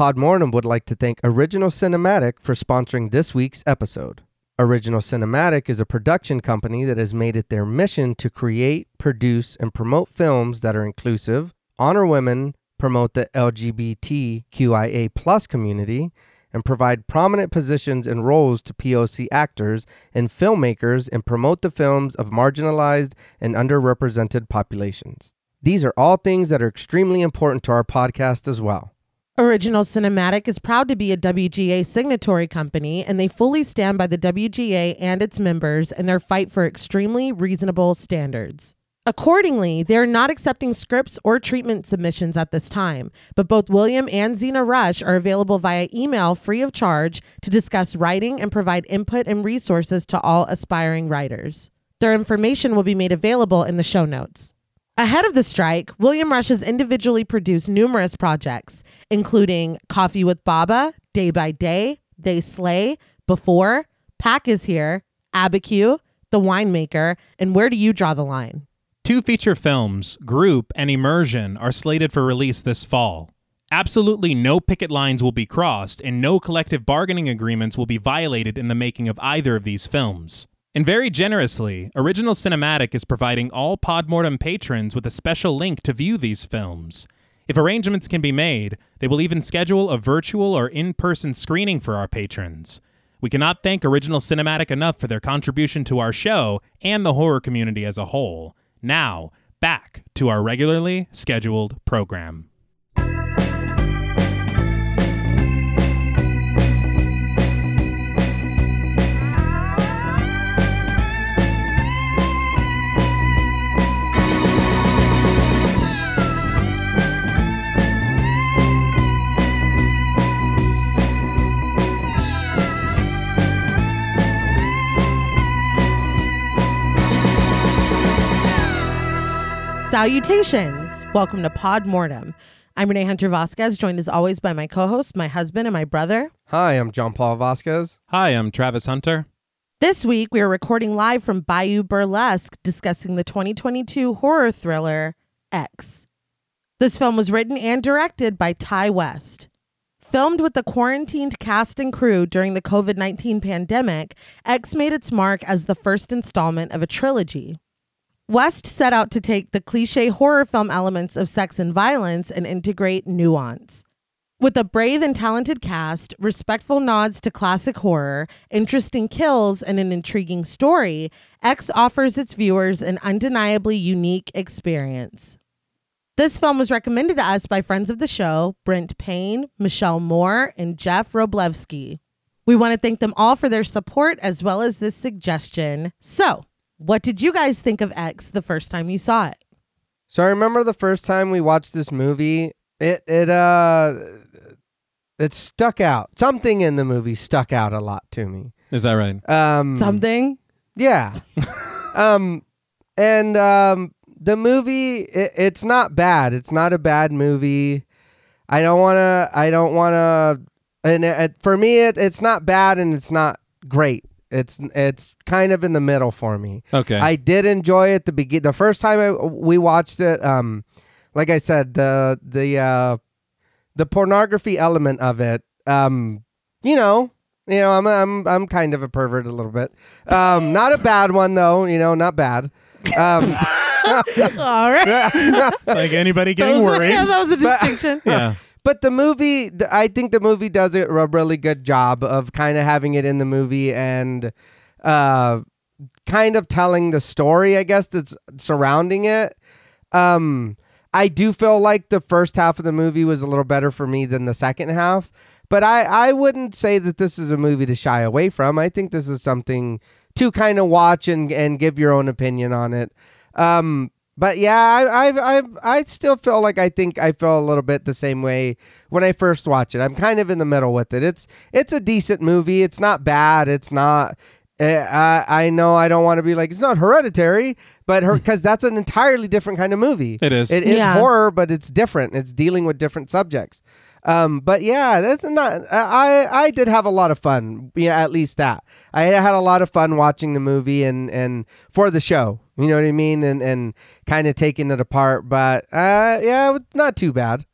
Podmortem would like to thank Original Cinematic for sponsoring this week's episode. Original Cinematic is a production company that has made it their mission to create, produce, and promote films that are inclusive, honor women, promote the LGBTQIA plus community, and provide prominent positions and roles to POC actors and filmmakers and promote the films of marginalized and underrepresented populations. These are all things that are extremely important to our podcast as well. Original Cinematic is proud to be a WGA signatory company, and they fully stand by the WGA and its members in their fight for extremely reasonable standards. Accordingly, they are not accepting scripts or treatment submissions at this time, but both William and Xxena Rush are available via email free of charge to discuss writing and provide input and resources to all aspiring writers. Their information will be made available in the show notes. Ahead of the strike, William Rush has individually produced numerous projects, including Coffee with Baba, Day by Day, They Slay, Before, Pack is Here, Abiquiu, The Winemaker, and Where Do You Draw the Line? Two feature films, Group and Immersion, are slated for release this fall. Absolutely no picket lines will be crossed, and no collective bargaining agreements will be violated in the making of either of these films. And very generously, Original Cinematic is providing all Podmortem patrons with a special link to view these films. If arrangements can be made, they will even schedule a virtual or in person screening for our patrons. We cannot thank Original Cinematic enough for their contribution to our show and the horror community as a whole. Now, back to our regularly scheduled program. Salutations! Welcome to Pod Mortem. I'm Reneé Hunter Vasquez, joined as always by my co host, my husband, and my brother. Hi, I'm John Paul Vasquez. Hi, I'm Travis Hunter. This week, we are recording live from Bayou Burlesque discussing the 2022 horror thriller X. This film was written and directed by Ti West. Filmed with the quarantined cast and crew during the COVID 19 pandemic, X made its mark as the first installment of a trilogy. West set out to take the cliche horror film elements of sex and violence and integrate nuance. With a brave and talented cast, respectful nods to classic horror, interesting kills, and an intriguing story, X offers its viewers an undeniably unique experience. This film was recommended to us by friends of the show, Brent Payne, Michelle Moore, and Jeff Roblevsky. We want to thank them all for their support as well as this suggestion. So, what did you guys think of X the first time you saw it? So I remember the first time we watched this movie, it it uh it stuck out. Something in the movie stuck out a lot to me. Is that right? Um Something? Yeah. um and um the movie it, it's not bad. It's not a bad movie. I don't want to I don't want to and it, for me it, it's not bad and it's not great. It's it's kind of in the middle for me. Okay. I did enjoy it the begin the first time I, we watched it. Um, like I said, the the uh, the pornography element of it. Um, you know, you know, I'm I'm I'm kind of a pervert a little bit. Um, not a bad one though. You know, not bad. Um, All right. It's like anybody That getting was, worried. yeah, that was a distinction. yeah. But the movie, I think the movie does a really good job of kind of having it in the movie and uh, kind of telling the story, I guess, that's surrounding it. Um, I do feel like the first half of the movie was a little better for me than the second half. But I, I wouldn't say that this is a movie to shy away from. I think this is something to kind of watch and, and give your own opinion on it. Um, but yeah, I, I I I still feel like I think I feel a little bit the same way when I first watched it. I'm kind of in the middle with it. It's it's a decent movie. It's not bad. It's not. Uh, I I know I don't want to be like it's not hereditary, but her because that's an entirely different kind of movie. It is. It is Yeah. horror, but it's different. It's dealing with different subjects. Um, but yeah, that's not. I I did have a lot of fun. Yeah, at least that I had a lot of fun watching the movie and and for the show. You know what I mean? And and kind of taking it apart. But uh, yeah, not too bad.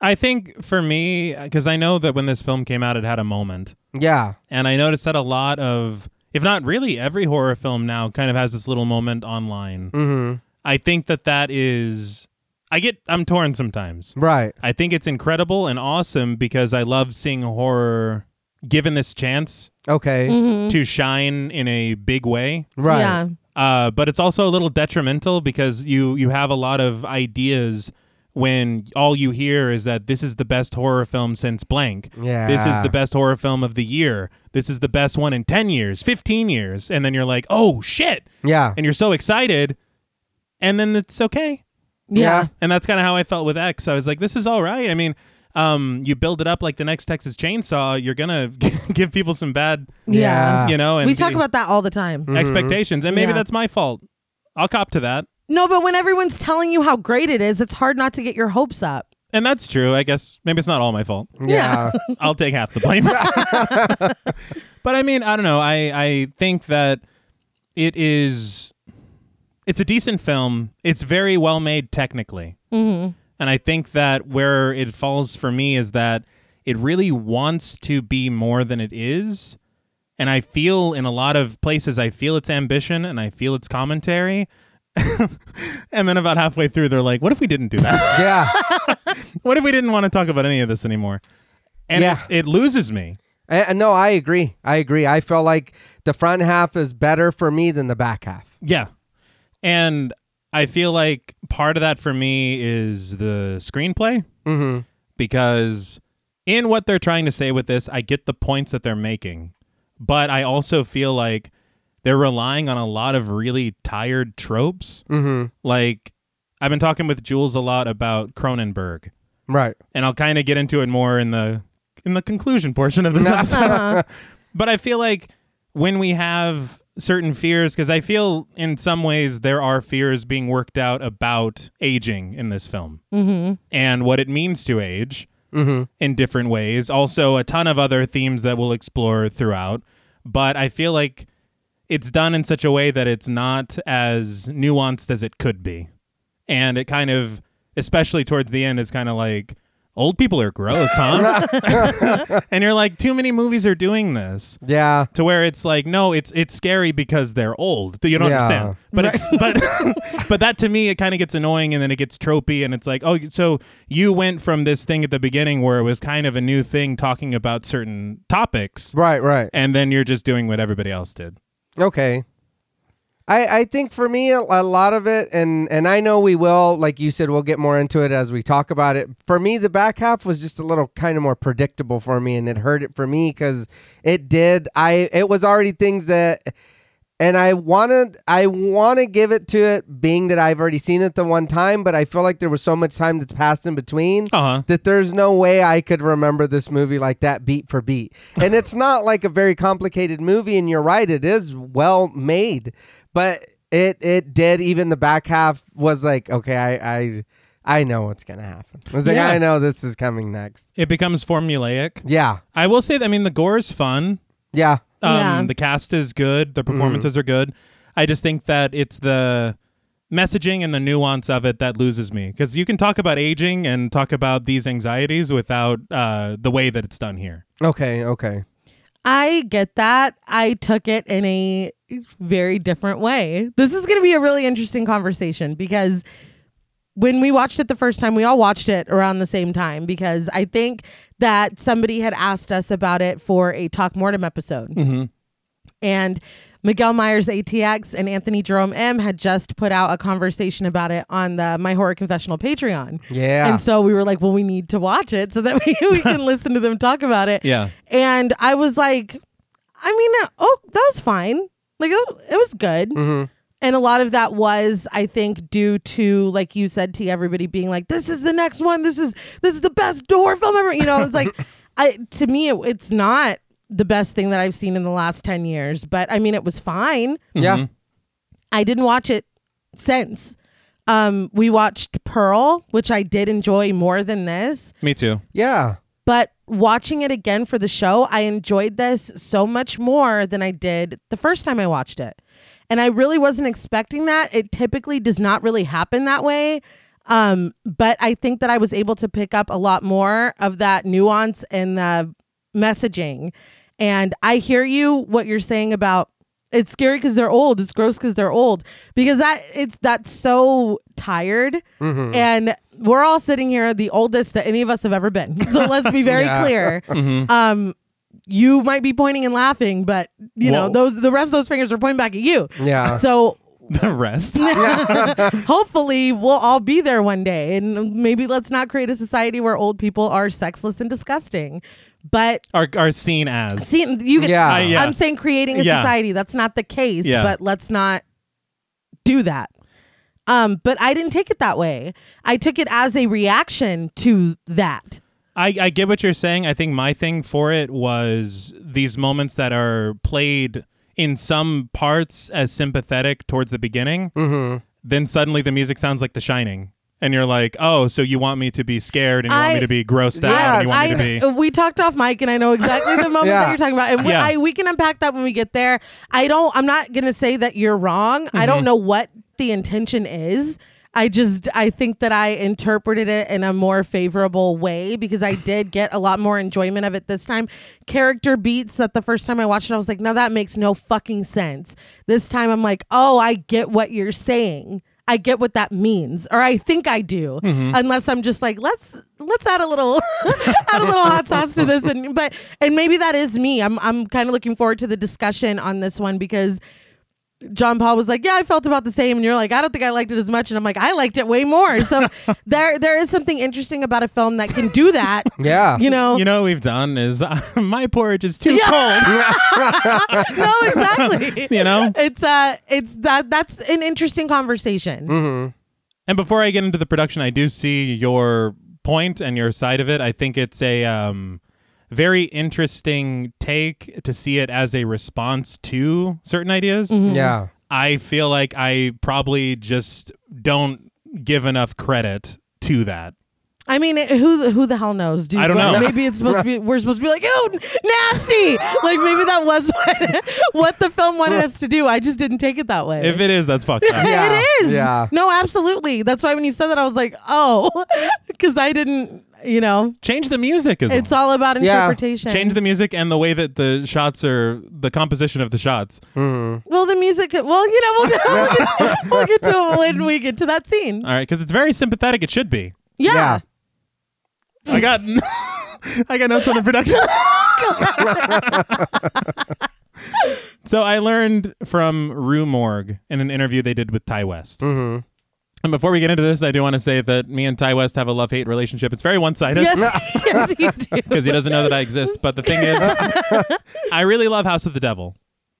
I think for me, because I know that when this film came out, it had a moment. Yeah. And I noticed that a lot of, if not really every horror film now, kind of has this little moment online. Mm-hmm. I think that that is, I get, I'm torn sometimes. Right. I think it's incredible and awesome because I love seeing horror given this chance Okay. Mhm. to shine in a big way. Right. Yeah. Uh, but it's also a little detrimental because you you have a lot of ideas when all you hear is that this is the best horror film since blank. Yeah. This is the best horror film of the year. This is the best one in 10 years, 15 years. And then you're like, oh shit. Yeah. And you're so excited. And then it's okay. Yeah. And that's kind of how I felt with X. I was like, this is all right. I mean, um, you build it up like the next Texas Chainsaw, you're going to give people some bad, Yeah. you know, and We talk be- about that all the time. Mhm. expectations. And maybe Yeah. that's my fault. I'll cop to that. No, but when everyone's telling you how great it is, it's hard not to get your hopes up. And that's true. I guess maybe it's not all my fault. Yeah. I'll take half the blame. but I mean, I don't know. I I think that it is it's a decent film. It's very well made technically. Mm-hmm. And I think that where it falls for me is that it really wants to be more than it is. And I feel in a lot of places I feel its ambition and I feel its commentary. and then about halfway through they're like, what if we didn't do that? yeah. what if we didn't want to talk about any of this anymore? And Yeah. it, it loses me. Uh, no, I agree. I agree. I feel like the front half is better for me than the back half. Yeah. And I feel like part of that for me is the screenplay Mm-hmm. because in what they're trying to say with this, I get the points that they're making. But I also feel like they're relying on a lot of really tired tropes. Mm-hmm. Like I've been talking with Jules a lot about Cronenberg, Right. and I'll kind of get into it more in the in the conclusion portion of this episode. Uh-huh. But I feel like when we have certain fears, because I feel in some ways there are fears being worked out about aging in this film Mm-hmm. and what it means to age Mm-hmm. in different ways. Also, a ton of other themes that we'll explore throughout. But I feel like it's done in such a way that it's not as nuanced as it could be. And it kind of, especially towards the end, is kind of like, old people are gross, huh? and you're like, too many movies are doing this Yeah. to where it's like no it's it's scary because they're old you don't Yeah. understand but it's but but that to me it kind of gets annoying and then it gets tropey and it's like oh so you went from this thing at the beginning where it was kind of a new thing talking about certain topics Right. Right. and then you're just doing what everybody else did Okay. I, I think for me a, a lot of it and and I know we will like you said we'll get more into it as we talk about it. For me the back half was just a little kind of more predictable for me and it hurt it for me cuz it did I it was already things that and I wanted I want to give it to it being that I've already seen it the one time but I feel like there was so much time that's passed in between uh-huh that there's no way I could remember this movie like that beat for beat. And it's not like a very complicated movie and you're right it is well made, but it it did even the back half was like okay, I I I know what's going to happen. I was like Yeah. I know this is coming next. it becomes formulaic Yeah. i will say that i mean the gore is fun Yeah. um, Yeah. the cast is good the performances are good i just think that it's the messaging and the nuance of it that loses me because you can talk about aging and talk about these anxieties without uh, the way that it's done here Okay, okay. I get that. I took it in a very different way. This is going to be a really interesting conversation because when we watched it the first time, we all watched it around the same time because I think that somebody had asked us about it for a Talk Mortem episode. mm-hmm. And Miguel Myers ATX and Anthony Jerome M had just put out a conversation about it on the My Horror Confessional Patreon. Yeah. And so we were like, well, we need to watch it so that we, we can listen to them talk about it. yeah And I was like, I mean, uh, oh, that was fine. Like, it it was good. Mhm. And a lot of that was, I think, due to, like you said, to everybody being like, this is the next one. This is, this is the best horror film ever. You know, it's like, I, to me, it, it's not the best thing that I've seen in the last 10 years, but I mean, it was fine. Yeah. Mhm. I didn't watch it since. Um, we watched Pearl, which I did enjoy more than this. me too Yeah. But watching it again for the show, I enjoyed this so much more than I did the first time I watched it. And I really wasn't expecting that. It typically does not really happen that way. Um, but I think that I was able to pick up a lot more of that nuance and the messaging. And I hear you what you're saying about it's scary because they're old. It's gross because they're old. Because that it's that's so tired. Mm-hmm. And we're all sitting here the oldest that any of us have ever been. So let's be very Yeah. clear. Mhm. Um you might be pointing and laughing, but you know, those the rest of those fingers are pointing back at you. Yeah. So the rest. hopefully we'll all be there one day and maybe let's not create a society where old people are sexless and disgusting but are are seen as. see you can, Yeah. Uh, yeah. i'm saying creating a Yeah. society that's not the case Yeah. but let's not do that um but i didn't take it that way i took it as a reaction to that I, I get what you're saying. I think my thing for it was these moments that are played in some parts as sympathetic towards the beginning. mm-hmm. Then suddenly the music sounds like The Shining. And you're like, oh, so you want me to be scared and you want me to be grossed out Yeah, and you want me to be. we talked off mic and I know exactly the moment Yeah. that you're talking about. And we, Yeah. I, we can unpack that when we get there. I don't, I'm not going to say that you're wrong. I don't know what the intention is. I just, I think that I interpreted it in a more favorable way because I did get a lot more enjoyment of it this time. Character beats that the first time I watched it, I was like, no, that makes no fucking sense. This time I'm like, oh, I get what you're saying. I get what that means, or I think I do, mm-hmm. unless I'm just like, let's let's add a little add a little hot sauce to this, and but and maybe that is me. I'm I'm kind of looking forward to the discussion on this one because John Paul was like, yeah, I felt about the same, and you're like, I don't think I liked it as much, and I'm like, I liked it way more. So there there is something interesting about a film that can do that. Yeah. You know, You know what we've done is my porridge is too Yeah. cold. no, exactly. You know? it's uh, it's that that's an interesting conversation. mm-hmm. And before I get into the production, I do see your point and your side of it. I think it's a um, very interesting take to see it as a response to certain ideas. Mm-hmm. Yeah. I feel like I probably just don't give enough credit to that. I mean, it- who who the hell knows, dude? I don't But know. Maybe it's supposed to be. We're supposed to be like, "Oh, nasty. like maybe that was what, what the film wanted us to do. I just didn't take it that way. If it is, that's fucked up. Yeah. it is. Yeah. No, absolutely. That's why when you said that, I was like, oh, because I didn't. You know, Change the music is it's all. all about Yeah. interpretation. Change the music and the way that the shots are, the composition of the shots. Mm-hmm. well, the music. Well, you know, we'll get, we'll get, we'll get to it when we get to that scene. All right, because it's very sympathetic. It should be. Yeah. I got, I got notes on the production. so I learned from Rue Morgue in an interview they did with Ti West. And before we get into this, I do want to say that me and Ti West have a love hate relationship. It's very one sided. Yes, yes, you do. because he doesn't know that I exist. But the thing is, I really love House of the Devil.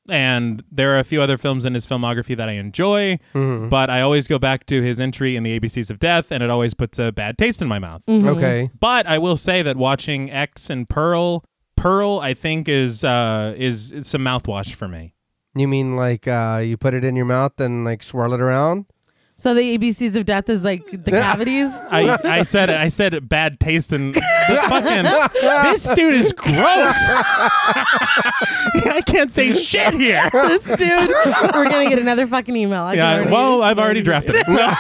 And there are a few other films in his filmography that I enjoy, Mm-hmm. but I always go back to his entry in the ABCs of Death, and it always puts a bad taste in my mouth. Mm-hmm. Okay. But I will say that watching X and Pearl, Pearl, I think is uh, is, is some mouthwash for me. You mean like uh, you put it in your mouth and like swirl it around? So the ABCs of death is like the cavities. I, I said I said bad taste and the fucking this dude is gross. I can't say shit here. this dude, we're gonna get another fucking email. I Yeah, already- well, I've already drafted it. So,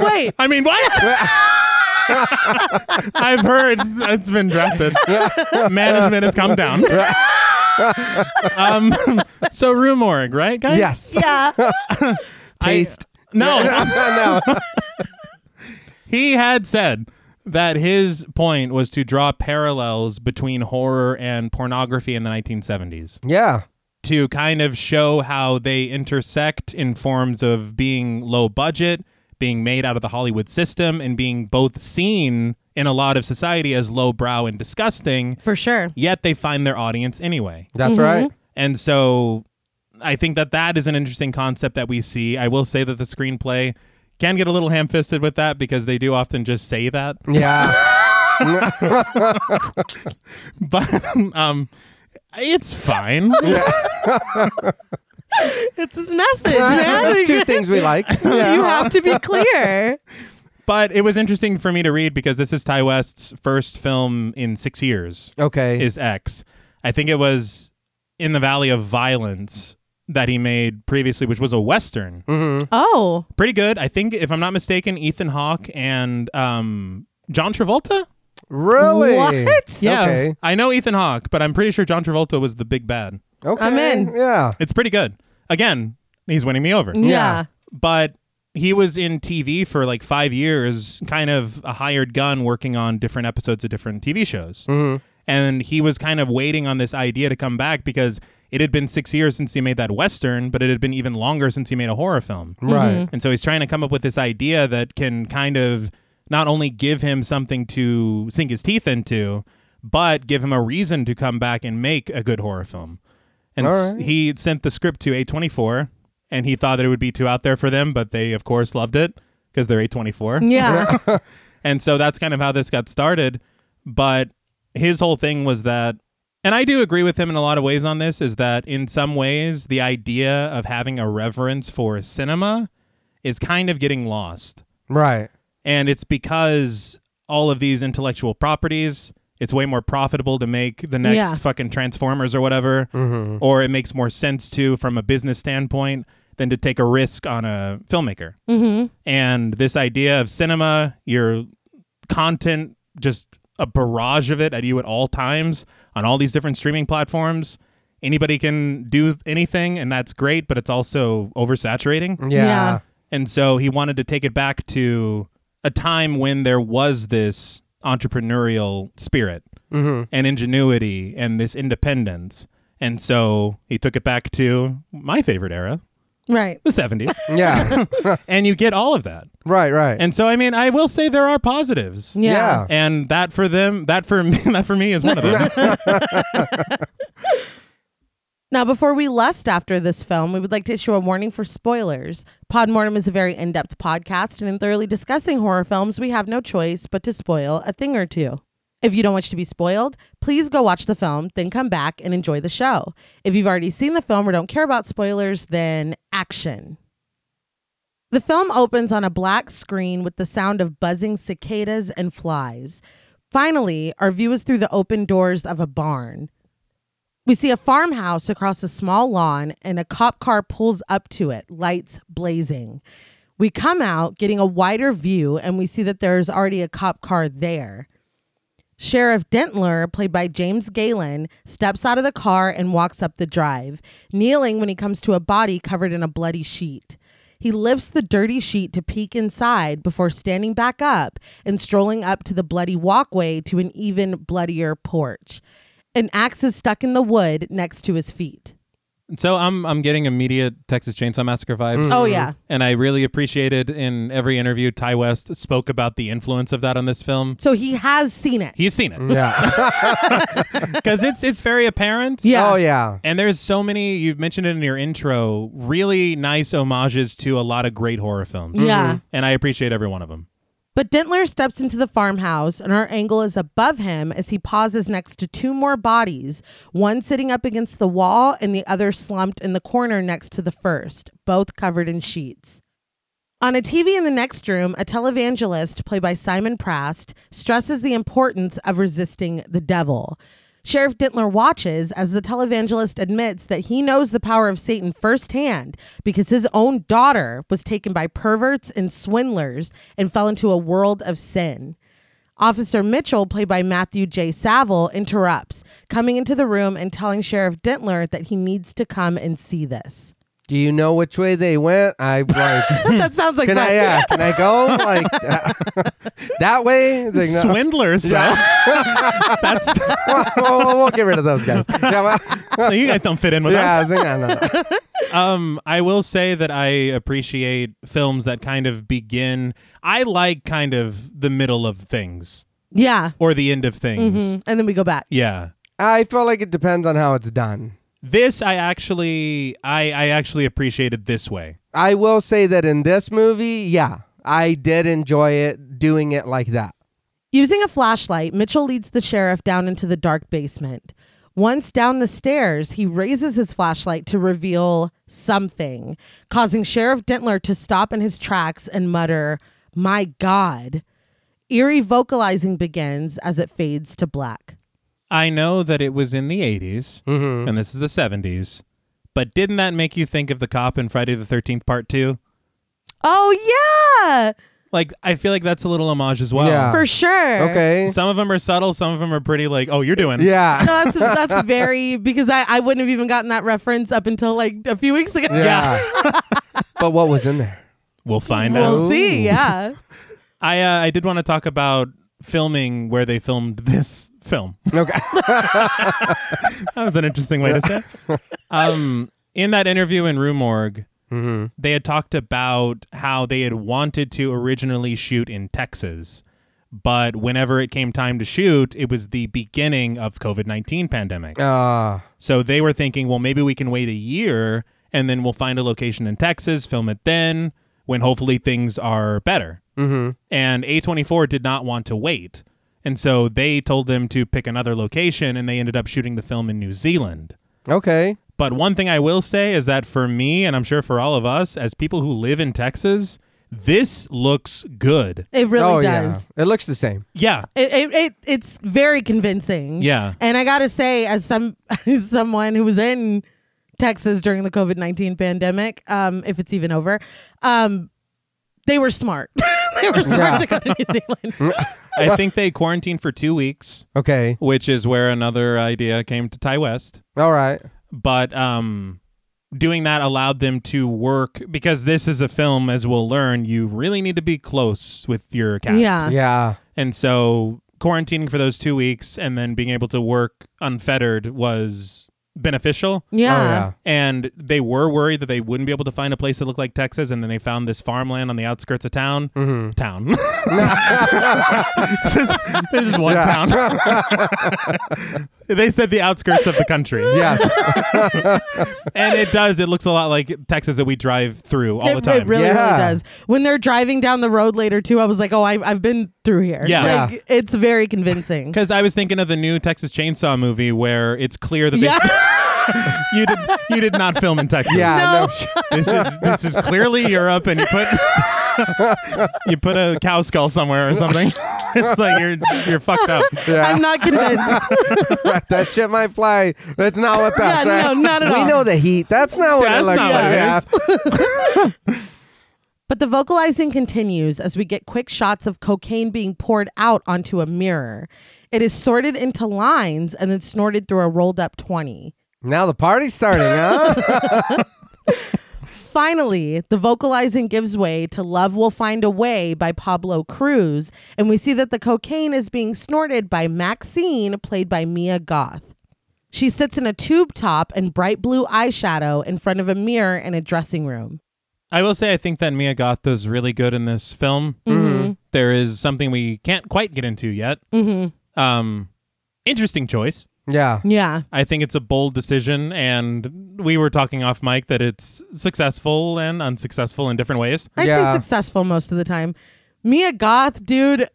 Wait, I mean, what? I've heard it's been drafted. Management has come down. um, so Rue Morgue, right, guys? Yes. yeah, Taste. No, no. he had said that his point was to draw parallels between horror and pornography in the 1970s. Yeah. to kind of show how they intersect in forms of being low budget, being made out of the Hollywood system, and being both seen in a lot of society as lowbrow and disgusting, for sure. yet they find their audience anyway. That's mm-hmm. right. And so I think that that is an interesting concept that we see. I will say that the screenplay can get a little ham fisted with that because they do often just say that. Yeah. But um, it's fine. Yeah. It's his message, man. That's two things we like. Yeah. You have to be clear. But it was interesting for me to read because this is Ti West's first film in six years. Okay. Is X? I think it was in the Valley of Violence that he made previously, which was a western. Mm-hmm. Oh, Pretty good. I think, if I'm not mistaken, Ethan Hawke and um, John Travolta. Really? What? Yeah, Okay. I know Ethan Hawke, but I'm pretty sure John Travolta was the big bad. Okay. I'm in. Yeah. It's pretty good. Again, he's winning me over. yeah. but he was in TV for like five years, kind of a hired gun working on different episodes of different TV shows. Mhm. And he was kind of waiting on this idea to come back because it had been six years since he made that Western, but it had been even longer since he made a horror film. Right. Mm-hmm. And so he's trying to come up with this idea that can kind of not only give him something to sink his teeth into, but give him a reason to come back and make a good horror film. And right. he sent the script to A24 and he thought that it would be too out there for them, but they, of course, loved it because they're A24. Yeah. And so that's kind of how this got started. But his whole thing was that, and I do agree with him in a lot of ways on this, is that in some ways, the idea of having a reverence for cinema is kind of getting lost. Right. And it's because all of these intellectual properties, it's way more profitable to make the next Yeah. fucking Transformers or whatever, Mm-hmm. or it makes more sense to from a business standpoint than to take a risk on a filmmaker. mm-hmm. And this idea of cinema, your content, just a barrage of it at you at all times on all these different streaming platforms. Anybody can do anything, and that's great, but it's also oversaturating. Yeah. Yeah. And so he wanted to take it back to a time when there was this entrepreneurial spirit Mm-hmm. and ingenuity and this independence. And so he took it back to my favorite era, Right. the 70s. Yeah. and you get all of that. right. Right. And so I mean, I will say there are positives. Yeah. And that for them, that for me, that for me is one of them. Now, before we lust after this film, we would like to issue a warning for spoilers. Podmortem is a very in depth podcast, and in thoroughly discussing horror films, we have no choice but to spoil a thing or two. If you don't wish to be spoiled, please go watch the film, then come back and enjoy the show. If you've already seen the film or don't care about spoilers, then action. The film opens on a black screen with the sound of buzzing cicadas and flies. Finally, our view is through the open doors of a barn. We see a farmhouse across a small lawn, and a cop car pulls up to it, lights blazing. We come out, getting a wider view, and we see that there's already a cop car there. Sheriff Dentler, played by James Gaylyn, steps out of the car and walks up the drive, kneeling when he comes to a body covered in a bloody sheet. He lifts the dirty sheet to peek inside before standing back up and strolling up to the bloody walkway to an even bloodier porch. An axe is stuck in the wood next to his feet. So I'm I'm getting immediate Texas Chainsaw Massacre vibes. Mm. Oh, yeah. And I really appreciated in every interview Ti West spoke about the influence of that on this film. So he has seen it. He's seen it mm. yeah. because it's it's very apparent. Yeah. Oh yeah. And there's so many you mentioned it in your intro, really nice homages to a lot of great horror films. Yeah. Mm-hmm. And I appreciate every one of them. But Dentler steps into the farmhouse, and our angle is above him as he pauses next to two more bodies, one sitting up against the wall and the other slumped in the corner next to the first, both covered in sheets. On a TV in the next room, a televangelist, played by Simon Prast, stresses the importance of resisting the devil. Sheriff Dentler watches as the televangelist admits that he knows the power of Satan firsthand because his own daughter was taken by perverts and swindlers and fell into a world of sin. Officer Mitchell, played by Matthew J. Saville, interrupts, coming into the room and telling Sheriff Dentler that he needs to come and see this. Do you know which way they went? I like. that sounds like can my- I? Yeah. Can I go like that way? It's like, no. Swindler stuff. That's we'll, we'll- we'll get rid of those guys. Yeah. Well, so you guys don't fit in with yeah. us. I was like, no, no, no. Um, I will say that I appreciate films that kind of begin. I like kind of the middle of things Yeah. or the end of things. Mhm. And then we go back. Yeah. I feel like it depends on how it's done. This I actually I I actually appreciated this way. I will say that in this movie, yeah, I did enjoy it doing it like that. Using a flashlight, Mitchell leads the sheriff down into the dark basement. Once down the stairs, he raises his flashlight to reveal something, causing Sheriff Dentler to stop in his tracks and mutter, My God. Eerie vocalizing begins as it fades to black. I know that it was in the 80s Mm-hmm. and this is the 70s, But didn't that make you think of the cop in Friday the 13th Part 2? Oh yeah, Like, I feel like that's a little homage as well. Yeah. for sure. Okay. Some of them are subtle, some of them are pretty like, oh, you're doing. Yeah. No, that's that's very because I, I wouldn't have even gotten that reference up until like a few weeks ago. Yeah. but what was in there? We'll find out. We'll see. Yeah. I uh, I did want to talk about filming where they filmed this film. Okay. That was an interesting way to say. it. Um, in that interview in Rue Morgue, hmm they had talked about how they had wanted to originally shoot in Texas, but whenever it came time to shoot, it was the beginning of COVID nineteen pandemic. Uh, So they were thinking, well, maybe we can wait a year and then we'll find a location in Texas, film it then, when hopefully things are better. hmm And A24 did not want to wait. And so they told them to pick another location and they ended up shooting the film in New Zealand. Okay. But one thing I will say is that for me, and I'm sure for all of us, as people who live in Texas, this looks good. It really oh, does. yeah. It looks the same. Yeah. It, it, it it's very convincing. Yeah. And I gotta say, as some as someone who was in Texas during the COVID nineteen pandemic, um, if it's even over, um, they were smart. they were smart Yeah. to go to New Zealand. I think they quarantined for two weeks, Okay. which is where another idea came to Ti West. All right. but um doing that allowed them to work because this is a film as we'll learn you really need to be close with your cast Yeah. Yeah. and so quarantining for those two weeks and then being able to work unfettered was beneficial Yeah. Oh, yeah. and they were worried that they wouldn't be able to find a place that looked like texas and then they found this farmland on the outskirts of town hmm town just, there's just one Yeah. town they said the outskirts of the country Yes. and it does. It looks a lot like Texas that we drive through all it, the time. it really, Yeah. really does. When they're driving down the road later too, I was like, "Oh, I, I've been through here." Yeah. like Yeah. it's very convincing. Because I was thinking of the new Texas Chainsaw movie where it's clear that they, Yeah, you did you did not film in Texas. yeah. No. No. This is this is clearly Europe, and you put you put a cow skull somewhere or something. It's like you're you're fucked up. yeah. I'm not convinced. that shit might fly. That's not what that's Yeah, right. no, not at we all. know the heat. That's not what That's it looks not like. what it yeah. But the vocalizing continues as we get quick shots of cocaine being poured out onto a mirror. It is sorted into lines and then snorted through a rolled up 20. Now the party's starting, huh? Finally, the vocalizing gives way to Love Will Find a Way by Pablo Cruise, and we see that the cocaine is being snorted by Maxine, played by Mia Goth. She sits in a tube top and bright blue eyeshadow in front of a mirror in a dressing room. I will say I think that Mia Goth is really good in this film. Mm-hmm. There is something we can't quite get into yet. Mm-hmm. Um, interesting choice. Yeah. Yeah. I think it's a bold decision, and we were talking off mic that it's successful and unsuccessful in different ways. I'd Yeah. say successful most of the time. Mia Goth, dude.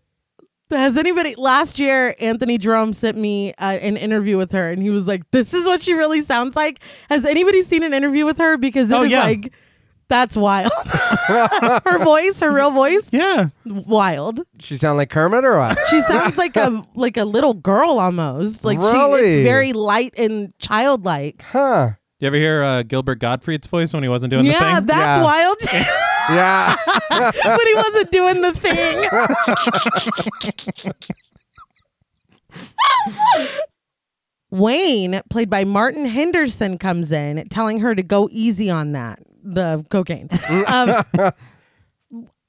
Has anybody last year? Anthony Jerome sent me uh, an interview with her, and he was like, "This is what she really sounds like." Has anybody seen an interview with her? Because it Oh, is yeah. like, that's wild. her voice, her real voice, Yeah, wild. She sound like Kermit or what? She sounds like a like a little girl almost. Like she, Really? it's very light and childlike. Huh. you ever hear uh, Gilbert Gottfried's voice when he wasn't doing the thing? Yeah, thing? that's Yeah. wild. Yeah. but he wasn't doing the thing. Wayne, played by Martin Henderson, comes in telling her to go easy on that, the cocaine. um,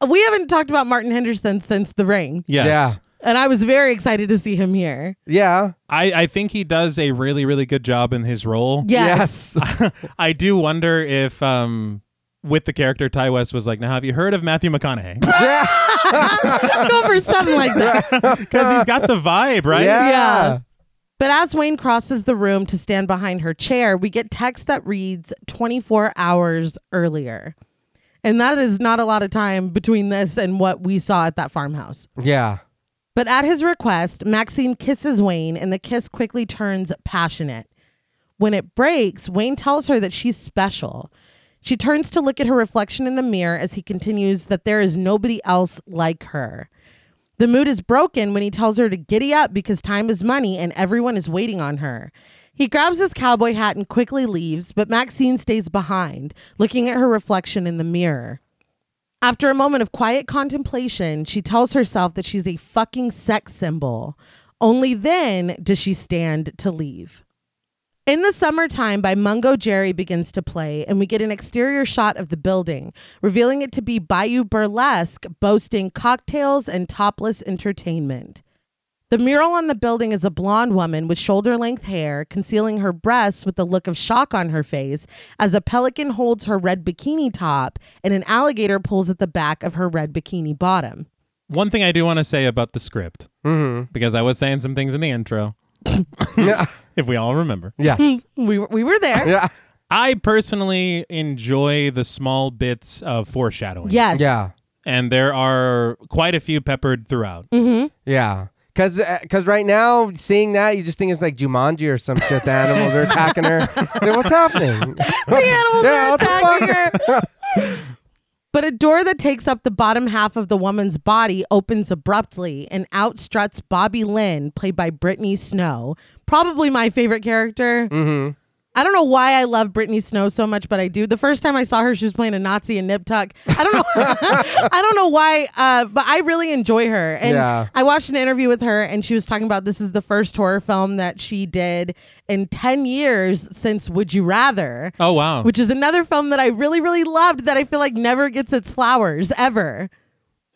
we haven't talked about Martin Henderson since The Ring, Yes. Yeah. and I was very excited to see him here. yeah. I, I think he does a really, really good job in his role. Yes. I do wonder if um with the character Ti West was like, now have you heard of Matthew McConaughey? Go for something like that. Because he's got the vibe, right? Yeah. Yeah. But as Wayne crosses the room to stand behind her chair, we get text that reads 24 hours earlier. And that is not a lot of time between this and what we saw at that farmhouse. Yeah. But at his request, Maxine kisses Wayne, and the kiss quickly turns passionate. When it breaks, Wayne tells her that she's special. She turns to look at her reflection in the mirror as he continues that there is nobody else like her. The mood is broken when he tells her to giddy up because time is money and everyone is waiting on her. He grabs his cowboy hat and quickly leaves, but Maxine stays behind, looking at her reflection in the mirror. After a moment of quiet contemplation, she tells herself that she's a fucking sex symbol. Only then does she stand to leave. In the summertime by Mungo Jerry begins to play, and we get an exterior shot of the building, revealing it to be Bayou Burlesque, boasting cocktails and topless entertainment. The mural on the building is a blonde woman with shoulder length hair, concealing her breasts with a look of shock on her face as a pelican holds her red bikini top and an alligator pulls at the back of her red bikini bottom. One thing I do want to say about the script, Mm-hmm. because I was saying some things in the intro, Yeah. if we all remember. Yes. We were, we were there. yeah. I personally enjoy the small bits of foreshadowing. Yes. Yeah. And there are quite a few peppered throughout. Mm-hmm. Yeah. Cause, uh, cause right now seeing that you just think it's like Jumanji or some shit. The animals are attacking her. Like, What's happening? The animals Yeah, are what the attacking her. But a door that takes up the bottom half of the woman's body opens abruptly, and out struts Bobby Lynn, played by Brittany Snow. Probably my favorite character. mm-hmm. I don't know why I love Brittany Snow so much, but I do. The first time I saw her, she was playing a Nazi in Nip Tuck. I don't know. I don't know why, uh, but I really enjoy her. And Yeah. I watched an interview with her, and she was talking about this is the first horror film that she did in ten years since Would You Rather Oh, wow. which is another film that I really, really loved that I feel like never gets its flowers ever.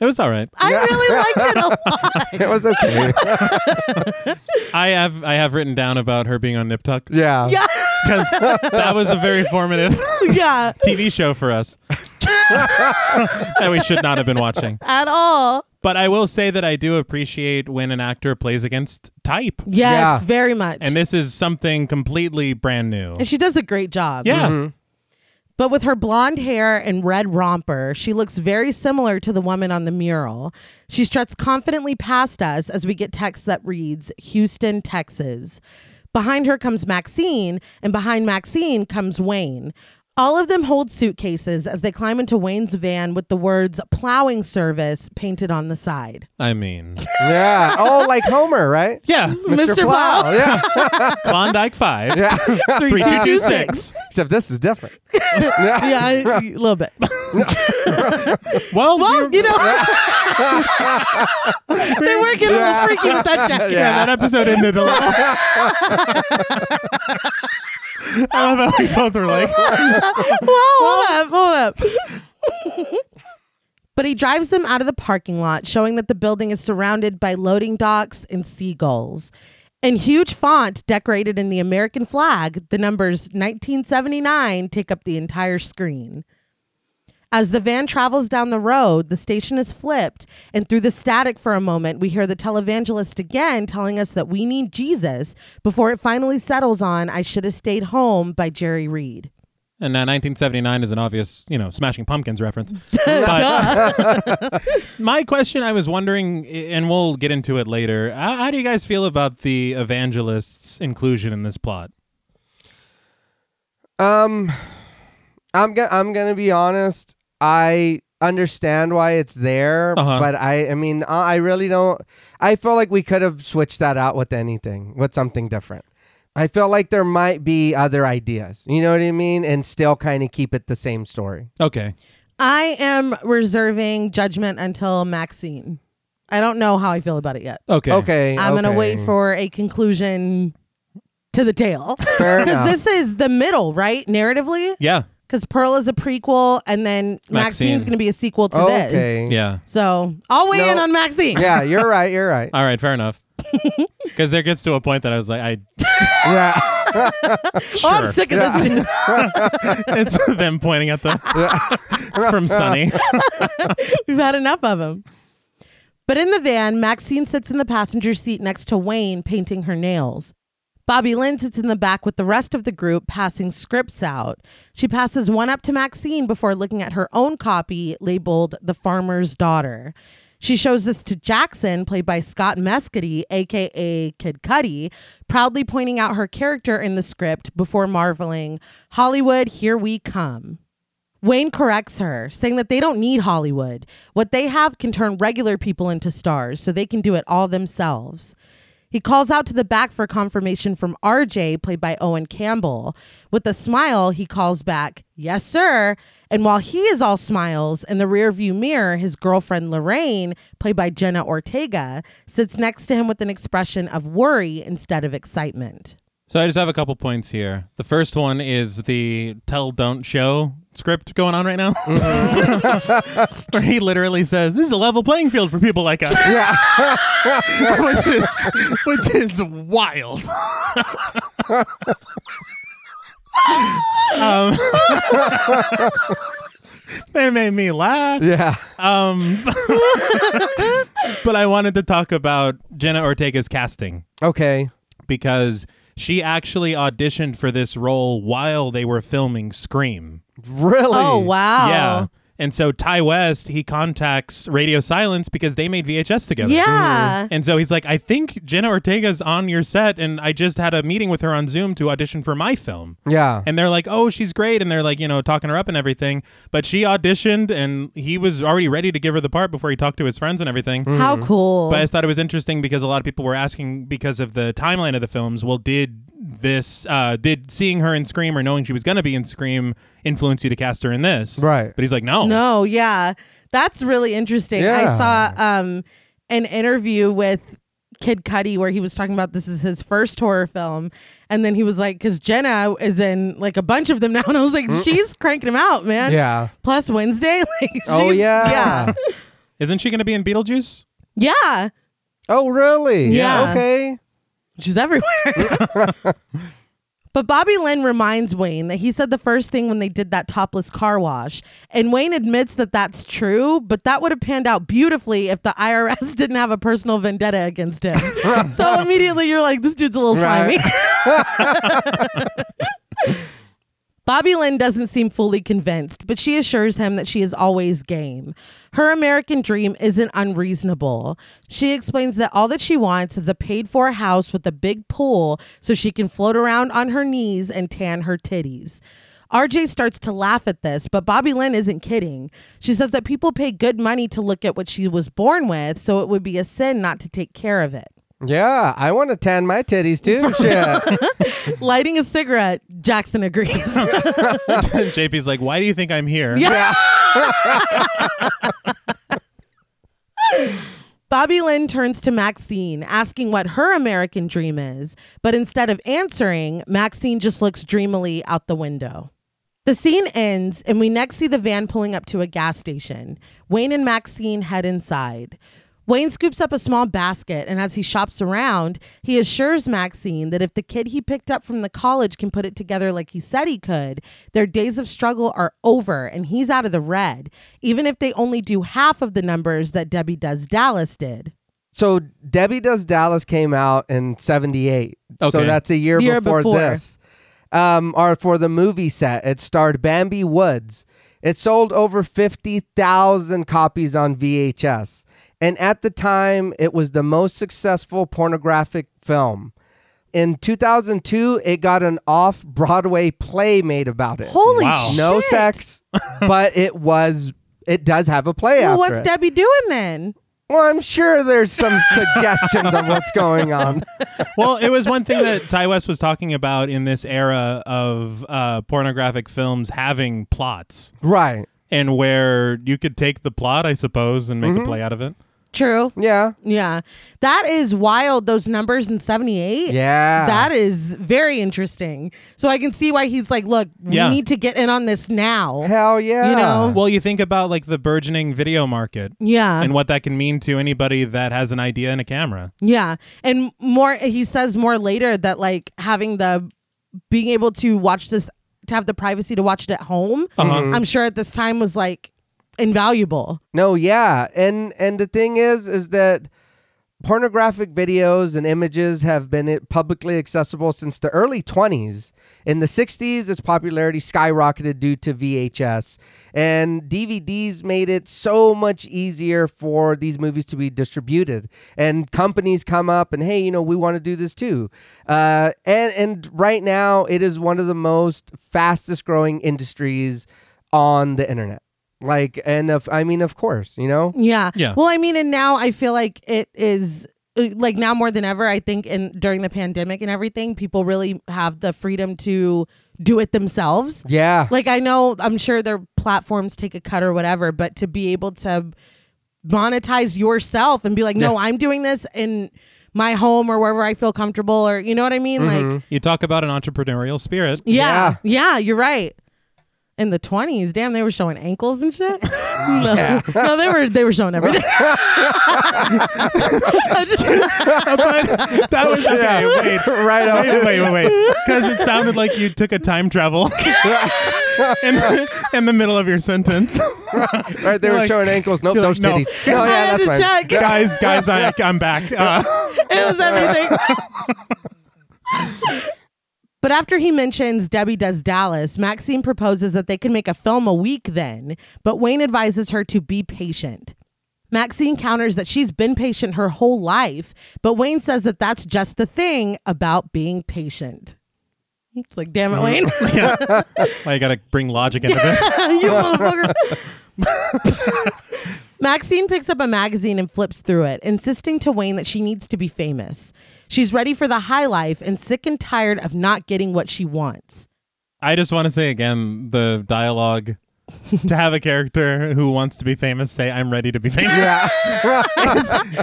It was all right. I really liked it a lot. It was okay. I have I have written down about her being on Nip Tuck yeah. Yeah, because that was a very formative yeah, TV show for us that we should not have been watching. at all. But I will say that I do appreciate when an actor plays against type. Yes, Yeah. very much. And this is something completely brand new. and she does a great job. Yeah. Mhm. But with her blonde hair and red romper, she looks very similar to the woman on the mural. She struts confidently past us as we get text that reads Houston, Texas. Behind her comes Maxine, and behind Maxine comes Wayne. All of them hold suitcases as they climb into Wayne's van with the words plowing service painted on the side. I mean, Yeah. Oh, like Homer, right? yeah. Mr. Plow. Yeah. Klondike 5. Yeah. 3226. Except this is different. yeah, a little bit. Well, Well, you're- know, they were getting a little freaky with that jacket. yeah, that episode ended a little. I love how we both were like, Whoa, hold up, hold up. but he drives them out of the parking lot, showing that the building is surrounded by loading docks and seagulls. In huge font decorated in the American flag, the numbers 1979 take up the entire screen. As the van travels down the road, the station is flipped, and through the static for a moment, we hear the televangelist again telling us that we need Jesus before it finally settles on I Should Have Stayed Home by Jerry Reed. and uh, 1979 is an obvious, you know, Smashing Pumpkins reference. But my question, I was wondering, and we'll get into it later. How, how do you guys feel about the evangelist's inclusion in this plot? Um, I'm gonna I'm gonna be honest. I understand why it's there, Uh-huh. but I I mean I I really don't. I feel like we could have switched that out with anything, with something different. I feel like there might be other ideas. You know what I mean, and still kind of keep it the same story. Okay. I am reserving judgment until Maxine. I don't know how I feel about it yet. Okay. Okay, I'm gonna wait for a conclusion to the tale because this is the middle, right? Narratively, Yeah. Because Pearl is a prequel, and then Maxine. Maxine's gonna be a sequel to this. okay. Yeah. So I'll weigh No. in on Maxine. Yeah, you're right. You're right. All right. Fair enough. Because there gets to a point that I was like, I Yeah. Oh, I'm sick of this. dude. it's them pointing at the from Sunny. We've had enough of them. But in the van, Maxine sits in the passenger seat next to Wayne, painting her nails. Bobby Lynn sits in the back with the rest of the group, passing scripts out. She passes one up to Maxine before looking at her own copy labeled The Farmer's Daughter. She shows this to Jackson, played by Scott Mescudi, aka Kid Cudi, proudly pointing out her character in the script before marveling, Hollywood, here we come. Wayne corrects her, saying that they don't need Hollywood. What they have can turn regular people into stars, so they can do it all themselves. He calls out to the back for confirmation from RJ, played by Owen Campbell. With a smile, he calls back, Yes, sir. And while he is all smiles, in the rearview mirror, his girlfriend Lorraine, played by Jenna Ortega, sits next to him with an expression of worry instead of excitement. So I just have a couple points here. The first one is the tell don't show script going on right now. Where he literally says, This is a level playing field for people like us. which is which is wild. um, they made me laugh. Yeah. Um, but I wanted to talk about Jenna Ortega's casting Okay. because she actually auditioned for this role while they were filming Scream. Really? Oh, wow. Yeah. And so Ti West, he contacts Radio Silence because they made VHS together. Yeah. Mm-hmm. And so he's like, I think Jenna Ortega's on your set, and I just had a meeting with her on Zoom to audition for my film. Yeah. And they're like, oh, she's great. And they're like, you know, talking her up and everything. But she auditioned, and he was already ready to give her the part before he talked to his friends and everything. How mm. cool. But I just thought it was interesting because a lot of people were asking because of the timeline of the films. Well, did this, uh, did seeing her in Scream or knowing she was going to be in Scream influence you to cast her in this? Right. But he's like, no. No, yeah. That's really interesting. I saw um an interview with Kid Cudi where he was talking about this is his first horror film. And then he was like, because Jenna is in like a bunch of them now. And I was like, she's cranking them out, man. Yeah. Plus Wednesday. Like, Oh, yeah. Yeah. Isn't she going to be in Beetlejuice? Yeah. Oh, really? Yeah. Okay. She's everywhere. but Bobby Lynn reminds Wayne that he said the first thing when they did that topless car wash. And Wayne admits that that's true, but that would have panned out beautifully if the IRS didn't have a personal vendetta against him. so immediately you're like, this dude's a little slimy. Bobby Lynn doesn't seem fully convinced, but she assures him that she is always game. Her American dream isn't unreasonable. She explains that all that she wants is a paid for house with a big pool so she can float around on her knees and tan her titties. RJ starts to laugh at this, but Bobby Lynn isn't kidding. She says that people pay good money to look at what she was born with, so it would be a sin not to take care of it. Yeah. I want to tan my titties too. Shit. Lighting a cigarette, Jackson agrees. JP's like, why do you think I'm here? Yeah. Bobby Lynn turns to Maxine, asking what her American dream is, but instead of answering, Maxine just looks dreamily out the window. The scene ends, and we next see the van pulling up to a gas station. Wayne and Maxine head inside. Wayne scoops up a small basket, and as he shops around, he assures Maxine that if the kid he picked up from the college can put it together like he said he could, their days of struggle are over and he's out of the red, even if they only do half of the numbers that Debbie Does Dallas did. so Debbie Does Dallas came out in 78. So that's a year, Year before, before. this. Um, or for the movie set, it starred Bambi Woods. It sold over 50,000 copies on VHS. And at the time, it was the most successful pornographic film. In 2002, it got an off Broadway play made about it. Holy Wow. shit. no sex, but it was, it does have a play Well, after what's it. Debbie doing then? Well, I'm sure there's some suggestions of what's going on. well, it was one thing that Ti West was talking about in this era of uh, pornographic films having plots, Right. and where you could take the plot, I suppose, and make Mm-hmm. a play out of it. True. Yeah. Yeah. That is wild, those numbers in 78. Yeah. That is very interesting. So I can see why he's like, look, Yeah. we need to get in on this now. Hell yeah. You know? Well, you think about like the burgeoning video market Yeah. and what that can mean to anybody that has an idea and a camera. yeah. And more, he says more later that like having the, being able to watch this, to have the privacy to watch it at home, Uh-huh. I'm sure at this time was like invaluable. No, yeah. And and the thing is is that pornographic videos and images have been publicly accessible since the early 20s. In the 60s, its popularity skyrocketed due to VHS. And DVDs made it so much easier for these movies to be distributed. And companies come up and, hey, you know, we want to do this too. Uh, and, and right now, it is one of the most fastest growing industries on the internet. Like, and of, I mean, of course, you know? Yeah. Yeah. Well, I mean, and now I feel like it is uh, like now more than ever, I think in during the pandemic and everything, people really have the freedom to do it themselves. Yeah. Like I know, I'm sure their platforms take a cut or whatever, but to be able to monetize yourself and be like, no, I'm doing this in my home or wherever I feel comfortable, or you know what I mean? Like, You talk about an entrepreneurial spirit. yeah, yeah, you're right. In the 20s, damn, they were showing ankles and shit. no, Yeah. no, they were they were showing everything. but that was okay. Wait, right on. wait, wait, wait, wait. Because it sounded like you took a time travel in, the, in the middle of your sentence. Right, they were like- showing ankles. Nope, you're those like, titties. No, I yeah, had that's to fine. check. guys, guys, I, I'm back. Uh, it was everything. But after he mentions Debbie Does Dallas, Maxine proposes that they can make a film a week then, but Wayne advises her to be patient. Maxine counters that she's been patient her whole life, but Wayne says that that's just the thing about being patient. It's like, damn it, Wayne. yeah. I got to bring logic into this. you motherfucker. Maxine picks up a magazine and flips through it, insisting to Wayne that she needs to be famous. She's ready for the high life and sick and tired of not getting what she wants. I just want to say again the dialogue to have a character who wants to be famous say, I'm ready to be famous Yeah.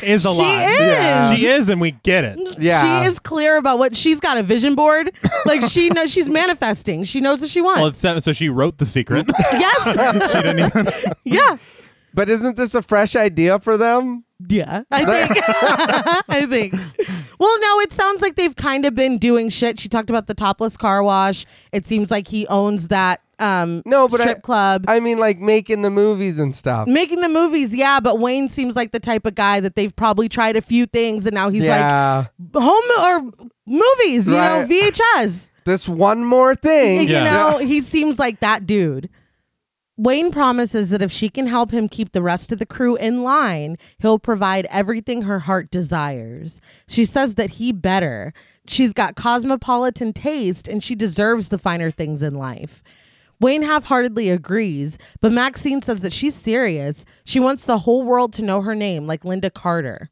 is a She lot. is. Yeah. She is, and we get it. Yeah. She is clear about what she's got a vision board. Like she knows she's manifesting. She knows what she Well, wants. it's so she wrote The Secret. yes. she didn't even. yeah. But isn't this a fresh idea for them? Yeah, I think. I think. Well, no, it sounds like they've kind of been doing shit. She talked about the topless car wash. It seems like he owns that um No, but I- strip club. I mean, like making the movies and stuff. Making the movies, yeah, but Wayne seems like the type of guy that they've probably tried a few things and now he's yeah. like home or movies, you Right. know, VHS. this one more thing. You Yeah. know, he seems like that dude. Wayne promises that if she can help him keep the rest of the crew in line, he'll provide everything her heart desires. She says that he better. She's got cosmopolitan taste and she deserves the finer things in life. Wayne half heartedly agrees, but Maxine says that she's serious. She wants the whole world to know her name, like Lynda Carter.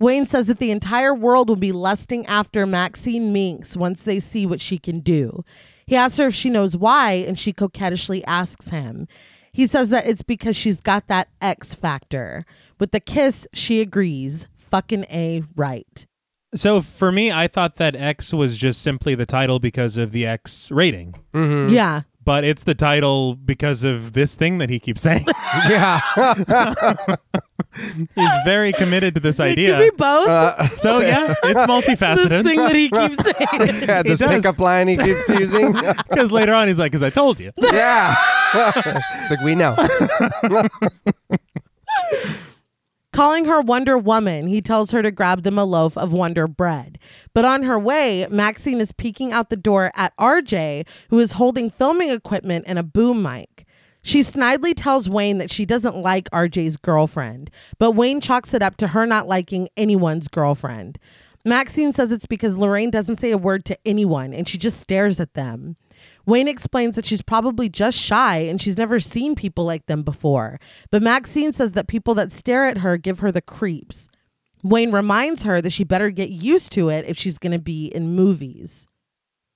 Wayne says that the entire world will be lusting after Maxine Minx once they see what she can do. He asks her if she knows why, and she coquettishly asks him. He says that it's because she's got that X factor. With the kiss, she agrees. Fucking A right. So for me, I thought that X was just simply the title because of the X rating, Mm-hmm. Yeah. But it's the title because of this thing that he keeps saying. Yeah. He's very committed to this Could idea. be both. Uh, So yeah, it's multifaceted. this thing that he keeps saying. yeah, this pickup line he keeps using. Because later on, he's like, "Because I told you." yeah. it's like we know. Calling her Wonder Woman, he tells her to grab them a loaf of Wonder Bread. But on her way, Maxine is peeking out the door at RJ, who is holding filming equipment and a boom mic. She snidely tells Wayne that she doesn't like RJ's girlfriend, but Wayne chalks it up to her not liking anyone's girlfriend. Maxine says it's because Lorraine doesn't say a word to anyone and she just stares at them. Wayne explains that she's probably just shy and she's never seen people like them before. But Maxine says that people that stare at her give her the creeps. Wayne reminds her that she better get used to it if she's going to be in movies.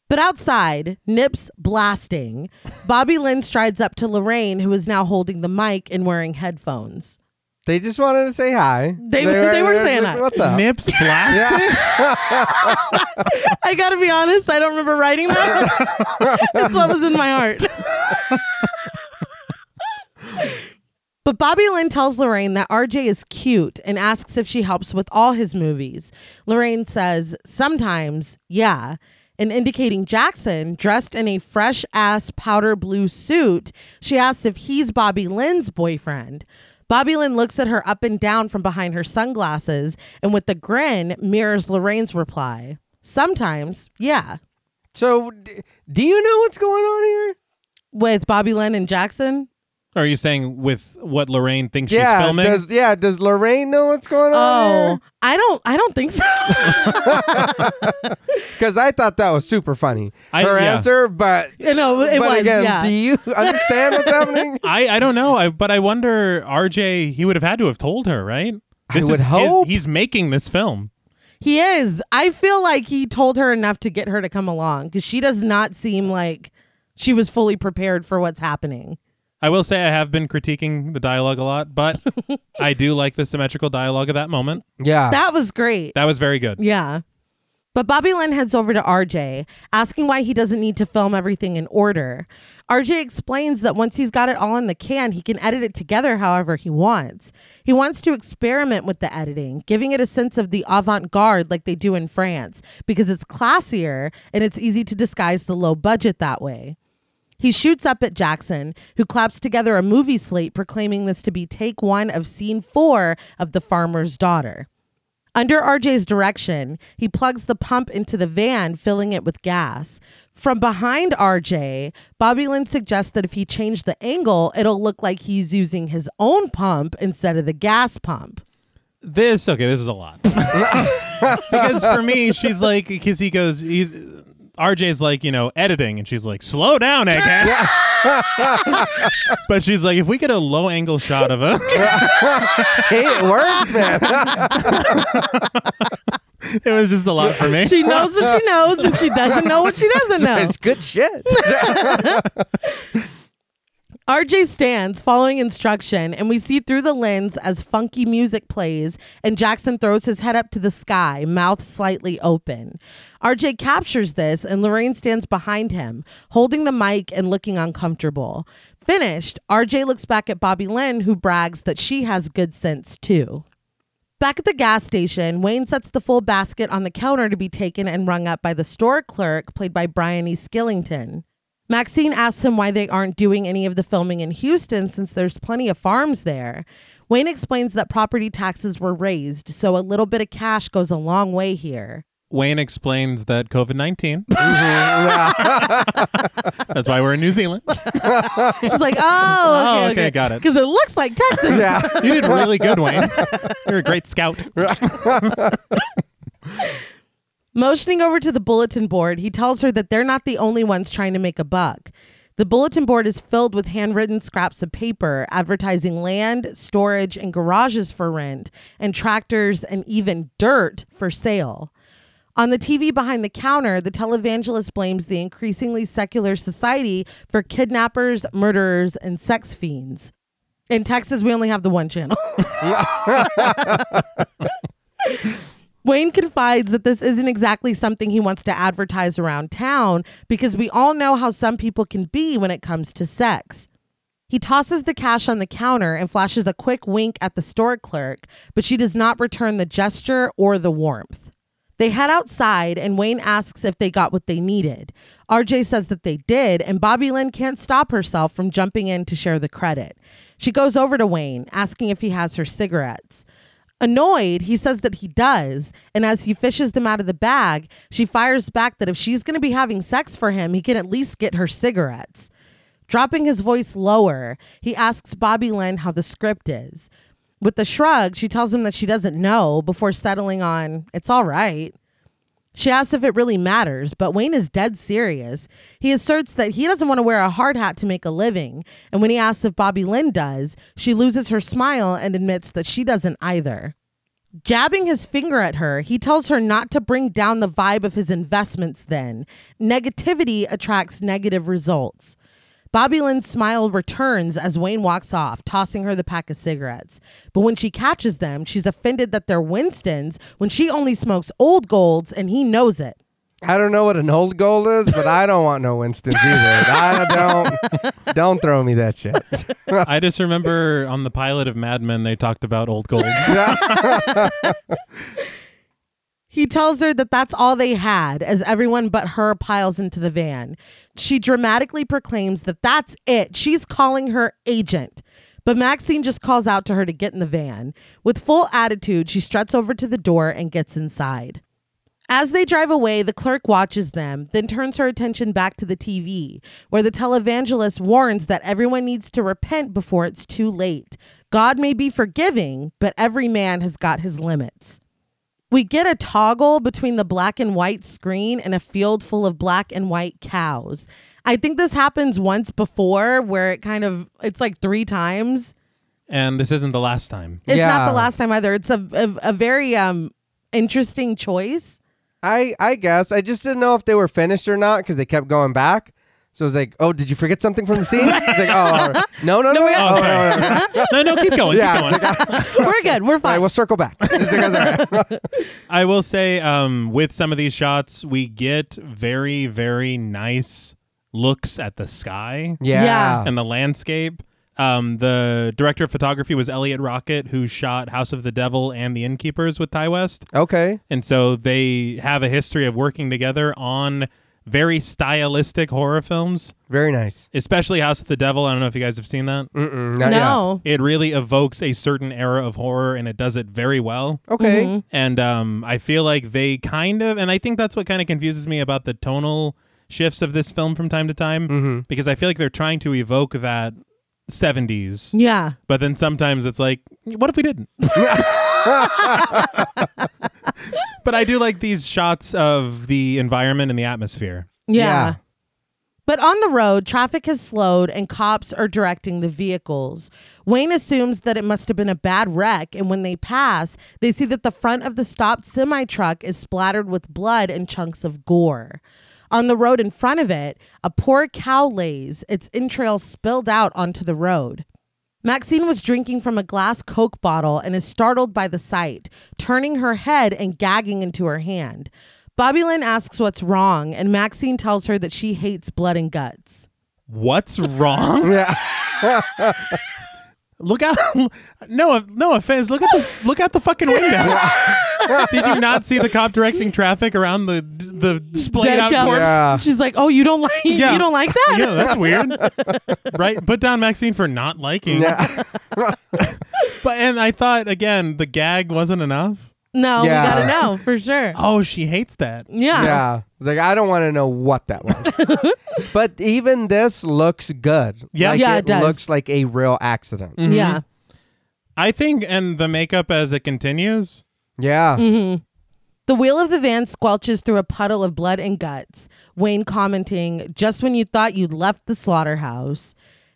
But outside, nips blasting, Bobby Lynn strides up to Lorraine, who is now holding the mic and wearing headphones. They just wanted to say hi. They- they were saying hi. What's up? Nips blasting. I gotta be honest, I don't remember writing that. That's what was in my heart. but Bobby Lynn tells Lorraine that RJ is cute and asks if she helps with all his movies. Lorraine says, sometimes, yeah. And indicating Jackson, dressed in a fresh ass powder blue suit, she asks if he's Bobby Lynn's boyfriend. Bobby Lynn looks at her up and down from behind her sunglasses and with a grin mirrors Lorraine's reply. Sometimes, yeah. So, d- do you know what's going on here? With Bobby Lynn and Jackson? Are you saying with what Lorraine thinks yeah. she's filming? Does yeah? Does Lorraine know what's going on? Oh, on? I don't I don't think so. Because I thought that was super funny. I- Her yeah. answer, but you know, it but was again, yeah. do you understand what's happening? I, I don't know, I, but I wonder. RJ, he would have had to have told her, right? I would is his- hope. he's making this film. He is. I feel like he told her enough to get her to come along because she does not seem like she was fully prepared for what's happening. I will say I have been critiquing the dialogue a lot, but I do like the symmetrical dialogue of that moment. Yeah. That was great. That was very good. Yeah. But Bobby Lynn heads over to RJ, asking why he doesn't need to film everything in order. RJ explains that once he's got it all in the can, he can edit it together however he wants. He wants to experiment with the editing, giving it a sense of the avant garde like they do in France, because it's classier and it's easy to disguise the low budget that way. He shoots up at Jackson, who claps together a movie slate proclaiming this to be take one of scene four of The Farmer's Daughter. Under RJ's direction, he plugs the pump into the van, filling it with gas. From behind RJ, Bobby Lynn suggests that if he changed the angle, it'll look like he's using his own pump instead of the gas pump. This okay, this is a lot. because for me, she's like because he goes he's RJ's like, you know, editing and she's like, slow down, egghead. but she's like, if we get a low angle shot of it, hey, it worked, man. it was just a lot for me. She knows what she knows and she doesn't know what she doesn't know. it's good shit. RJ stands following instruction, and we see through the lens as funky music plays, and Jackson throws his head up to the sky, mouth slightly open. RJ captures this, and Lorraine stands behind him, holding the mic and looking uncomfortable. Finished, RJ looks back at Bobby Lynn, who brags that she has good sense too. Back at the gas station, Wayne sets the full basket on the counter to be taken and rung up by the store clerk, played by Brian E. Skillington. Maxine asks him why they aren't doing any of the filming in Houston since there's plenty of farms there. Wayne explains that property taxes were raised, so a little bit of cash goes a long way here. Wayne explains that COVID 19. Mm-hmm. That's why we're in New Zealand. She's like, oh, oh okay, Oh, okay, got it. Because it looks like Texas. yeah. You did really good, Wayne. You're a great scout. Motioning over to the bulletin board, he tells her that they're not the only ones trying to make a buck. The bulletin board is filled with handwritten scraps of paper advertising land, storage, and garages for rent, and tractors and even dirt for sale. On the TV behind the counter, the televangelist blames the increasingly secular society for kidnappers, murderers, and sex fiends. In Texas, we only have the one channel. Wayne confides that this isn't exactly something he wants to advertise around town because we all know how some people can be when it comes to sex. He tosses the cash on the counter and flashes a quick wink at the store clerk, but she does not return the gesture or the warmth. They head outside and Wayne asks if they got what they needed. RJ says that they did, and Bobby Lynn can't stop herself from jumping in to share the credit. She goes over to Wayne, asking if he has her cigarettes. Annoyed, he says that he does, and as he fishes them out of the bag, she fires back that if she's going to be having sex for him, he can at least get her cigarettes. Dropping his voice lower, he asks Bobby Lynn how the script is. With a shrug, she tells him that she doesn't know before settling on, it's all right. She asks if it really matters, but Wayne is dead serious. He asserts that he doesn't want to wear a hard hat to make a living, and when he asks if Bobby Lynn does, she loses her smile and admits that she doesn't either. Jabbing his finger at her, he tells her not to bring down the vibe of his investments then. Negativity attracts negative results. Bobby Lynn's smile returns as Wayne walks off, tossing her the pack of cigarettes. But when she catches them, she's offended that they're Winston's when she only smokes old golds and he knows it. I don't know what an old gold is, but I don't want no Winston's either. I don't. Don't throw me that shit. I just remember on the pilot of Mad Men, they talked about old golds. He tells her that that's all they had as everyone but her piles into the van. She dramatically proclaims that that's it. She's calling her agent. But Maxine just calls out to her to get in the van. With full attitude, she struts over to the door and gets inside. As they drive away, the clerk watches them, then turns her attention back to the TV, where the televangelist warns that everyone needs to repent before it's too late. God may be forgiving, but every man has got his limits. We get a toggle between the black and white screen and a field full of black and white cows. I think this happens once before where it kind of it's like 3 times. and this isn't the last time. It's not the last time either. It's a a, a very um interesting choice. I I guess I just didn't know if they were finished or not because they kept going back. So I was like, "Oh, did you forget something from the scene?" It's like, "Oh, no, no, no, we're- oh, Oh, no, no, no, no. no, no, keep going. Yeah, Keep going. it's like, We're good. We're fine. right, we'll circle back." Like, all right. I will say, um, with some of these shots, we get very, very nice looks at the sky yeah. Yeah. and the landscape. Um, the director of photography was Eliot Rockett, who shot House of the Devil and The Innkeepers with Ti West. Okay. And so they have a history of working together on very stylistic horror films, Very nice. especially House of the Devil. I don't know if you guys have seen that. Mm-mm, no. It really evokes a certain era of horror and it does it very well. Okay. Mm-hmm. And um, I feel like they kind of, and I think that's what kind of confuses me about the tonal shifts of this film from time to time, Mm-hmm. because I feel like they're trying to evoke that 70s, Yeah. but then sometimes it's like, what if we didn't? but I do like these shots of the environment and the atmosphere. Yeah. Yeah. But on the road, traffic has slowed and cops are directing the vehicles. Wayne assumes that it must have been a bad wreck, and when they pass, they see that the front of the stopped semi truck is splattered with blood and chunks of gore. On the road in front of it, a poor cow lays, its entrails spilled out onto the road. Maxine was drinking from a glass Coke bottle and is startled by the sight, turning her head and gagging into her hand. Bobby Lynn asks what's wrong, and Maxine tells her that she hates blood and guts. What's wrong? Yeah. Look out! No, no offense. Look at the look out the fucking window. Did you not see the cop directing traffic around the the splayed Dead out cow. corpse? Yeah. She's like, "Oh, you don't like Yeah. you don't like that?" Yeah, that's weird. right? Put down Maxine for not liking. Yeah. But and I thought again, the gag wasn't enough. No, Yeah. we gotta know for sure. Oh, she hates that. Yeah. Yeah. It's like I don't want to know what that was. but even this looks good. Yeah. Like, Yeah, it, it does. looks like a real accident. Yeah. I think, and the makeup as it continues. Yeah. Mm-hmm. The wheel of the van squelches through a puddle of blood and guts. Wayne commenting, just when you thought you'd left the slaughterhouse.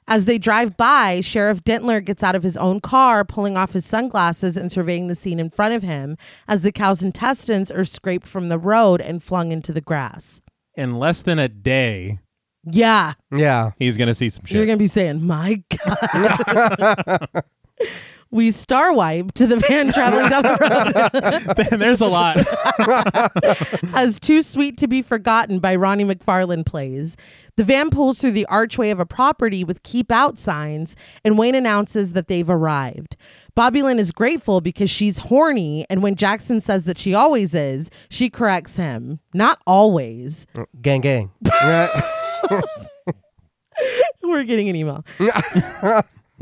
As they drive by, Sheriff Dentler gets out of his own car, pulling off his sunglasses and surveying the scene in front of him as the cow's intestines are scraped from the road and flung into the grass. In less than a day, Yeah. Yeah. he's gonna see some shit. You're going to be saying, my God. we star wipe to the van traveling down the road. There's a lot. as Too Sweet to Be Forgotten by Ronnie McFarlane plays. The van pulls through the archway of a property with keep out signs, and Wayne announces that they've arrived. Bobby Lynn is grateful because she's horny, and when Jackson says that she always is, she corrects him. Not always. Mm, gang gang. We're getting an email.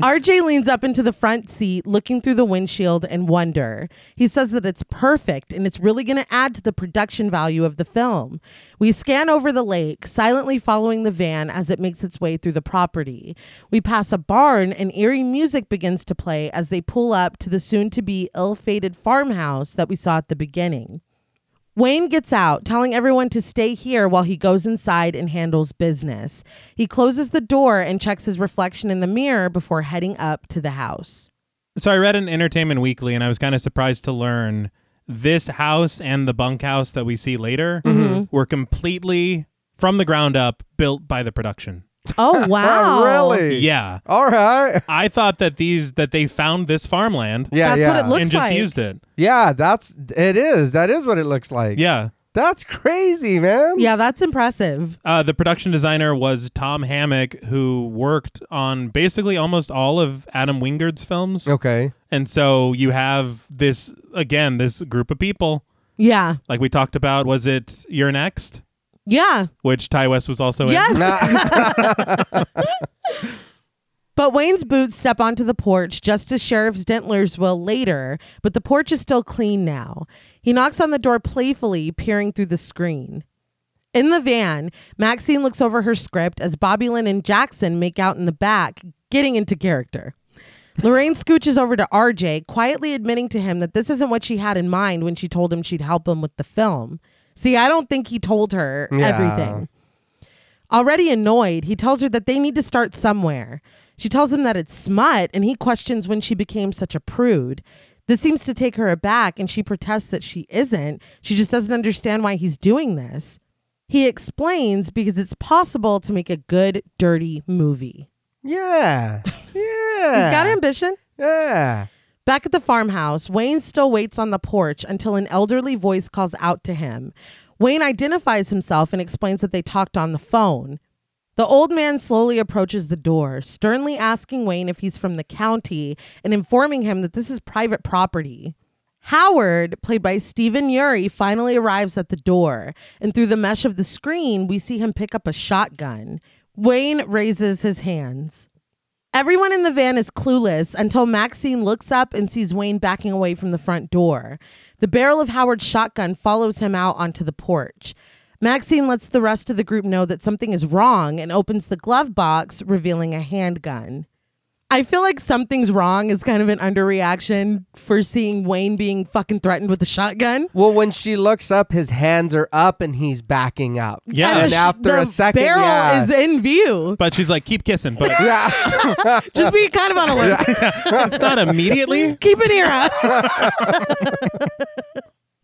RJ leans up into the front seat, looking through the windshield and wonder. He says that it's perfect and it's really going to add to the production value of the film. We scan over the lake, silently following the van as it makes its way through the property. We pass a barn and eerie music begins to play as they pull up to the soon to be ill fated farmhouse that we saw at the beginning. Wayne gets out, telling everyone to stay here while he goes inside and handles business. He closes the door and checks his reflection in the mirror before heading up to the house. So I read in Entertainment Weekly, and I was kind of surprised to learn this house and the bunkhouse that we see later mm-hmm. were completely from the ground up built by the production. Oh, wow. Really? Yeah. All right. I thought that these that they found this farmland Yeah, That's yeah. what it looks and just like. used it. Yeah, that's it is. That is what it looks like. Yeah. That's crazy, man. Yeah, that's impressive. Uh, the production designer was Tom Hammock, who worked on basically almost all of Adam Wingard's films. Okay. And so you have this again, this group of people, Yeah. like we talked about. Was it You're Next, Yeah. which Ti West was also in? Yes. But Wayne's boots step onto the porch just as Sheriff Dentler's will later, but the porch is still clean now. He knocks on the door playfully, peering through the screen. In the van, Maxine looks over her script as Bobby Lynn and Jackson make out in the back, getting into character. Lorraine scooches over to RJ, quietly admitting to him that this isn't what she had in mind when she told him she'd help him with the film. See, I don't think he told her Yeah. everything. Already annoyed, he tells her that they need to start somewhere. She tells him that it's smut, and he questions when she became such a prude. This seems to take her aback, and she protests that she isn't. She just doesn't understand why he's doing this. He explains because it's possible to make a good, dirty movie. Yeah. Yeah. He's got ambition. Yeah. Back at the farmhouse, Wayne still waits on the porch until an elderly voice calls out to him. Wayne identifies himself and explains that they talked on the phone. The old man slowly approaches the door, sternly asking Wayne if he's from the county and informing him that this is private property. Howard, played by Stephen Ure, finally arrives at the door, and through the mesh of the screen, we see him pick up a shotgun. Wayne raises his hands. Everyone in the van is clueless until Maxine looks up and sees Wayne backing away from the front door. The barrel of Howard's shotgun follows him out onto the porch. Maxine lets the rest of the group know that something is wrong and opens the glove box, revealing a handgun. I feel like something's wrong is kind of an underreaction for seeing Wayne being fucking threatened with a shotgun. Well, when she looks up, his hands are up and he's backing up. Yeah. And And the sh- after the a second, barrel yeah. is in view. But she's like, keep kissing, but yeah. Just be kind of on alert. it's not immediately. Keep an ear out.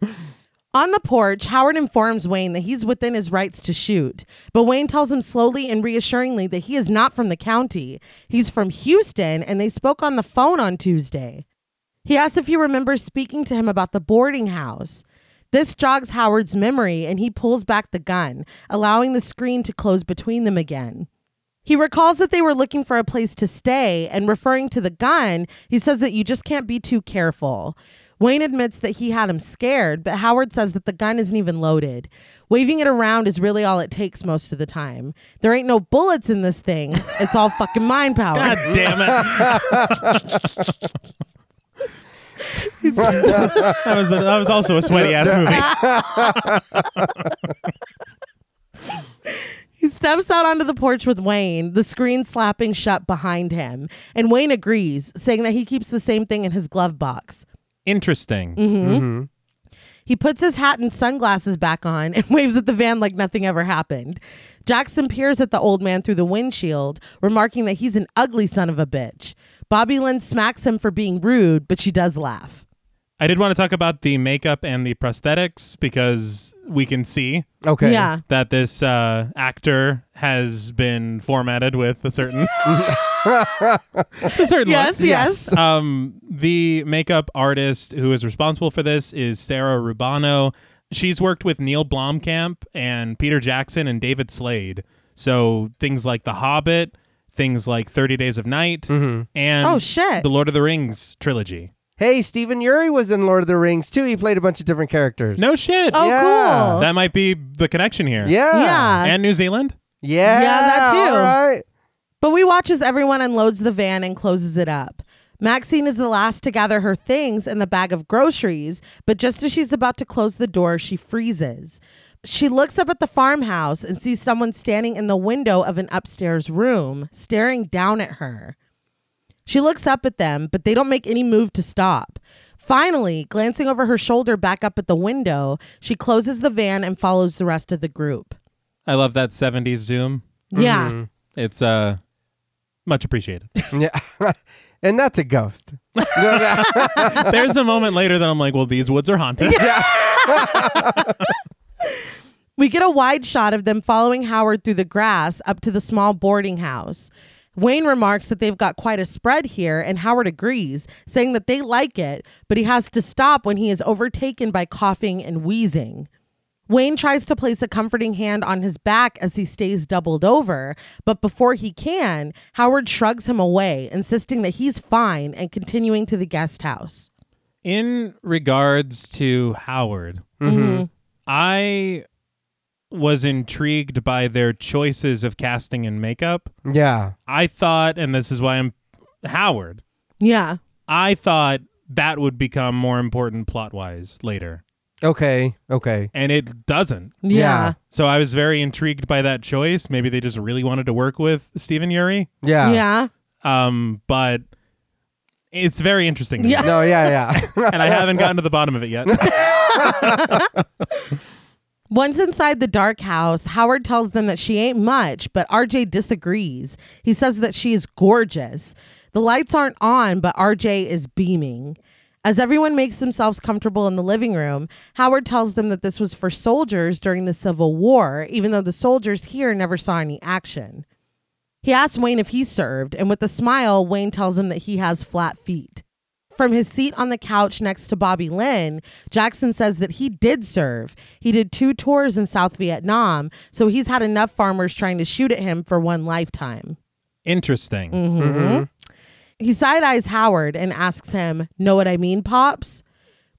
On the porch, Howard informs Wayne that he's within his rights to shoot, but Wayne tells him slowly and reassuringly that he is not from the county. He's from Houston, and they spoke on the phone on Tuesday. He asks if he remembers speaking to him about the boarding house. This jogs Howard's memory, and he pulls back the gun, allowing the screen to close between them again. He recalls that they were looking for a place to stay, and referring to the gun, he says that you just can't be too careful. Wayne admits that he had him scared, but Howard says that the gun isn't even loaded. Waving it around is really all it takes most of the time. There ain't no bullets in this thing. It's all fucking mind power. God damn it. that was that was also a sweaty ass movie. He steps out onto the porch with Wayne, the screen slapping shut behind him. And Wayne agrees, saying that he keeps the same thing in his glove box. Interesting. Mm-hmm. He puts his hat and sunglasses back on and waves at the van like nothing ever happened. Jackson peers at the old man through the windshield, remarking that he's an ugly son of a bitch. Bobby Lynn smacks him for being rude, but she does laugh. I did want to talk about the makeup and the prosthetics because we can see Okay. Yeah. that this uh, actor has been formatted with a certain a certain Yes, yes. Um, the makeup artist who is responsible for this is Sarah Rubano. She's worked with Neil Blomkamp and Peter Jackson and David Slade. So things like The Hobbit, things like Thirty Days of Night, and Oh, shit. the Lord of the Rings trilogy. Hey, Stephen Ure was in Lord of the Rings too. He played a bunch of different characters. No shit. Oh, Yeah. cool. That might be the connection here. Yeah. Yeah. And New Zealand. Yeah. Yeah, that too. All right. But we watch as everyone unloads the van and closes it up. Maxine is the last to gather her things in the bag of groceries, but just as she's about to close the door, she freezes. She looks up at the farmhouse and sees someone standing in the window of an upstairs room, staring down at her. She looks up at them, but they don't make any move to stop. Finally, glancing over her shoulder back up at the window, she closes the van and follows the rest of the group. I love that 70s zoom. Yeah. It's uh much appreciated. Yeah. and that's a ghost. There's a moment later that I'm like, well, these woods are haunted. We get a wide shot of them following Howard through the grass up to the small boarding house. Wayne remarks that they've got quite a spread here, and Howard agrees, saying that they like it, but he has to stop when he is overtaken by coughing and wheezing. Wayne tries to place a comforting hand on his back as he stays doubled over, but before he can, Howard shrugs him away, insisting that he's fine and continuing to the guest house. In regards to Howard, Mm-hmm. I was intrigued by their choices of casting and makeup. Yeah. I thought, and this is why I'm Howard, Yeah. I thought that would become more important plot wise later. Okay. Okay. And it doesn't. Yeah. Yeah. So I was very intrigued by that choice. Maybe they just really wanted to work with Stephen Ure. Yeah. Yeah. Um, but it's very interesting. to me. Yeah. No, yeah, yeah. and I haven't gotten to the bottom of it yet. Once inside the dark house, Howard tells them that she ain't much, but RJ disagrees. He says that she is gorgeous. The lights aren't on, but RJ is beaming. As everyone makes themselves comfortable in the living room, Howard tells them that this was for soldiers during the Civil War, even though the soldiers here never saw any action. He asks Wayne if he served, and with a smile, Wayne tells him that he has flat feet. From his seat on the couch next to Bobby Lynn, Jackson says that he did serve. He did two tours in South Vietnam, so he's had enough farmers trying to shoot at him for one lifetime. Interesting. Mm-hmm. He side eyes Howard and asks him, Know what I mean, Pops?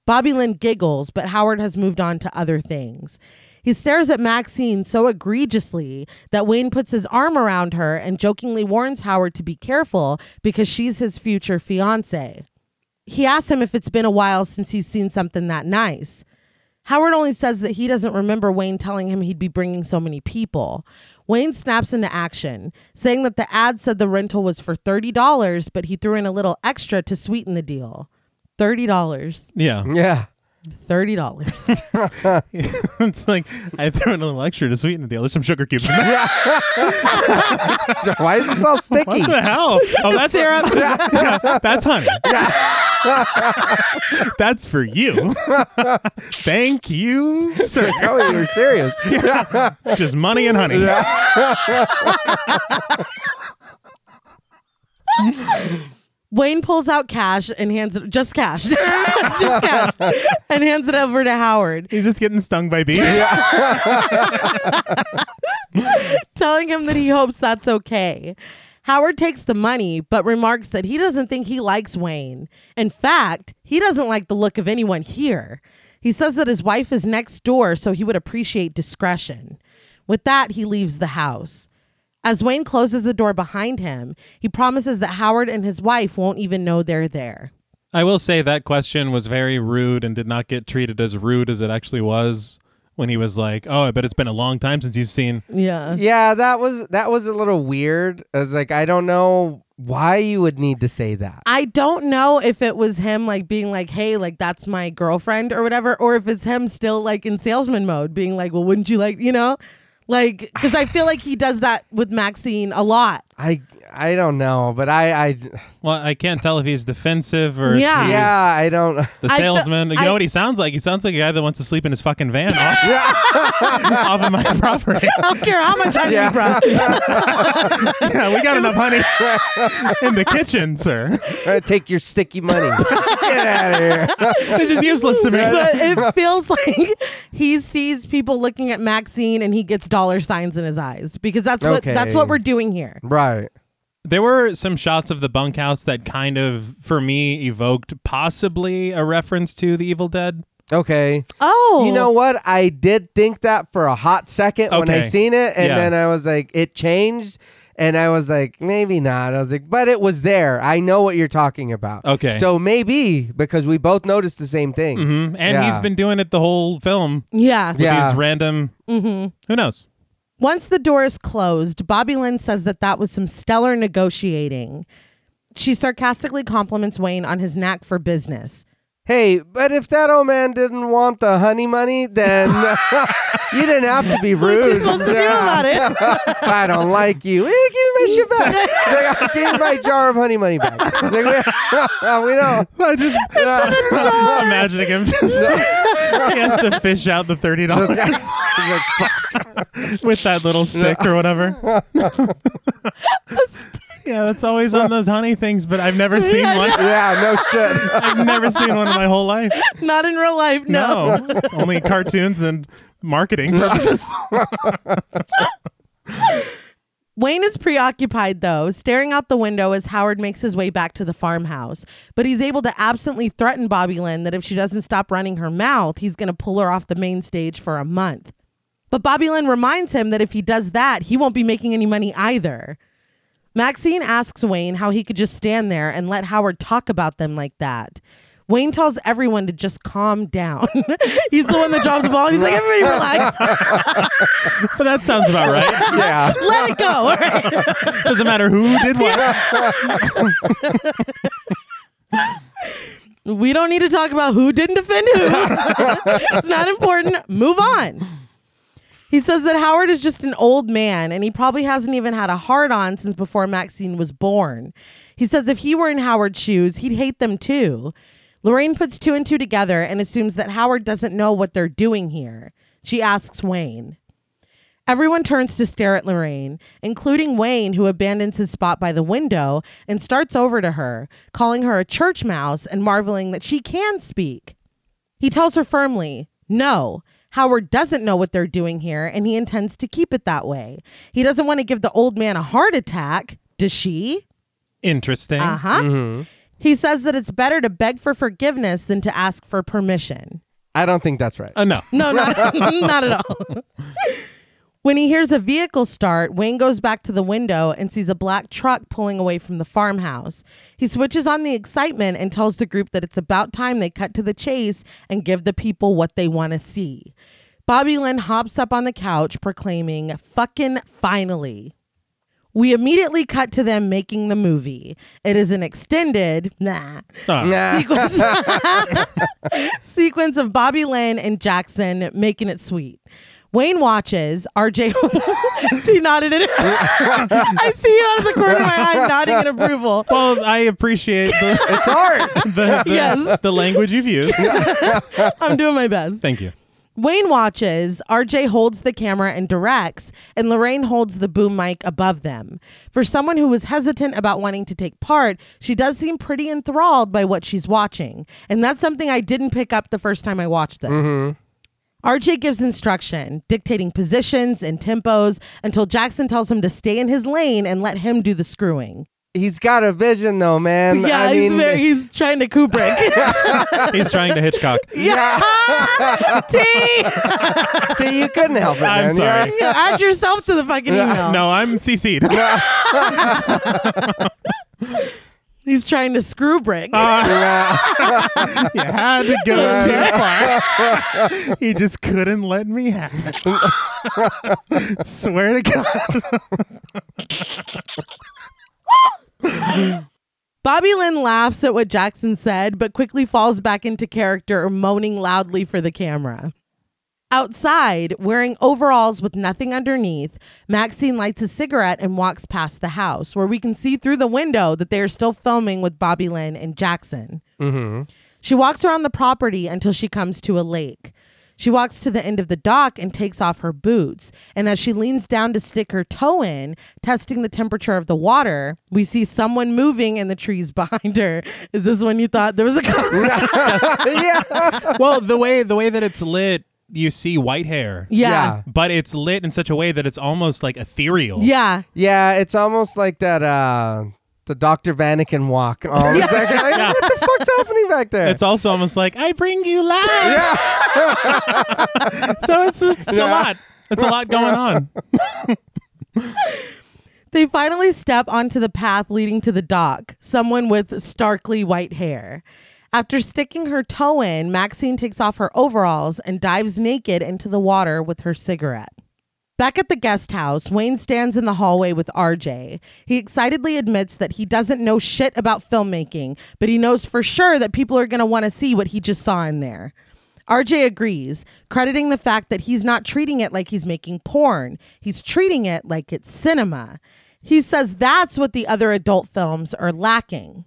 Bobby Lynn giggles, but Howard has moved on to other things. He stares at Maxine so egregiously that Wayne puts his arm around her and jokingly warns Howard to be careful because she's his future fiance. He asks him if it's been a while since he's seen something that nice. Howard only says that he doesn't remember Wayne telling him he'd be bringing so many people. Wayne snaps into action, saying that the ad said the rental was for $30, but he threw in a little extra to sweeten the deal. $30. Yeah. Yeah. $30. it's like I threw in a little extra to sweeten the deal. There's some sugar cubes in there. Why is this all sticky? What the hell? Oh, that's Syrup. Yeah, that's honey. that's for you. Thank you, sir. Oh, you're serious. Just money and honey. Wayne pulls out cash and hands it just cash. just cash. And hands it over to Howard, He's just getting stung by bees. telling him that he hopes that's okay. Howard takes the money, but remarks that he doesn't think he likes Wayne. In fact, he doesn't like the look of anyone here. He says that his wife is next door, so he would appreciate discretion. With that, he leaves the house. As Wayne closes the door behind him, he promises that Howard and his wife won't even know they're there. I will say that question was very rude and did not get treated as rude as it actually was when he was like, "Oh, I bet it's been a long time since you've seen." Yeah. Yeah, that was that was a little weird. I was like, I don't know why you would need to say that. I don't know if it was him like being like, hey, like that's my girlfriend or whatever, or if it's him still like in salesman mode, being like, well, wouldn't you like, you know? Like, because I feel like he does that with Maxine a lot. I I don't know, but I I Well, I can't tell if he's defensive or Yeah. he's yeah, I don't. the I fe- salesman. you I- know what he sounds like? He sounds like a guy that wants to sleep in his fucking van off, off of my property. I don't care how much I Yeah. need, bro. yeah, we got enough honey in the kitchen, sir. Take your sticky money. Get out of here. This is useless to me. But it feels like he sees people looking at Maxine and he gets dollar signs in his eyes because that's what Okay. that's what we're doing here. Right. There were some shots of the bunkhouse that kind of, for me, evoked possibly a reference to the Evil Dead. Okay. Oh, You know what? I did think that for a hot second when I Okay. seen it, and Yeah. then I was like, it changed, and I was like, maybe not. I was like, but it was there. I know what you're talking about. Okay. So maybe because we both noticed the same thing. hmm And Yeah. he's been doing it the whole film Yeah. with Yeah. these random. Mm-hmm. Who knows? Once the door is closed, Bobby Lynn says that that was some stellar negotiating. She sarcastically compliments Wayne on his knack for business. Hey, but if that old man didn't want the honey money, then you didn't have to be rude. What's he supposed to do about it? I don't like you. Eh, give me my shit back. He's like, give me my jar of honey money back. He's like, we, we don't. I just imagining him just he has to fish out the thirty dollars He's like, fuck. with that little stick or whatever. yeah, that's always on those honey things, but I've never seen one. Yeah, no shit. I've never seen one in my whole life. Not in real life, no. No, only cartoons and marketing purposes. Wayne is preoccupied, though, staring out the window as Howard makes his way back to the farmhouse. But he's able to absently threaten Bobby Lynn that if she doesn't stop running her mouth, he's going to pull her off the main stage for a month. But Bobby Lynn reminds him that if he does that, he won't be making any money either. Maxine asks Wayne how he could just stand there and let Howard talk about them like that. Wayne tells everyone to just calm down. he's the one that dropped the ball. And he's like, everybody relax. but that sounds about right. Yeah. let it go. Right. Doesn't matter who did what. We don't need to talk about who didn't defend who. it's not important. Move on. He says that Howard is just an old man and he probably hasn't even had a hard on since before Maxine was born. He says if he were in Howard's shoes, he'd hate them too. Lorraine puts two and two together and assumes that Howard doesn't know what they're doing here. She asks Wayne. Everyone turns to stare at Lorraine, including Wayne, who abandons his spot by the window and starts over to her, calling her a church mouse and marveling that she can speak. He tells her firmly, No, Howard doesn't know what they're doing here, and he intends to keep it that way. He doesn't want to give the old man a heart attack, does she? Interesting. Uh huh. Mm-hmm. He says that it's better to beg for forgiveness than to ask for permission. I don't think that's right. Uh, no. No, not, not at all. When he hears a vehicle start, Wayne goes back to the window and sees a black truck pulling away from the farmhouse. He switches on the excitement and tells the group that it's about time they cut to the chase and give the people what they want to see. Bobby Lynn hops up on the couch, proclaiming, Fucking finally. We immediately cut to them making the movie. It is an extended, nah, Ah. Nah. sequence, sequence of Bobby Lynn and Jackson making it sweet. Wayne watches. RJ, he nodded it. I see you out of the corner of my eye nodding in approval. Well, I appreciate the, it's art. the, the, Yes. the language you've used. I'm doing my best. Thank you. Wayne watches, RJ holds the camera and directs, and Lorraine holds the boom mic above them. For someone who was hesitant about wanting to take part, she does seem pretty enthralled by what she's watching. And that's something I didn't pick up the first time I watched this. Mm-hmm. RJ gives instruction, dictating positions and tempos until Jackson tells him to stay in his lane and let him do the screwing. He's got a vision though, man. Yeah, I he's mean, very he's trying to Kubrick. He's trying to Hitchcock. yeah. T, See, you couldn't help it. I'm man. sorry. Yeah, add yourself to the fucking email. No, I'm CC'd. He's trying to screw brick. Uh, yeah. you had to go too far. he just couldn't let me have it. Swear to God. Bobby Lynn laughs at what Jackson said, but quickly falls back into character, moaning loudly for the camera. Outside, wearing overalls with nothing underneath, Maxine lights a cigarette and walks past the house, where we can see through the window that they are still filming with Bobby Lynn and Jackson. Mm-hmm. She walks around the property until she comes to a lake. She walks to the end of the dock and takes off her boots. And as she leans down to stick her toe in, testing the temperature of the water, we see someone moving in the trees behind her. Is this when you thought there was a ghost? yeah. Well, the way the way that it's lit, you see white hair. yeah. But it's lit in such a way that it's almost like ethereal. Yeah. Yeah, it's almost like that uh the Dr. Vanaken walk. Oh, it's like, like, Yeah. what the fuck's happening back there? It's also almost like I bring you life. yeah. So it's it's a lot. It's a lot going on. They finally step onto the path leading to the dock, someone with starkly white hair. After sticking her toe in, Maxine takes off her overalls and dives naked into the water with her cigarette. Back at the guest house, Wayne stands in the hallway with RJ. He excitedly admits that he doesn't know shit about filmmaking, but he knows for sure that people are going to want to see what he just saw in there. RJ agrees, crediting the fact that he's not treating it like he's making porn. He's treating it like it's cinema. He says that's what the other adult films are lacking.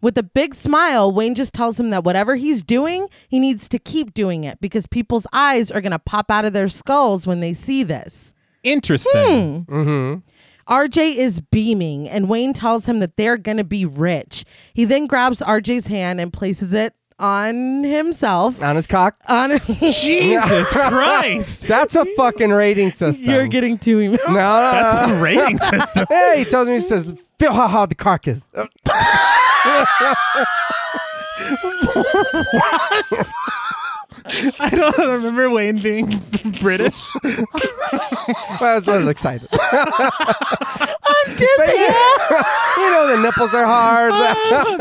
With a big smile, Wayne just tells him that whatever he's doing, he needs to keep doing it because people's eyes are going to pop out of their skulls when they see this. Interesting. Hmm. Mm-hmm. RJ is beaming, and Wayne tells him that they're going to be rich. He then grabs RJ's hand and places it on himself. On his cock. On Jesus Christ. That's a fucking rating system. You're getting too emo. no, no, That's a rating system. Hey, he tells me he says, feel how hard the cock is. I don't remember Wayne being British. I was a little excited. I'm dizzy. you know the nipples are hard. Uh,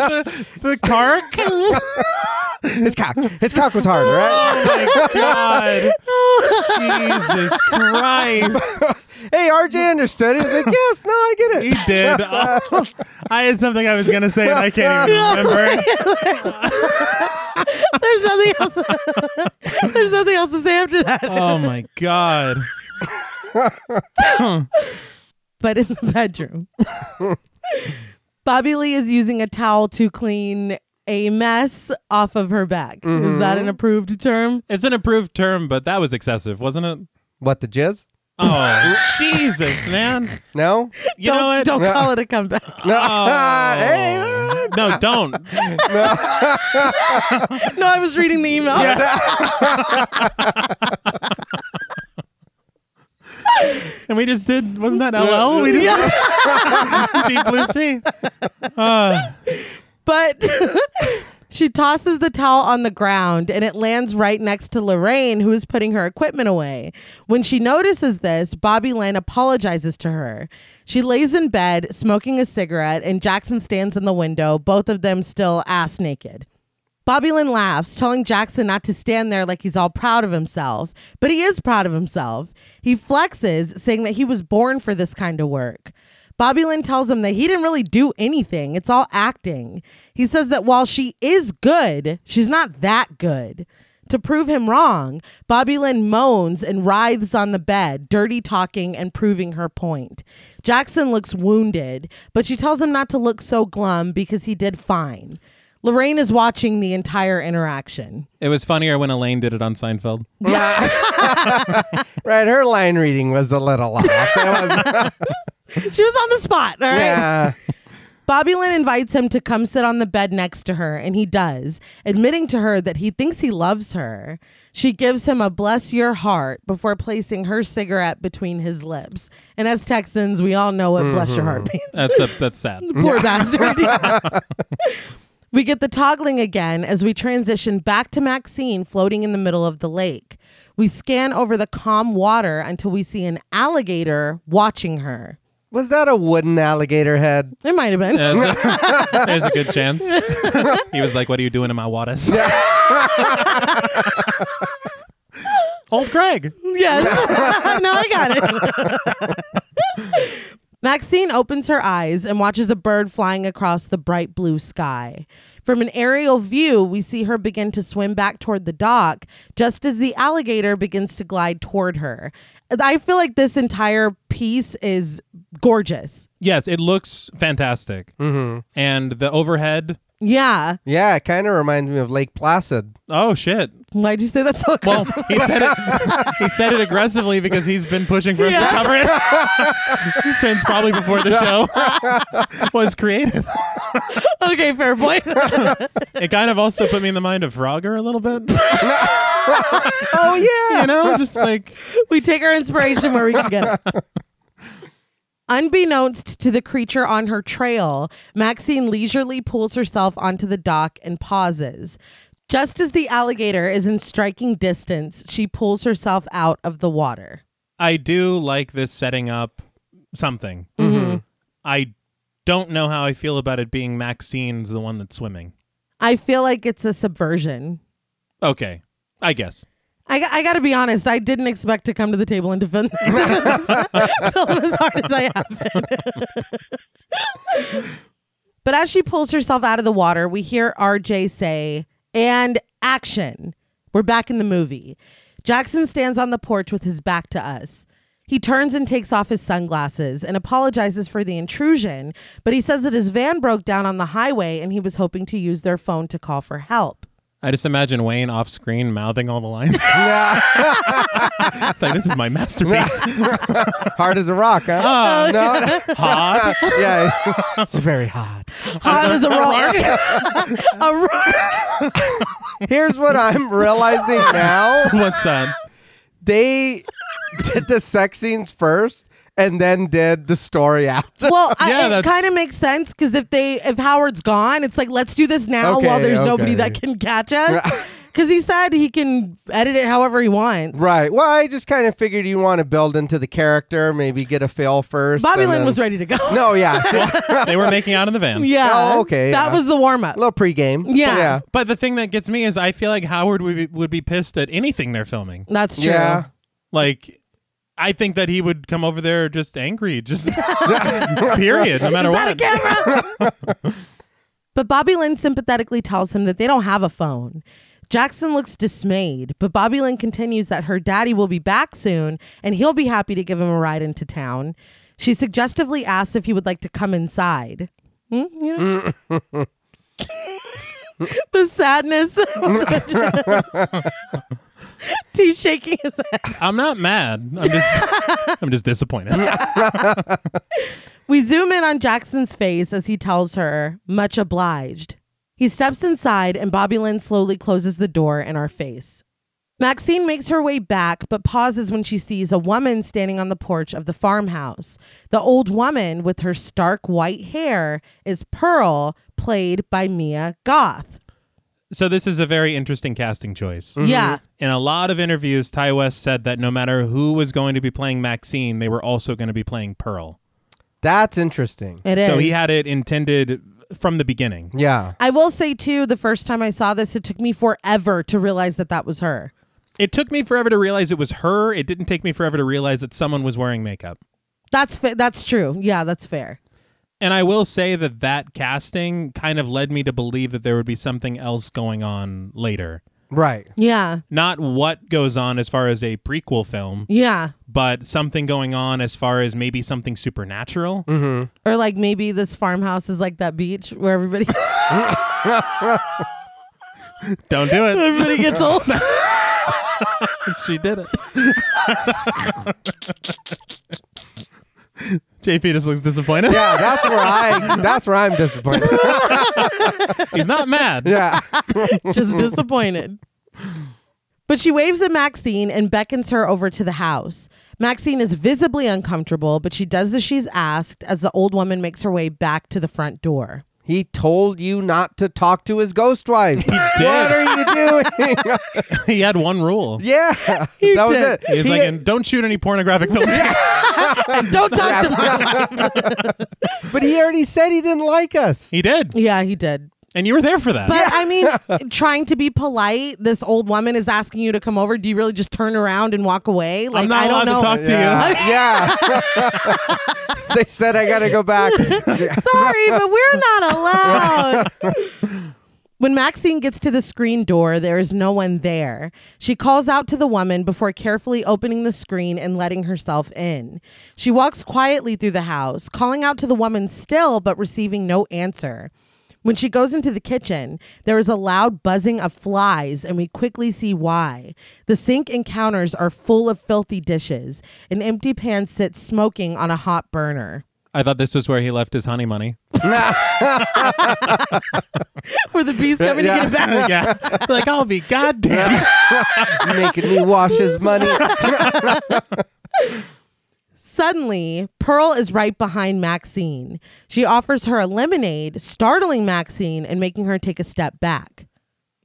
the, the cark. his cock. His cock was hard, right? Oh my God. Jesus Christ. Hey, RJ understood. He was like, yes, no, I get it. He did. I had something I was going to say and I can't even remember. There's nothing else. There's nothing else to say after that. Oh my God. but in the bedroom. Bobby Lynn is using a towel to clean a mess off of her back. Is that mm-hmm. an approved term? It's an approved term, but that was excessive, wasn't it? What the jizz? Oh, Jesus, man. No. You don't know what? don't call it a comeback. No. Oh. hey. No, don't. no, I was reading the email. And we just did, wasn't that LL? We just did Deep Blue Sea. Uh, But she tosses the towel on the ground and it lands right next to Lorraine, who is putting her equipment away. When she notices this, Bobby Lynn apologizes to her. She lays in bed, smoking a cigarette, and Jackson stands in the window, both of them still ass naked. Bobby Lynn laughs, telling Jackson not to stand there like he's all proud of himself, but he is proud of himself. He flexes, saying that he was born for this kind of work. Bobby Lynn tells him that he didn't really do anything, it's all acting. He says that while she is good, she's not that good. To prove him wrong, Bobby Lynn moans and writhes on the bed, dirty talking and proving her point. Jackson looks wounded, but she tells him not to look so glum because he did fine. Lorraine is watching the entire interaction. it was funnier when Elaine did it on Seinfeld. Yeah. Right. Her line reading was a little off. Was- She was on the spot, all right? yeah. Bobby Lynn invites him to come sit on the bed next to her, and he does, admitting to her that he thinks he loves her. She gives him a bless your heart before placing her cigarette between his lips. And as Texans, we all know what bless your heart hmm. means. That's a, that's sad. Poor bastard. We get the toggling again as we transition back to Maxine floating in the middle of the lake. We scan over the calm water until we see an alligator watching her. Was that a wooden alligator head? It might have been. There's a, there's a good chance. he was like, "What are you doing in my waters?" Old Craig. Yes. no, I got it. Maxine opens her eyes and watches a bird flying across the bright blue sky. From an aerial view, we see her begin to swim back toward the dock just as the alligator begins to glide toward her. I feel like this entire piece is gorgeous. Yes, it looks fantastic. Mm-hmm. And the overhead. Yeah. Yeah, it kind of reminds me of Lake Placid. Oh shit. Why'd you say that so Well, aggressive? he said it. He said it aggressively because he's been pushing for us Yeah. to cover it since probably before the show was created. okay, fair point. It kind of also put me in the mind of Frogger a little bit. Oh yeah. You know, just like we take our inspiration where we can get it. Unbeknownst to the creature on her trail, Maxine leisurely pulls herself onto the dock and pauses. Just as the alligator is in striking distance, she pulls herself out of the water. I do like this setting up something. Mm-hmm. I don't know how I feel about it being Maxine's the one that's swimming. I feel like it's a subversion. Okay, I guess. I, I got to be honest, I didn't expect to come to the table and defend this film as hard as I have been. but as she pulls herself out of the water, we hear RJ say, and action. We're back in the movie. Jackson stands on the porch with his back to us. He turns and takes off his sunglasses and apologizes for the intrusion, but he says that his van broke down on the highway and he was hoping to use their phone to call for help. I just imagine Wayne off screen mouthing all the lines. Yeah. it's like this is my masterpiece. Hard as a rock, huh? Ah, no. hot. yeah. It's very hard. Hot as a rock. a rock. Here's what I'm realizing now. What's that? They did the sex scenes first and then did the story after. Well, I, it that's- kind of makes sense because if they if Howard's gone, it's like let's do this now Okay, while there's nobody okay. that can catch us. Because he said he can edit it however he wants. Right. Well, I just kind of figured you want to build into the character, maybe get a fail first. Bobby and Lynn then- was ready to go. No, yeah. They were making out in the van. yeah. Oh, okay, That yeah. was the warm up. a little pregame. Yeah. Yeah. But the thing that gets me is I feel like Howard would be, would be pissed at anything they're filming. That's true. Yeah. Like, I think that he would come over there just angry, just period, no matter Is what. a camera? but Bobby Lynn sympathetically tells him that they don't have a phone. Jackson looks dismayed, but Bobby Lynn continues that her daddy will be back soon and he'll be happy to give him a ride into town. She suggestively asks if he would like to come inside. Hmm, you know? the sadness. He's shaking his head. I'm not mad. I'm just I'm just disappointed. We zoom in on Jackson's face as he tells her, much obliged. He steps inside and Bobby Lynn slowly closes the door in our face. Maxine makes her way back, but pauses when she sees a woman standing on the porch of the farmhouse. The old woman with her stark white hair is Pearl, played by Mia Goth. So this is a very interesting casting choice. Mm-hmm. Yeah. In a lot of interviews, Ti West said that no matter who was going to be playing Maxine, they were also going to be playing Pearl. That's interesting. It is. So he had it intended from the beginning. Yeah. I will say too, the first time I saw this, it took me forever to realize that that was her. It took me forever to realize it was her. It didn't take me forever to realize that someone was wearing makeup. That's fa- that's true. Yeah, that's fair. And I will say that that casting kind of led me to believe that there would be something else going on later. Right. Yeah, Not what goes on as far as a prequel film, yeah. but something going on as far as maybe something supernatural. Mm-hmm. Or like maybe this farmhouse is like that beach where everybody Don't do it. everybody gets old. she did it. JP just looks disappointed. Yeah, that's where I that's where I'm disappointed. He's not mad. yeah. just disappointed. But she waves at Maxine and beckons her over to the house. Maxine is visibly uncomfortable, but she does as she's asked as the old woman makes her way back to the front door. He told you not to talk to his ghost wife. did. What are you doing? he had one rule. yeah. that was did. it. He's He- like, and don't shoot any pornographic films. And don't talk to my but he already said he didn't like us. he did. Yeah, he did. And you were there for that. But I mean, trying to be polite, this old woman is asking you to come over. Do you really just turn around and walk away? Like not I don't allowed know. to talk to yeah. yeah. they said I got to go back. Sorry, but we're not allowed. When Maxine gets to the screen door, there is no one there. She calls out to the woman before carefully opening the screen and letting herself in. She walks quietly through the house, calling out to the woman still, but receiving no answer. When she goes into the kitchen, there is a loud buzzing of flies, and we quickly see why. The sink and counters are full of filthy dishes. An empty pan sits smoking on a hot burner. I thought this was where he left his honey money. Where the bee's coming Yeah. to get it back. yeah. like, I'll be goddamn. Making me wash his money. Suddenly, Pearl is right behind Maxine. She offers her a lemonade, startling Maxine and making her take a step back.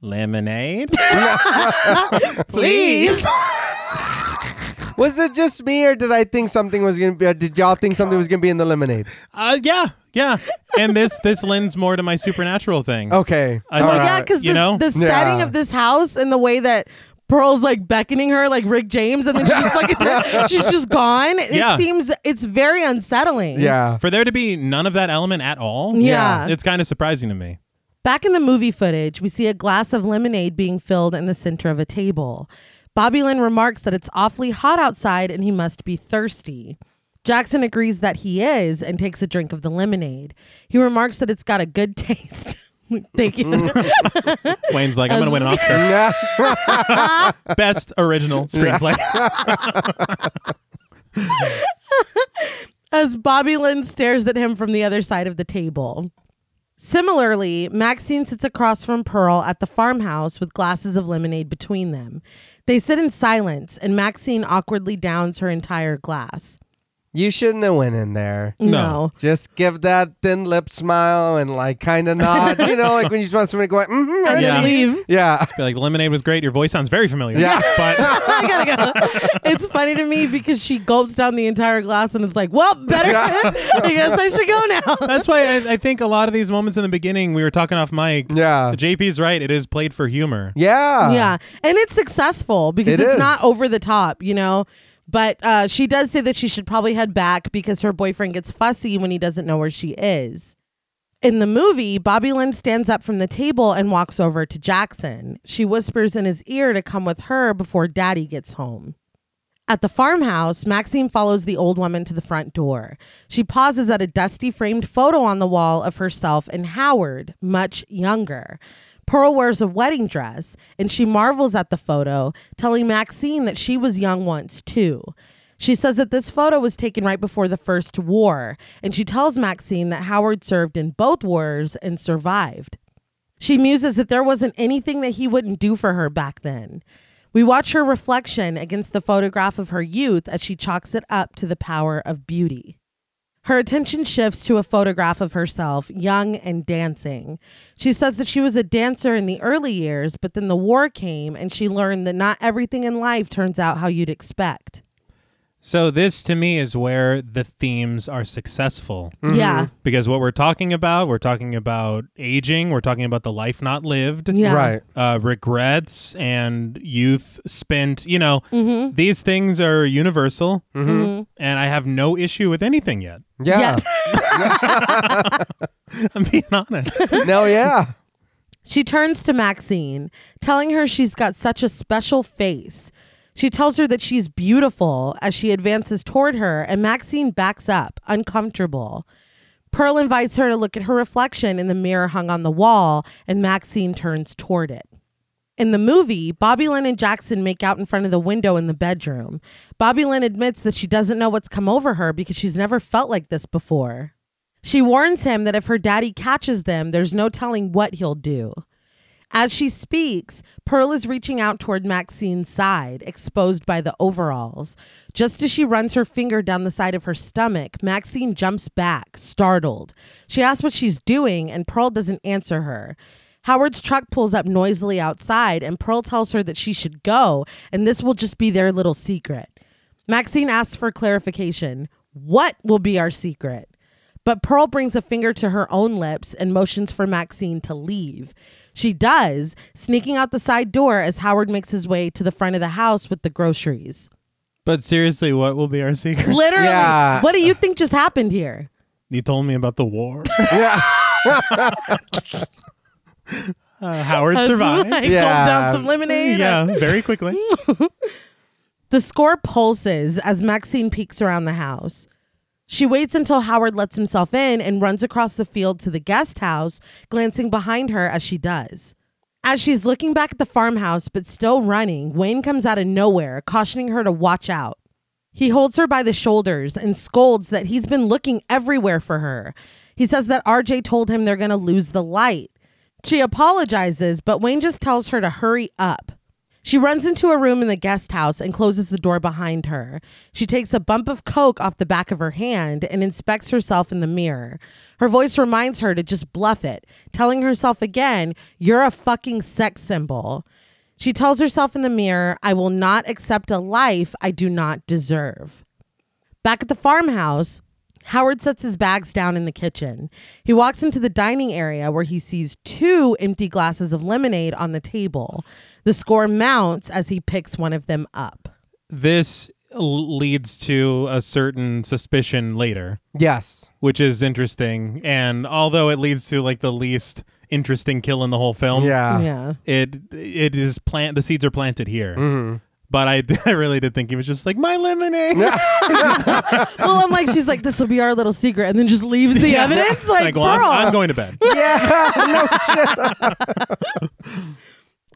Lemonade? Please. Was it just me, or did I think something was gonna be? Or did y'all think something was gonna be in the lemonade? Uh, yeah, yeah. And this this lends more to my supernatural thing. Okay. I All like- right. Yeah, because You know? the setting Yeah. of this house and the way that Pearl's like beckoning her like Rick James and then she's just fucking she's just gone. It Yeah. seems it's very unsettling. Yeah. For there to be none of that element at all, Yeah. it's kind of surprising to me. Back in the movie footage, we see a glass of lemonade being filled in the center of a table. Bobby Lynn remarks that it's awfully hot outside and he must be thirsty. Jackson agrees that he is and takes a drink of the lemonade. He remarks that it's got a good taste. Thank you. Wayne's like, I'm going to win an Oscar. Best original screenplay. as Bobby Lynn stares at him from the other side of the table. Similarly, Maxine sits across from Pearl at the farmhouse with glasses of lemonade between them. They sit in silence, and Maxine awkwardly downs her entire glass. You shouldn't have went in there. No. Just give that thin lip smile and like kind of nod. you know, like when you just want somebody to go, mm-hmm, And Yeah. then leave. yeah. Be like, lemonade was great. Your voice sounds very familiar. Yeah. But I gotta go. It's funny to me because she gulps down the entire glass and it's like, well, better. I guess I should go now. that's why I, I think a lot of these moments in the beginning, we were talking off mic. Yeah. JP's right. It is played for humor. Yeah. yeah and it's successful because It it's is. not over the top you know but uh, she does say that she should probably head back because her boyfriend gets fussy when he doesn't know where she is in the movie bobby lynn stands up from the table and walks over to jackson she whispers in his ear to come with her before daddy gets home at the farmhouse, Maxine follows the old woman to the front door. She pauses at a dusty framed photo on the wall of herself and Howard, much younger. Pearl wears a wedding dress and she marvels at the photo, telling Maxine that she was young once too. She says that this photo was taken right before the first war, and she tells Maxine that Howard served in both wars and survived. She muses that there wasn't anything that he wouldn't do for her back then. We watch her reflection against the photograph of her youth as she chalks it up to the power of beauty. Her attention shifts to a photograph of herself, young and dancing. She says that she was a dancer in the early years, but then the war came and she learned that not everything in life turns out how you'd expect. So this to me is where the themes are successful. Yeah. Because what we're talking about, we're talking about aging, we're talking about the life not lived. Yeah. Right. uh, regrets and youth spent. You know, Mm-hmm. these things are universal, Mm-hmm. and I have no issue with anything yet. Yeah. I'm being honest. no, yeah. She turns to Maxine, telling her she's got such a special face. She tells her that she's beautiful as she advances toward her, and Maxine backs up, uncomfortable. Pearl invites her to look at her reflection in the mirror hung on the wall, and Maxine turns toward it. In the movie, Bobby Lynn and Jackson make out in front of the window in the bedroom. Bobby Lynn admits that she doesn't know what's come over her because she's never felt like this before. She warns him that if her daddy catches them, there's no telling what he'll do. As she speaks, Pearl is reaching out toward Maxine's side, exposed by the overalls. Just as she runs her finger down the side of her stomach, Maxine jumps back, startled. She asks what she's doing, and Pearl doesn't answer her. Howard's truck pulls up noisily outside, and Pearl tells her that she should go, and this will just be their little secret. Maxine asks for clarification. What will be our secret? But Pearl brings a finger to her own lips and motions for Maxine to leave. She does, sneaking out the side door as Howard makes his way to the front of the house with the groceries. But seriously, what will be our secret? Literally, Yeah. what do you think just happened here? You told me about the war. Yeah. Uh, Howard survived. Like, Yeah. down some lemonade. yeah, very quickly. The score pulses as Maxine peeks around the house. She waits until Howard lets himself in and runs across the field to the guest house, glancing behind her as she does. As she's looking back at the farmhouse but still running, Wayne comes out of nowhere, cautioning her to watch out. He holds her by the shoulders and scolds that he's been looking everywhere for her. He says that RJ told him they're going to lose the light. She apologizes, but Wayne just tells her to hurry up. She runs into a room in the guest house and closes the door behind her. She takes a bump of coke off the back of her hand and inspects herself in the mirror. Her voice reminds her to just bluff it, telling herself again, You're a fucking sex symbol. She tells herself in the mirror, I will not accept a life I do not deserve. Back at the farmhouse, Howard sets his bags down in the kitchen. He walks into the dining area where he sees two empty glasses of lemonade on the table. The score mounts as he picks one of them up. This leads to a certain suspicion later, Yes. which is interesting. And although it leads to like the least interesting kill in the whole film, Yeah. yeah. it it is plant. The seeds are planted here. Mhm. But I, I really did think he was just like my lemonade. Well, I'm like, she's like, this will be our little secret, and then just leaves the Yeah. evidence. Like, well, I'm, girl. I'm going to bed. Yeah. no shit.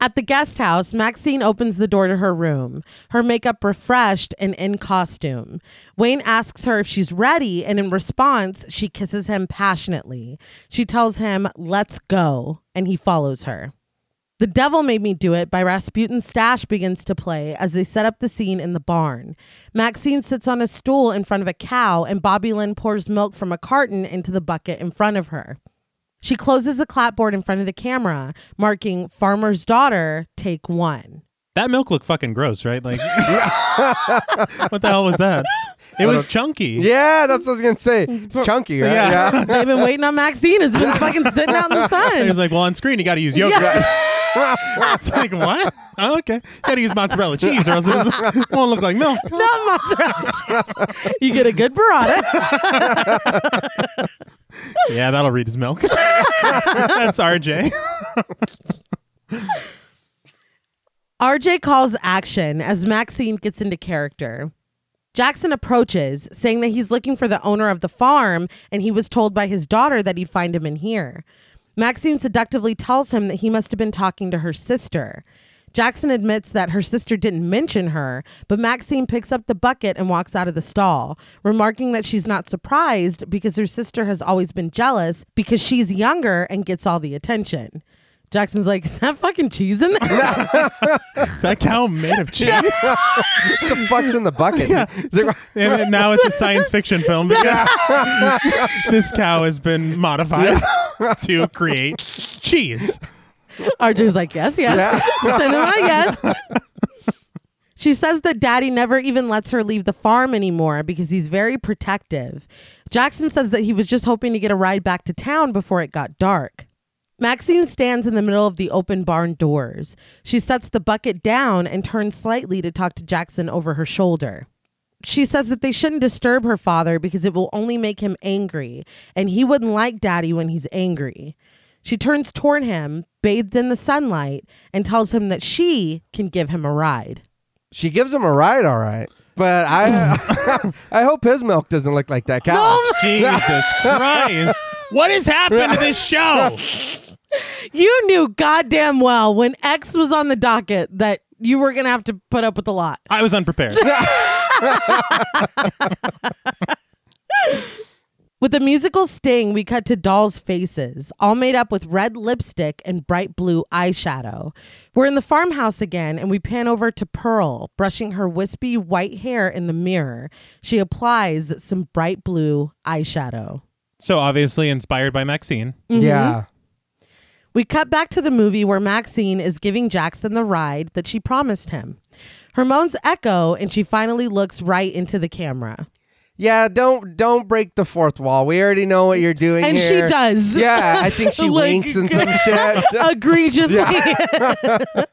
At the guest house, Maxine opens the door to her room, her makeup refreshed and in costume. Wayne asks her if she's ready, and in response, she kisses him passionately. She tells him, Let's go, and he follows her. The Devil Made Me Do It by Rasputin Stash begins to play as they set up the scene in the barn. Maxine sits on a stool in front of a cow, and Bobby Lynn pours milk from a carton into the bucket in front of her. She closes the clapboard in front of the camera, marking Farmer's Daughter, take one. That milk looked fucking gross, right? Like, what the hell was that? It was chunky. Yeah, that's what I was gonna say. It's chunky, right? Yeah. Yeah. They've been waiting on Maxine. It's been fucking sitting out in the It sun. was like, well, on screen you got to use yogurt. it's like what? Oh, okay, got to use mozzarella cheese, or else it doesn't- won't look like milk. Not mozzarella cheese. You get a good burrata. Yeah, that'll read his milk. That's RJ. RJ calls action as Maxine gets into character. Jackson approaches, saying that he's looking for the owner of the farm and he was told by his daughter that he'd find him in here. Maxine seductively tells him that he must have been talking to her sister. Jackson admits that her sister didn't mention her, but Maxine picks up the bucket and walks out of the stall, remarking that she's not surprised because her sister has always been jealous because she's younger and gets all the attention. Jackson's like, Is that fucking cheese in there? Is that cow made of cheese? what the fuck's in the bucket? Is it- and then now it's a science fiction film because this cow has been modified to create cheese. RJ's like, Yes, yes. Cinema, yes. She says that daddy never even lets her leave the farm anymore because he's very protective. Jackson says that he was just hoping to get a ride back to town before it got dark. Maxine stands in the middle of the open barn doors. She sets the bucket down and turns slightly to talk to Jackson over her shoulder. She says that they shouldn't disturb her father because it will only make him angry, and he wouldn't like daddy when he's angry. She turns toward him, bathed in the sunlight, and tells him that she can give him a ride. she gives him a ride, all right. But I, I hope his milk doesn't look like that cow. Jesus Christ. What has happened to this show? You knew goddamn well when X was on the docket that you were going to have to put up with a lot. I was unprepared. With the musical sting, we cut to dolls' faces, all made up with red lipstick and bright blue eyeshadow. We're in the farmhouse again, and we pan over to Pearl, brushing her wispy white hair in the mirror. She applies some bright blue eyeshadow. So obviously inspired by Maxine. Mm-hmm. Yeah. We cut back to the movie where Maxine is giving Jackson the ride that she promised him. Her moans echo, and she finally looks right into the camera. Yeah, don't don't break the fourth wall. We already know what you're doing And she does. Yeah, I think she Like- winks and some shit. egregiously.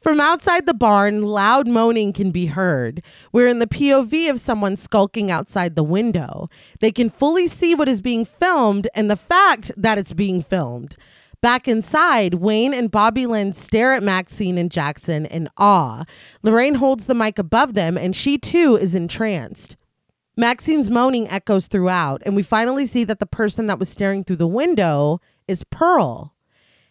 From outside the barn, loud moaning can be heard. We're in the POV of someone skulking outside the window. They can fully see what is being filmed and the fact that it's being filmed. Back inside, Wayne and Bobby Lynn stare at Maxine and Jackson in awe. Lorraine holds the mic above them and she too is entranced. Maxine's moaning echoes throughout, and we finally see that the person that was staring through the window is Pearl.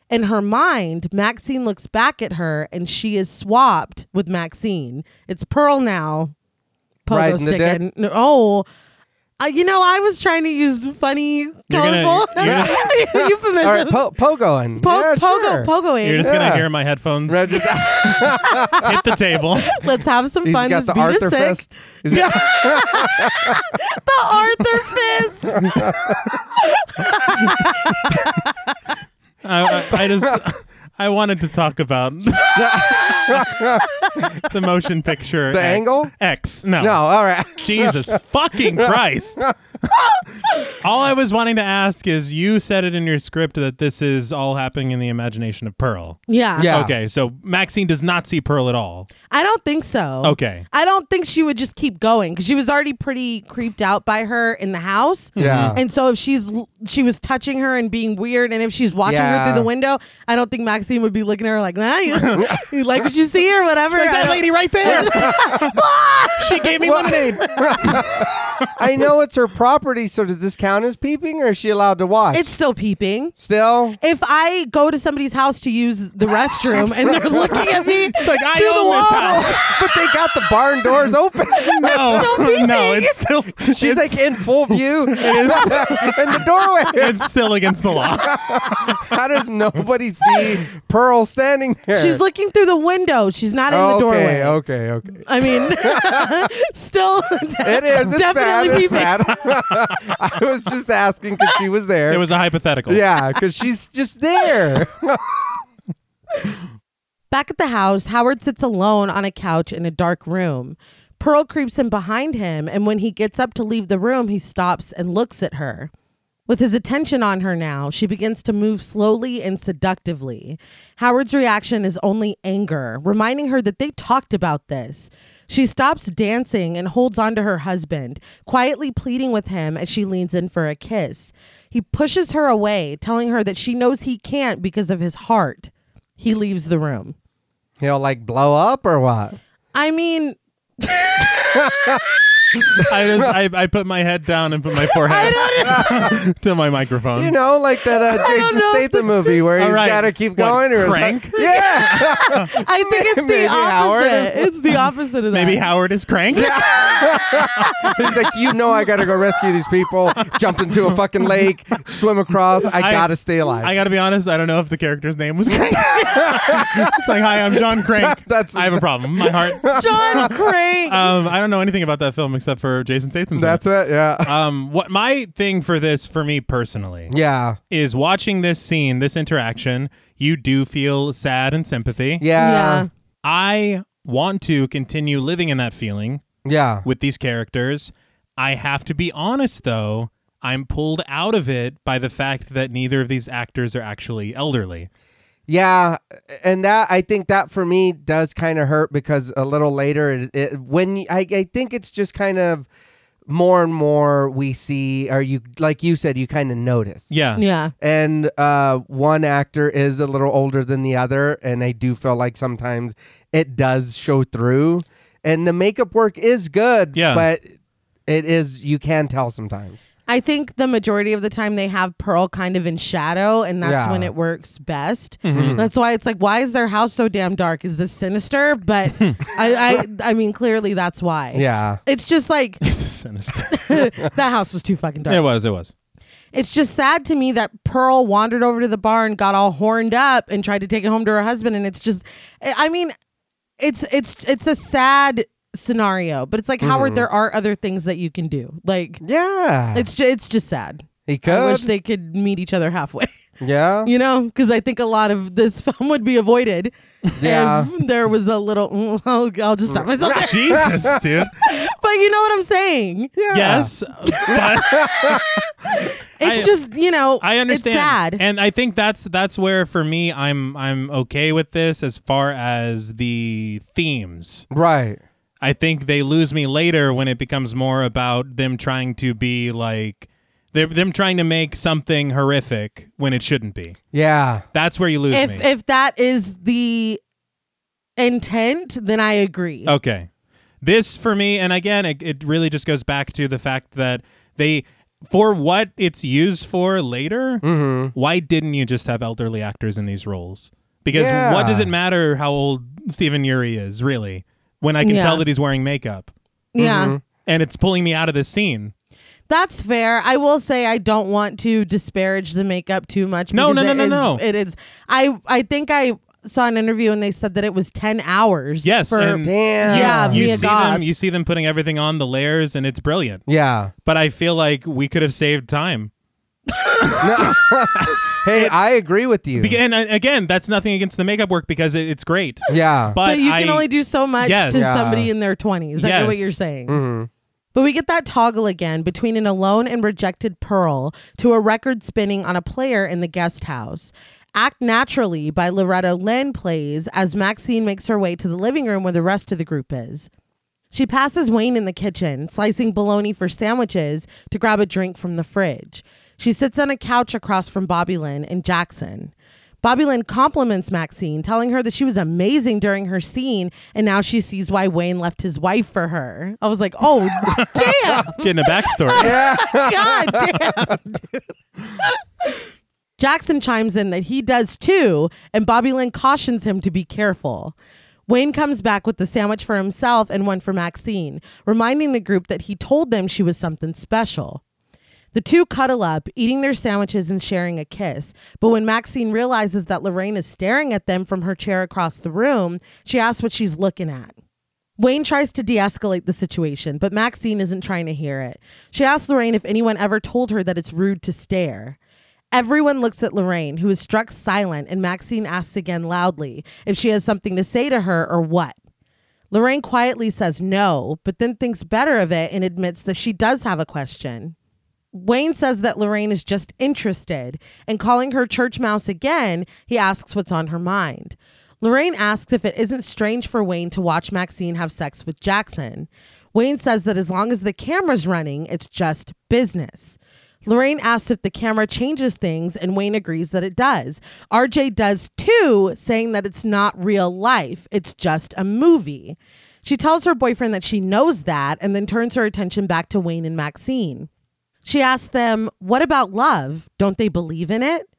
In her mind, Maxine looks back at her and she is swapped with Maxine. It's Pearl now. Pogo Right in the sticking. Oh, uh, you know, I was trying to use funny, gonna- colorful you're euphemisms. All right, po- pogoing. Po- yeah, pogo, sure. pogoing. You're just Yeah. gonna hear my headphones Red- hit the table. Let's have some He's fun. got This the beat is Arthur sick. fist. Is it- The Arthur fist. I, I, I just I wanted to talk about the motion picture. The X- angle? X. No. no, all right. Jesus fucking Christ. all I was wanting to ask is you said it in your script that this is all happening in the imagination of Pearl. Yeah. Yeah. Okay, so Maxine does not see Pearl at all. I don't think so. Okay. I don't think she would just keep going because she was already pretty creeped out by her in the house. Yeah. And so if she's she was touching her and being weird, and if she's watching her Yeah. through the window, I don't think Would be looking at her like, nah, you, you like what you see or whatever. I That lady right there. she gave me lemonade. I know it's her property, so does this count as peeping, or is she allowed to watch? It's still peeping. still. If I go to somebody's house to use the restroom and they're looking at me, It's like I through the own this wall. house. but they got the barn doors open. No, peeping. no, it's still She's it's, like in full view in the doorway. it's still against the law. How does nobody see Pearl standing there? she's looking through the window. She's not in the okay, doorway. okay, okay. I mean, still, It is. It's definitely bad. It's peeping. bad. I was just asking because she was there. It was a hypothetical. yeah, because she's just there. Back at the house, Howard sits alone on a couch in a dark room. Pearl creeps in behind him, and when he gets up to leave the room, he stops and looks at her. With his attention on her now, she begins to move slowly and seductively. Howard's reaction is only anger, reminding her that they talked about this. She stops dancing and holds on to her husband, quietly pleading with him as she leans in for a kiss. He pushes her away, telling her that she knows he can't because of his heart. He leaves the room. He'll like blow up or what? I mean, I just I, I put my head down and put my forehead to my microphone. You know, like that uh, Jason. Statham movie where you he's right. got to keep What, going. or is Crank? that- yeah. I think it's Maybe the Howard opposite. is- It's the opposite of that. Maybe Howard is crank. he's like, you know, I got to go rescue these people. Jump into a fucking lake, swim across. I, I- got to stay alive. I gotta be honest, I don't know if the character's name was Crank. it's like, hi, I'm John Crank. That's- I have a problem. My heart. John Crank. Um, I don't know anything about that film except for Jason Statham's. in That's it. Yeah. Um, what my thing for this, for me personally, Yeah. is watching this scene, this interaction. You do feel sad and sympathy. Yeah. yeah. I want to continue living in that feeling Yeah. with these characters. I have to be honest, though. I'm pulled out of it by the fact that neither of these actors are actually elderly. Yeah, and that I think that for me does kind of hurt because a little later, it, it, when y- I, I think it's just kind of more and more we see, or you like you said, you kind of notice. Yeah. Yeah. and uh, one actor is a little older than the other, and I do feel like sometimes it does show through, and the makeup work is good. Yeah. but it is you can tell sometimes. I think the majority of the time they have Pearl kind of in shadow, and that's Yeah. when it works best. Mm-hmm. That's why it's like, why is their house so damn dark? Is this sinister? But I, I, I mean, clearly that's why. Yeah, It's just like This is sinister. that house was too fucking dark. it was. It was. It's just sad to me that Pearl wandered over to the barn, got all horned up, and tried to take it home to her husband. And it's just, I mean, it's it's it's a sad scenario, but it's like Howard. There are other things that you can do. Like yeah. it's ju- it's just sad. he I wish they could meet each other halfway. yeah, you know, because I think a lot of this film would be avoided Yeah. if there was a little. mm, Oh, I'll just stop myself. there. Jesus, dude. but you know what I'm saying? yeah. Yes, but It's I- just you know, I understand. It's sad. and I think that's that's where for me, I'm I'm okay with this as far as the themes. Right. I think they lose me later when it becomes more about them trying to be like they're them trying to make something horrific when it shouldn't be. Yeah. That's where you lose if me. if that is the intent, then I agree. Okay. This for me, and again, it, it really just goes back to the fact that they, for what it's used for later, Mm-hmm. why didn't you just have elderly actors in these roles? Because Yeah. what does it matter how old Stephen Ure is, really, when I can Yeah. tell that he's wearing makeup? Yeah. Mm-hmm. And it's pulling me out of this scene. That's fair. I will say I don't want to disparage the makeup too much. No, because no, no, it no, is- no. It is. I I think I saw an interview and they said that it was ten hours. Yes, For, and Damn. Yeah, you Mia see Goth. them, you see them putting everything on the layers, and it's brilliant. Yeah. But I feel like we could have saved time. Hey, I agree with you. Be- And uh, again, that's nothing against the makeup work because it, it's great. yeah. But, but you can I- only do so much Yes. to Yeah. somebody in their twenties. I know what you're saying. Mhm. But we get that toggle again between an alone and rejected Pearl to a record spinning on a player in the guest house. Act Naturally by Loretta Lynn plays as Maxine makes her way to the living room where the rest of the group is. She passes Wayne in the kitchen, slicing bologna for sandwiches to grab a drink from the fridge. She sits on a couch across from Bobby Lynn and Jackson. Bobby Lynn compliments Maxine, telling her that she was amazing during her scene, and now she sees why Wayne left his wife for her. I was like, oh, damn. Getting a backstory. yeah. God damn, dude. Jackson chimes in that he does too, and Bobby Lynn cautions him to be careful. Wayne comes back with the sandwich for himself and one for Maxine, reminding the group that he told them she was something special. The two cuddle up, eating their sandwiches and sharing a kiss. But when Maxine realizes that Lorraine is staring at them from her chair across the room, she asks what she's looking at. Wayne tries to de escalate the situation, but Maxine isn't trying to hear it. She asks Lorraine if anyone ever told her that it's rude to stare. Everyone looks at Lorraine, who is struck silent, and Maxine asks again loudly if she has something to say to her or what. Lorraine quietly says no, but then thinks better of it and admits that she does have a question. Wayne says that Lorraine is just interested, and calling her church mouse again, he asks what's on her mind. Lorraine asks if it isn't strange for Wayne to watch Maxine have sex with Jackson. Wayne says that as long as the camera's running, it's just business. Lorraine asks if the camera changes things, and Wayne agrees that it does. RJ does too, saying that it's not real life, it's just a movie. She tells her boyfriend that she knows that and then turns her attention back to Wayne and Maxine. She asks them, What about love? Don't they believe in it?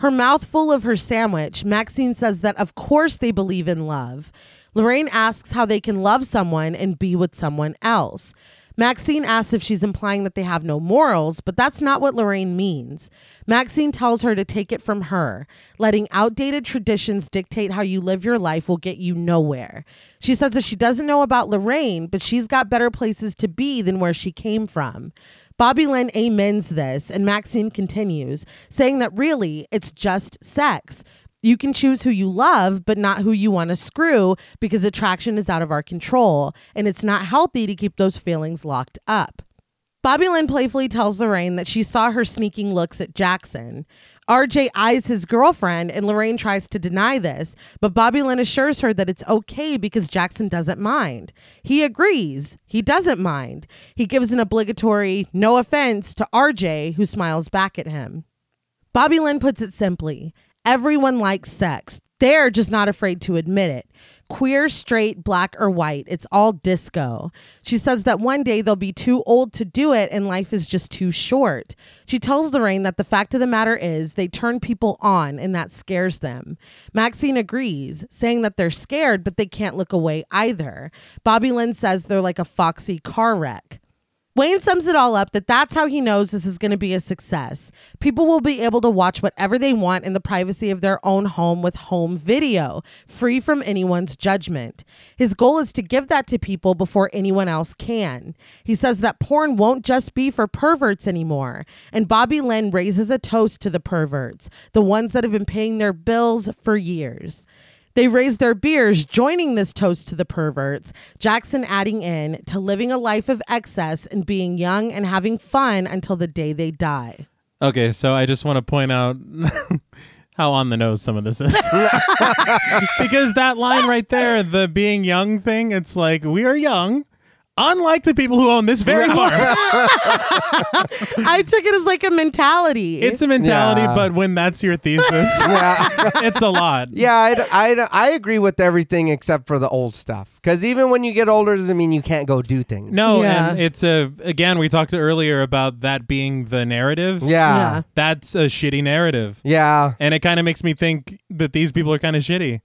Her mouth full of her sandwich, Maxine says that of course they believe in love. Lorraine asks how they can love someone and be with someone else. Maxine asks if she's implying that they have no morals, but that's not what Lorraine means. Maxine tells her to take it from her. Letting outdated traditions dictate how you live your life will get you nowhere. She says that she doesn't know about Lorraine, but she's got better places to be than where she came from. Bobby Lynn amens this, and Maxine continues, saying that really, it's just sex. You can choose who you love, but not who you want to screw because attraction is out of our control, and it's not healthy to keep those feelings locked up. Bobby Lynn playfully tells Lorraine that she saw her sneaking looks at Jackson. RJ eyes his girlfriend, and Lorraine tries to deny this, but Bobby Lynn assures her that it's okay because Jackson doesn't mind. He agrees. He doesn't mind. He gives an obligatory no offense to RJ, who smiles back at him. Bobby Lynn puts it simply everyone likes sex. They're just not afraid to admit it. Queer, straight, black, or white, it's all disco. She says that one day they'll be too old to do it and life is just too short. She tells Lorraine that the fact of the matter is they turn people on and that scares them. Maxine agrees, saying that they're scared, but they can't look away either. Bobby Lynn says they're like a foxy car wreck. Wayne sums it all up that that's how he knows this is going to be a success. People will be able to watch whatever they want in the privacy of their own home with home video, free from anyone's judgment. His goal is to give that to people before anyone else can. He says that porn won't just be for perverts anymore. And Bobby Lynn raises a toast to the perverts, the ones that have been paying their bills for years. They raise their beers, joining this toast to the perverts. Jackson adding in to living a life of excess and being young and having fun until the day they die. Okay, so I just want to point out how on the nose some of this is. because that line right there, the being young thing, it's like we are young. Unlike the people who own this very farm. I took it as like a mentality. it's a mentality, Yeah. but when that's your thesis, yeah. it's a lot. Yeah, I'd, I'd, I agree with everything except for the old stuff. Because even when you get older, doesn't mean you can't go do things. No, Yeah. and it's a again we talked earlier about that being the narrative. Yeah. Yeah. That's a shitty narrative. Yeah. And it kind of makes me think that these people are kind of shitty.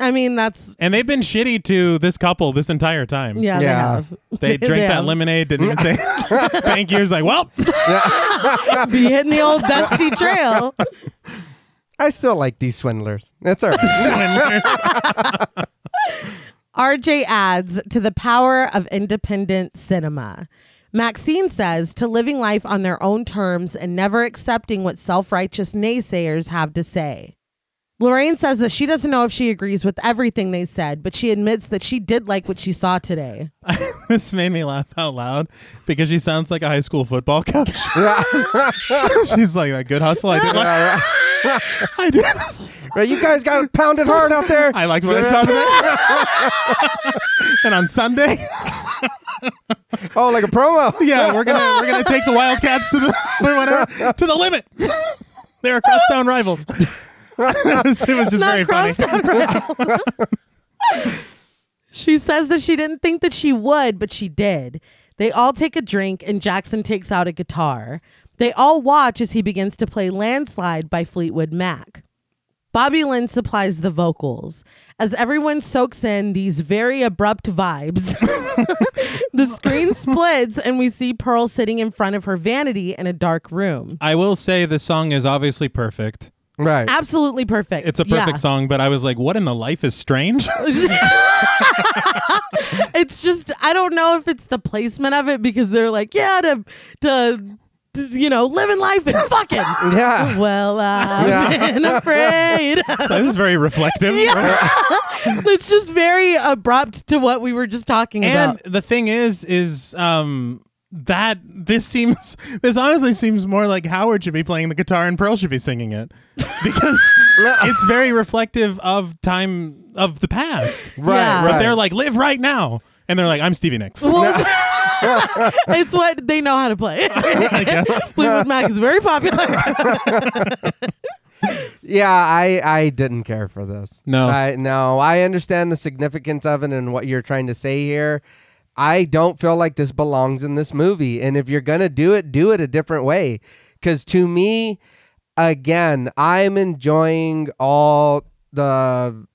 I mean, that's And they've been shitty to this couple this entire time. yeah. They Yeah. have. They drank that have. lemonade, didn't even say thank you. It's like, well, Be hitting the old dusty trail. I still like these swindlers. That's all right. RJ adds to the power of independent cinema. Maxine says to living life on their own terms and never accepting what self righteous naysayers have to say. Lorraine says that she doesn't know if she agrees with everything they said, but she admits that she did like what she saw today. this made me laugh out loud because she sounds like a high school football coach. She's like a good hustle. I did. Like, I did. right, you guys got pounded hard out there. I liked what I saw today. and on Sunday, oh, like a promo. yeah, we're gonna we're gonna take the Wildcats to the or whatever to the limit. They're crosstown rivals. it was just very Not funny. crosstown rivals. she says that she didn't think that she would, but she did. They all take a drink, and Jackson takes out a guitar. They all watch as he begins to play Landslide by Fleetwood Mac. Bobby Lynn supplies the vocals. As everyone soaks in these very abrupt vibes, the screen splits and we see Pearl sitting in front of her vanity in a dark room. I will say the song is obviously perfect. Right. Absolutely perfect. It's a perfect Yeah. song, but I was like, what in the life is strange? it's just I don't know if it's the placement of it because they're like, yeah, to to, to, you know, living life and fucking. Yeah. Well, I've Yeah. been afraid. this is very reflective. it's just very abrupt to what we were just talking And about. the thing is, is um that this seems this honestly seems more like Howard should be playing the guitar and Pearl should be singing it because it's very reflective of time of the past. Right. Yeah. But Right. they're like, live right now, and they're like, I'm Stevie Nicks. Well, it's, it's what they know how to play. Fleetwood Mac is very popular. Yeah, I I didn't care for this. No. I no, I understand the significance of it and what you're trying to say here. I don't feel like this belongs in this movie. And if you're gonna do it, do it a different way. Cause to me, again, I'm enjoying all the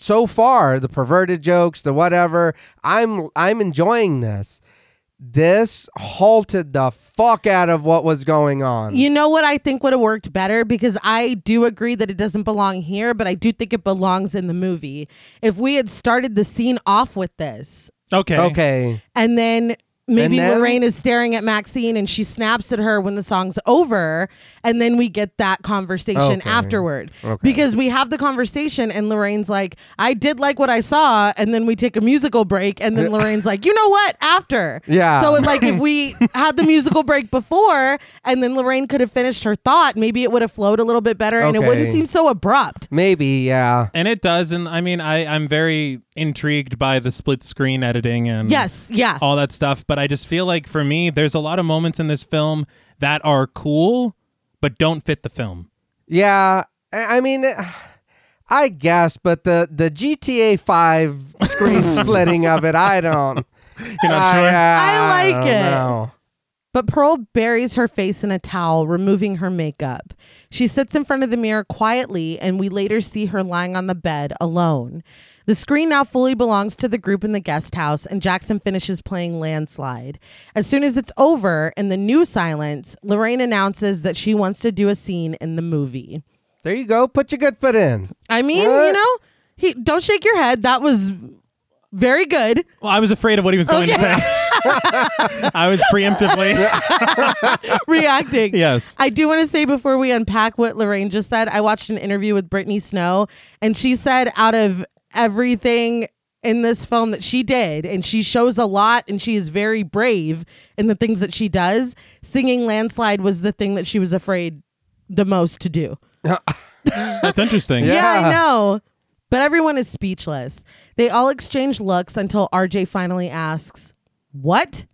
so far the perverted jokes, the whatever. I'm I'm enjoying this. This halted the fuck out of what was going on. You know what I think would have worked better because I do agree that it doesn't belong here, but I do think it belongs in the movie. If we had started the scene off with this Okay. okay. and then maybe And then- Lorraine is staring at Maxine and she snaps at her when the song's over and then we get that conversation Okay. afterward. Okay. Because we have the conversation and Lorraine's like, "I did like what I saw." And then we take a musical break and then Lorraine's like, "You know what? After." Yeah. So if, like if we had the musical break before and then Lorraine could have finished her thought, maybe it would have flowed a little bit better and it wouldn't Okay. seem so abrupt. Maybe, yeah. And it does, and I mean, I I'm very intrigued by the split screen editing and Yes, yeah. all that stuff. But I just feel like for me, there's a lot of moments in this film that are cool, but don't fit the film. Yeah, I I mean, I guess, but the the GTA Five screen splitting of it, I don't. You're not sure? I like don't it. know. But Pearl buries her face in a towel, removing her makeup. She sits in front of the mirror quietly, and we later see her lying on the bed alone. The screen now fully belongs to the group in the guest house, and Jackson finishes playing Landslide. As soon as it's over, in the new silence, Lorraine announces that she wants to do a scene in the movie. There you go. Put your good foot in. I mean, you know, he don't shake your head. That was very good. Well, I was afraid of what he was going to say. I was preemptively. Reacting. yes. I do want to say before we unpack what Lorraine just said, I watched an interview with Brittany Snow, and she said out of everything in this film that she did, and she shows a lot and she is very brave in the things that she does, singing Landslide was the thing that she was afraid the most to do. That's interesting. Yeah. Yeah, I know. But everyone is speechless. They all exchange looks until RJ finally asks, What?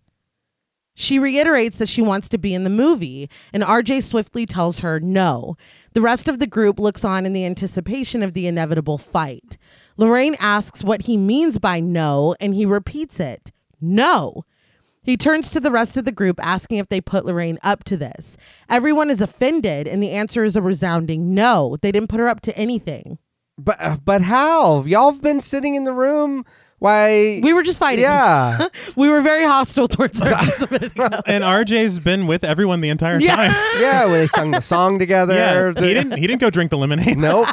She reiterates that she wants to be in the movie, and RJ swiftly tells her no. The rest of the group looks on in the anticipation of the inevitable fight. Lorraine asks what he means by no, and he repeats it no. He turns to the rest of the group, asking if they put Lorraine up to this. Everyone is offended, and the answer is a resounding no. They didn't put her up to anything. But uh, but how? Y'all have been sitting in the room. Why? We were just fighting. yeah. we were very hostile towards her just a minute ago. And RJ's been with everyone the entire Yeah. time. yeah. When they sung the song together. Yeah, The- he didn't. He didn't go drink the lemonade. Nope.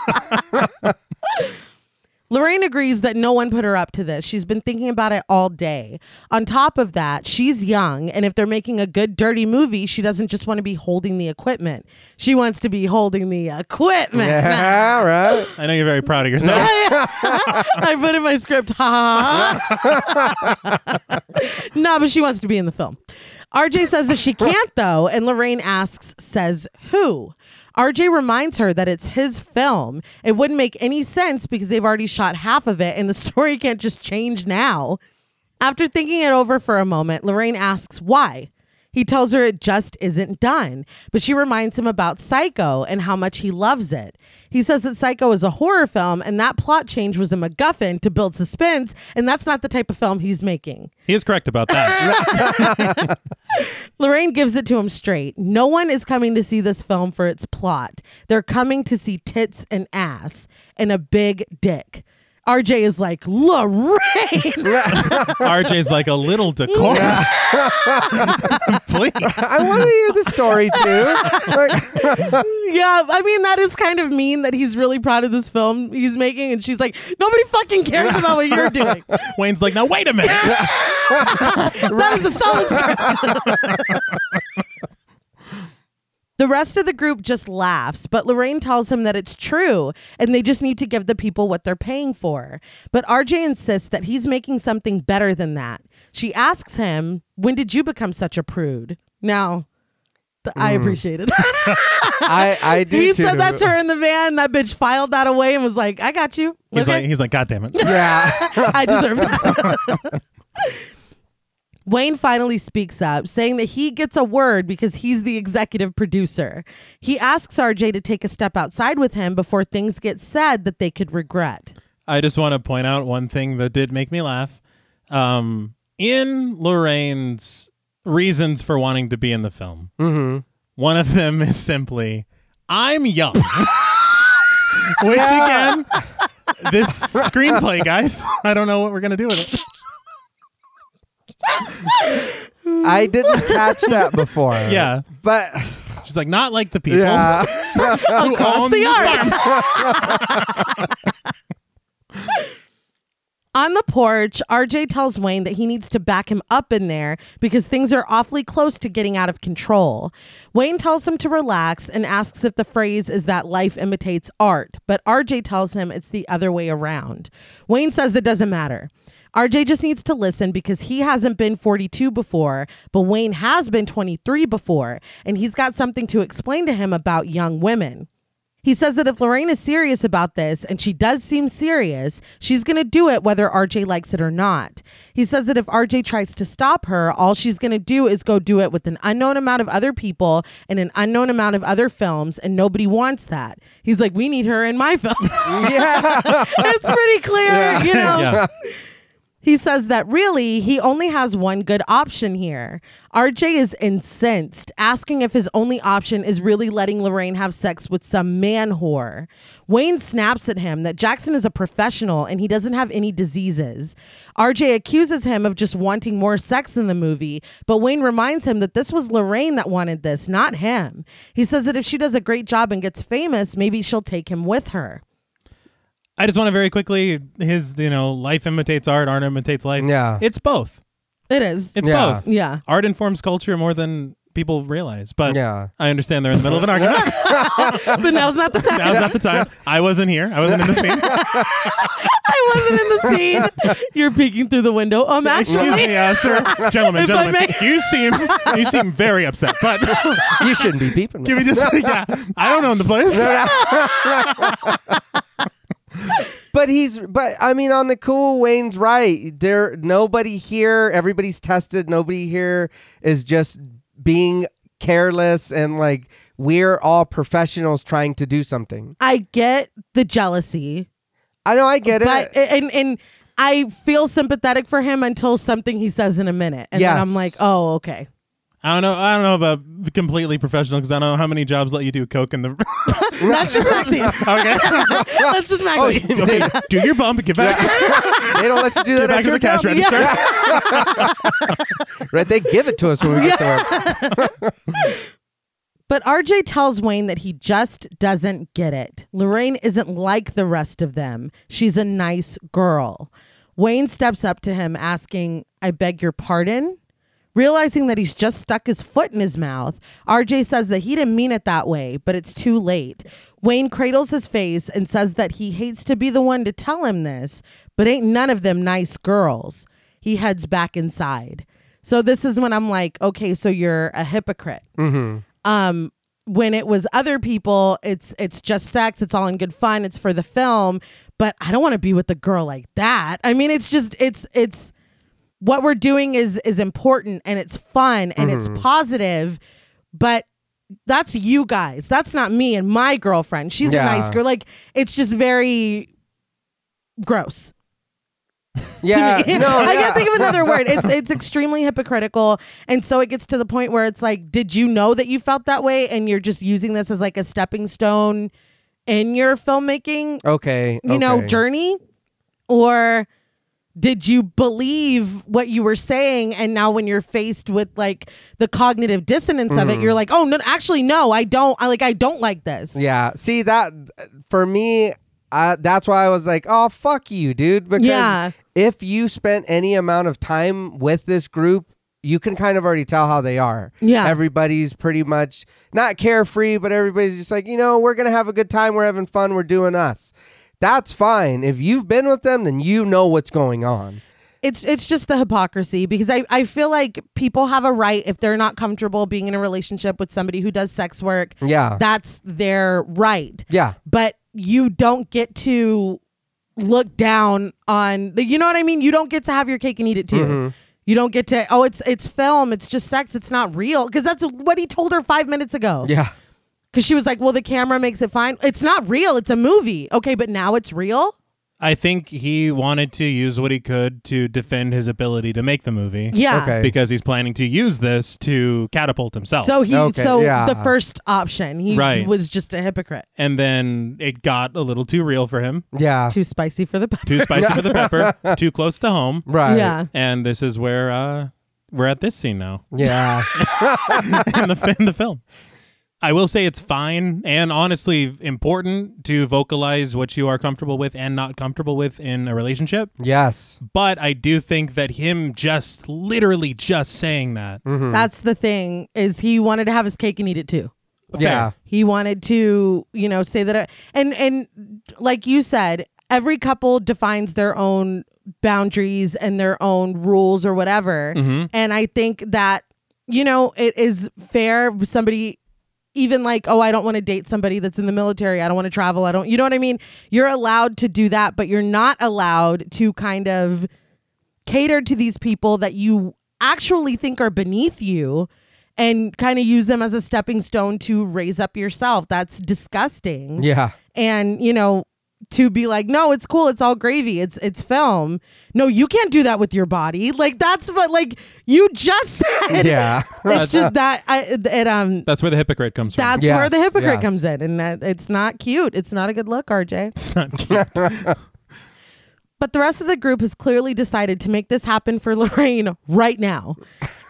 Lorraine agrees that no one put her up to this. She's been thinking about it all day. On top of that, she's young, and if they're making a good dirty movie, she doesn't just want to be holding the equipment. She wants to be holding the equipment. yeah. Right. I know you're very proud of yourself. I put in my script, ha ha. ha. no, but she wants to be in the film. RJ says that she can't though, and Lorraine asks, says who? RJ reminds her that it's his film. It wouldn't make any sense because they've already shot half of it and the story can't just change now. After thinking it over for a moment, Lorraine asks why. He tells her it just isn't done, but she reminds him about Psycho and how much he loves it. He says that Psycho is a horror film and that plot change was a MacGuffin to build suspense, and that's not the type of film he's making. He is correct about that. Lorraine gives it to him straight. No one is coming to see this film for its plot. They're coming to see tits and ass and a big dick. RJ is like, Lorraine. RJ's like a little decorum. Please. I want to hear the story too. Like, yeah, I mean, that is kind of mean that he's really proud of this film he's making. And she's like, nobody fucking cares about what you're doing. Wayne's like, now wait a minute. That is a solid script. The rest of the group just laughs, but Lorraine tells him that it's true and they just need to give the people what they're paying for. But RJ insists that he's making something better than that. She asks him, When did you become such a prude? Now, th- I mm. appreciated that. I I do. he too. said that to her in the van. That bitch filed that away and was like, I got you. He's Okay. like, he's like, God damn it. Yeah. I deserve that. Wayne finally speaks up, saying that he gets a word because he's the executive producer. He asks RJ to take a step outside with him before things get said that they could regret. I just want to point out one thing that did make me laugh. Um, in Lorraine's reasons for wanting to be in the film, Mm-hmm. one of them is simply, I'm young. Which, again, this screenplay, guys, I don't know what we're going to do with it. I didn't catch that before. Yeah. But She's like, not like the people. yeah. who Across own the farm. On the porch, RJ tells Wayne that he needs to back him up in there because things are awfully close to getting out of control. Wayne tells him to relax and asks if the phrase is that life imitates art, but RJ tells him it's the other way around. Wayne says it doesn't matter. RJ just needs to listen because he hasn't been 42 before, but Wayne has been 23 before, and he's got something to explain to him about young women. He says that if Lorraine is serious about this, and she does seem serious, she's going to do it whether RJ likes it or not. He says that if RJ tries to stop her, all she's going to do is go do it with an unknown amount of other people and an unknown amount of other films, and nobody wants that. He's like, we need her in my film. yeah. it's pretty clear, you know? Yeah. He says that really he only has one good option here. RJ is incensed, asking if his only option is really letting Lorraine have sex with some man whore. Wayne snaps at him that Jackson is a professional and he doesn't have any diseases. RJ accuses him of just wanting more sex in the movie, but Wayne reminds him that this was Lorraine that wanted this, not him. He says that if she does a great job and gets famous, maybe she'll take him with her. I just want to very quickly, his, you know, life imitates art, art imitates life. Yeah. It's both. It is. It's Yeah. both. yeah. Art informs culture more than people realize. But Yeah. I understand they're in the middle of an argument. But now's not the time. Now's not the time. I wasn't here. I wasn't in the scene. I wasn't in the scene. You're peeking through the window. Um, Excuse actually, Excuse me, uh, sir, gentlemen, If I gentlemen. may- You seem you seem very upset. But You shouldn't be peeping. can we just yeah? I don't own the place. But he's but I mean on the cool Wayne's right. There nobody here, everybody's tested, nobody here is just being careless and like we're all professionals trying to do something. I get the jealousy, I know I get but it. and and I feel sympathetic for him until something he says in a minute, and then I'm like, oh, okay. I don't know. I don't know about completely professional because I don't know how many jobs let you do coke in the. That's just Maxine. okay. That's just oh, Maxine. okay. Do your bump and get back. they don't let you do that Get back at to your the cash job. register. Right? They give it to us when we get to work. But RJ tells Wayne that he just doesn't get it. Lorraine isn't like the rest of them. She's a nice girl. Wayne steps up to him, asking, I beg your pardon? Realizing that he's just stuck his foot in his mouth, RJ says that he didn't mean it that way, but it's too late. Wayne cradles his face and says that he hates to be the one to tell him this, but ain't none of them nice girls. He heads back inside. So this is when I'm like, okay, so you're a hypocrite um when it was other people it's it's just sex it's all in good fun it's for the film but i don't want to be with a girl like that i mean it's just it's it's what we're doing is is important and it's fun and it's mm-hmm. positive but that's you guys that's not me and my girlfriend she's Yeah. a nice girl like it's just very gross Yeah. No, I yeah. can't think of another word. It's it's extremely hypocritical, and so it gets to the point where it's like, did you know that you felt that way, and you're just using this as like a stepping stone in your filmmaking, Okay. you know, journey, or did you believe what you were saying, and now when you're faced with like the cognitive dissonance of Mm-hmm. it, you're like, oh no, actually no, I don't. I like I don't like this. Yeah. See that for me, uh, that's why I was like, "Oh fuck you, dude." Because Yeah. if you spent any amount of time with this group, you can kind of already tell how they are. Yeah. Everybody's pretty much not carefree, but everybody's just like, you know, we're gonna have a good time. We're having fun. We're doing us. That's fine. If you've been with them, then you know what's going on. it's it's just the hypocrisy because I, I feel like people have a right if they're not comfortable being in a relationship with somebody who does sex work Yeah. that's their right yeah. but you don't get to look down on the you know what i mean you don't get to have your cake and eat it too mm-hmm. You don't get to oh it's it's film, it's just sex, it's not real because that's what he told her 5 minutes ago. Yeah. Cuz she was like, "Well, the camera makes it fine. It's not real, it's a movie." Okay, but now it's real? I think he wanted to use what he could to defend his ability to make the movie. Yeah. Okay. Because he's planning to use this to catapult himself. So he Okay, so yeah. the first option, he Right. was just a hypocrite. and then it got a little too real for him. Yeah. Too spicy for the pepper. Too spicy for the pepper, too close to home. Right. Yeah. And this is where uh, we're at this scene now Yeah. in the in the film. I will say it's fine and honestly important to vocalize what you are comfortable with and not comfortable with in a relationship. yes. But I do think that him just literally just saying that. Mm-hmm. That's the thing is he wanted to have his cake and eat it too. Yeah. He wanted to, you know, say that and and like you said, every couple defines their own boundaries and their own rules or whatever. And I think that you know, it is fair somebody even like, oh, I don't want to date somebody that's in the military. I don't want to travel. I don't, you know what I mean? You're allowed to do that, but you're not allowed to kind of cater to these people that you actually think are beneath you and kind of use them as a stepping stone to raise up yourself. That's disgusting. Yeah. And, you know, to be like, no, it's cool. It's all gravy. It's it's film. No, you can't do that with your body. Like that's what like you just said. Yeah. it's just that I it um That's where the hypocrite comes from. that's Yes, where the hypocrite yes. comes in, and that, it's not cute. It's not a good look, RJ. It's not cute. But the rest of the group has clearly decided to make this happen for Lorraine right now.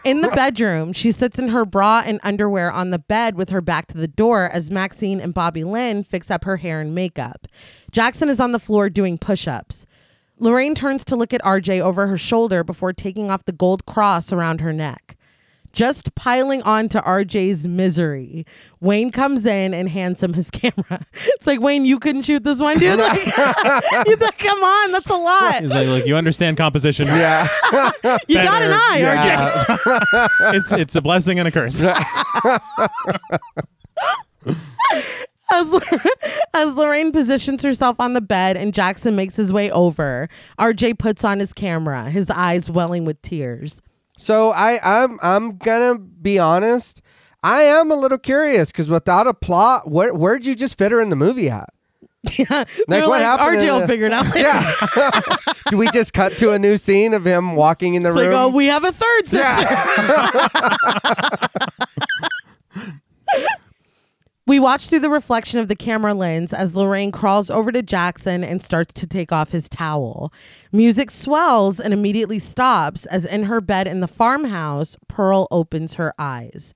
In the bedroom, she sits in her bra and underwear on the bed with her back to the door as Maxine and Bobby Lynn fix up her hair and makeup. Jackson is on the floor doing push ups. Lorraine turns to look at RJ over her shoulder before taking off the gold cross around her neck. Just piling on to RJ's misery, Wayne comes in and hands him his camera. It's like, Wayne, you couldn't shoot this one, dude. Like, you like, come on, that's a lot. He's like, look, you understand composition. Yeah. You got an better. eye, RJ. It's it's a blessing and a curse. As, as Lorraine positions herself on the bed and Jackson makes his way over, RJ puts on his camera, his eyes welling with tears. So I, I'm, I'm gonna be honest. I am a little curious because without a plot, where, where'd you just fit her in the movie at? They're what like, happened RJ will figure it out later. Yeah. Do we just cut to a new scene of him walking in the It's room? like, oh, we have a third sister. yeah. We watch through the reflection of the camera lens as Lorraine crawls over to Jackson and starts to take off his towel. Music swells and immediately stops as in her bed in the farmhouse, Pearl opens her eyes.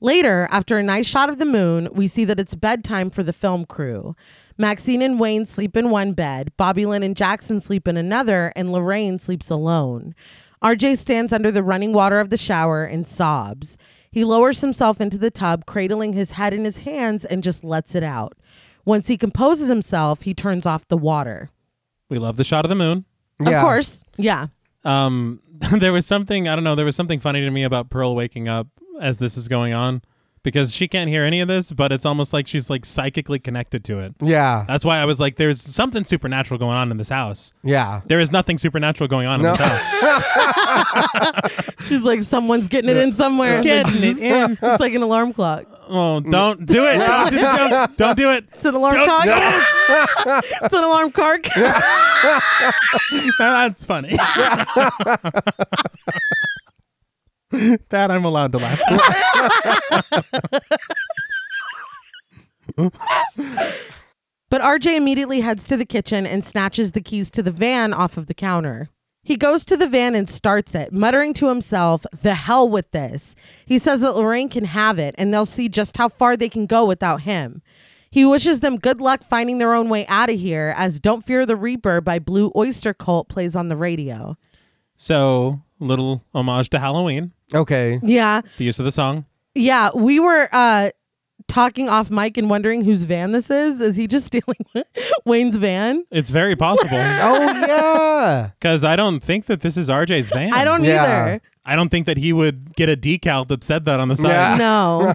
Later, after a nice shot of the moon, we see that it's bedtime for the film crew. Maxine and Wayne sleep in one bed, Bobby Lynn and Jackson sleep in another, and Lorraine sleeps alone. RJ stands under the running water of the shower and sobs. He lowers himself into the tub, cradling his head in his hands, and just lets it out. Once he composes himself, he turns off the water. we love the shot of the moon. Yeah. Of course, yeah. Um, there was something I don't know. There was something funny to me about Pearl waking up as this is going on because she can't hear any of this, but it's almost like she's like psychically connected to it. Yeah. That's why I was like, "There's something supernatural going on in this house." Yeah. There is nothing supernatural going on in No. this house. She's like, someone's getting it in somewhere. Getting it in. It's like an alarm clock. Oh, don't do it! don't, don't do it! It's an alarm Don't- clock. it's an alarm clock. That's funny. that I'm allowed to laugh. But RJ immediately heads to the kitchen and snatches the keys to the van off of the counter. He goes to the van and starts it, muttering to himself, The hell with this. He says that Lorraine can have it and they'll see just how far they can go without him. He wishes them good luck finding their own way out of here as Don't Fear the Reaper by Blue Oyster Cult plays on the radio. So, little homage to Halloween, Okay. Yeah. the use of the song. Yeah. We were uh talking off mic and wondering whose van this is. Is he just stealing Wayne's van? It's very possible Oh yeah. because I don't think that this is RJ's van. I don't Yeah. either. I don't think that he would get a decal that said that on the side. Yeah. No.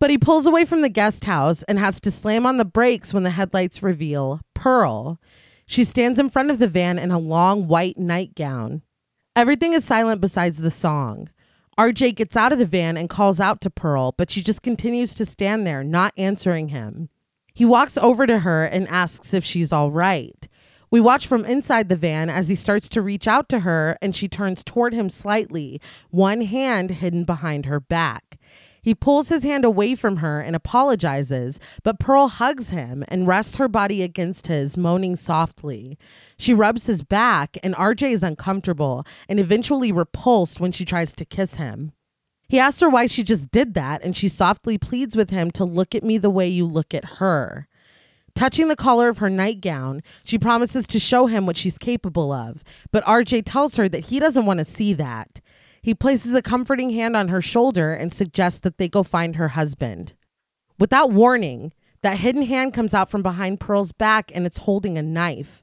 but he pulls away from the guest house and has to slam on the brakes when the headlights reveal Pearl. She stands in front of the van in a long white nightgown. Everything is silent besides the song. RJ gets out of the van and calls out to Pearl, but she just continues to stand there, not answering him. He walks over to her and asks if she's all right. We watch from inside the van as he starts to reach out to her and she turns toward him slightly, one hand hidden behind her back. He pulls his hand away from her and apologizes, but Pearl hugs him and rests her body against his, moaning softly. She rubs his back, and RJ is uncomfortable and eventually repulsed when she tries to kiss him. He asks her why she just did that, and she softly pleads with him to look at me the way you look at her. Touching the collar of her nightgown, she promises to show him what she's capable of, but RJ tells her that he doesn't want to see that. He places a comforting hand on her shoulder and suggests that they go find her husband. Without warning, that hidden hand comes out from behind Pearl's back and it's holding a knife.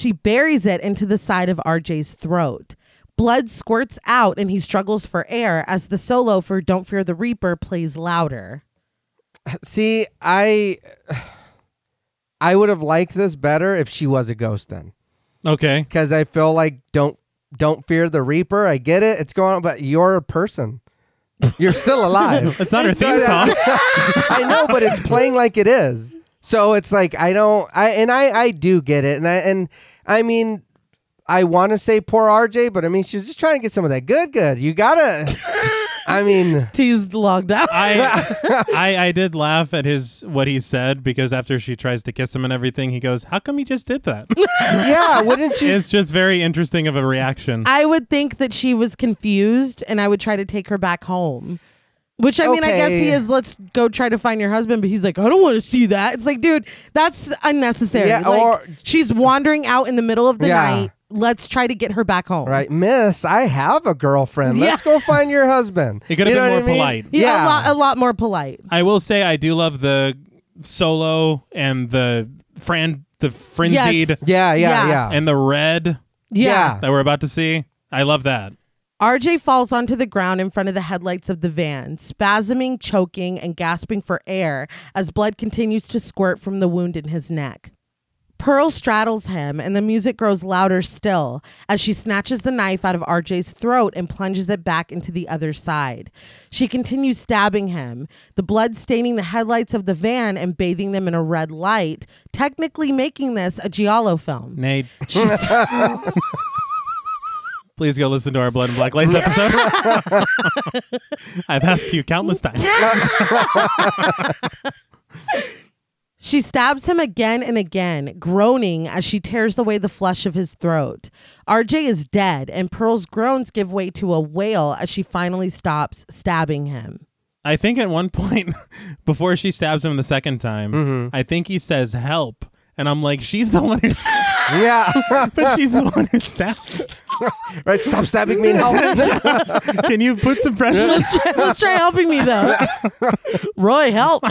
She buries it into the side of RJ's throat. Blood squirts out and he struggles for air as the solo for Don't Fear the Reaper plays louder. See, I I would have liked this better if she was a ghost then. Okay. Because I feel like don't don't fear the Reaper. I get it. It's going on, but you're a person. You're still alive. It's not her So theme song. I know, but it's playing like it is. So it's like I don't I and I I do get it. And I and I mean I want to say poor RJ, but I mean she's just trying to get some of that good good. You got to I mean T's logged out. I, I I did laugh at his what he said because after she tries to kiss him and everything, he goes, "How come you just did that?" yeah, wouldn't you it's just very interesting of a reaction. I would think that she was confused and I would try to take her back home. Which I mean, I guess he is. Let's go try to find your husband, but he's like, I don't want to see that. It's like, dude, that's unnecessary. Yeah, like, or- she's wandering out in the middle of the Yeah. night. Let's try to get her back home. Right, Miss, I have a girlfriend. Let's go find your husband. He could have You been more I mean? polite. Yeah, Yeah. a lot, a lot more polite. I will say I do love the solo and the fran the frenzied Yes. Yeah, yeah, Yeah. yeah. and the red Yeah. that we're about to see. I love that. RJ falls onto the ground in front of the headlights of the van, spasming, choking, and gasping for air as blood continues to squirt from the wound in his neck. Pearl straddles him, and the music grows louder still as she snatches the knife out of RJ's throat and plunges it back into the other side. She continues stabbing him, the blood staining the headlights of the van and bathing them in a red light, technically making this a Giallo film. Nate. Please go listen to our Blood and Black Lace episode. I've asked you countless times. She stabs him again and again, groaning as she tears away the flesh of his throat. RJ is dead, and Pearl's groans give way to a wail as she finally stops stabbing him. I think at one point, before she stabs him the second time, mm-hmm. I think he says help. And I'm like, she's the one who's, yeah. but she's the one who stabbed. right, stop stabbing me now. Can you put some pressure? Let's try, let's try helping me though. Roy, help.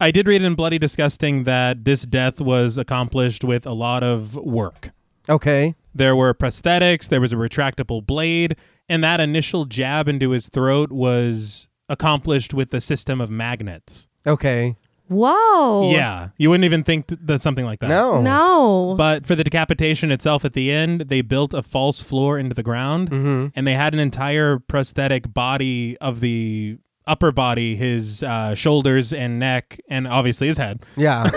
I did read in Bloody Disgusting that this death was accomplished with a lot of work. okay. There were prosthetics, there was a retractable blade, and that initial jab into his throat was accomplished with the system of magnets. Okay. Whoa. Yeah, you wouldn't even think th- that something like that. No. No. But for the decapitation itself at the end, they built a false floor into the ground Mm-hmm. and they had an entire prosthetic body of the upper body, his uh, shoulders and neck, and obviously his head. Yeah.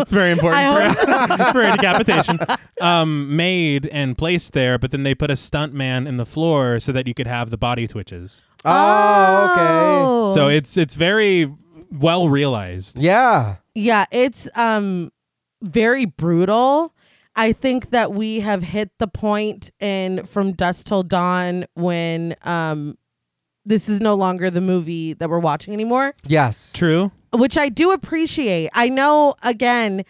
It's very important I for, for a decapitation. Um, made and placed there, but then they put a stunt man in the floor so that you could have the body twitches. oh, okay. So it's it's very well realized. Yeah. Yeah, it's um very brutal. I think that we have hit the point in From Dusk Till Dawn when um this is no longer the movie that we're watching anymore, Yes. True. which I do appreciate. I know again,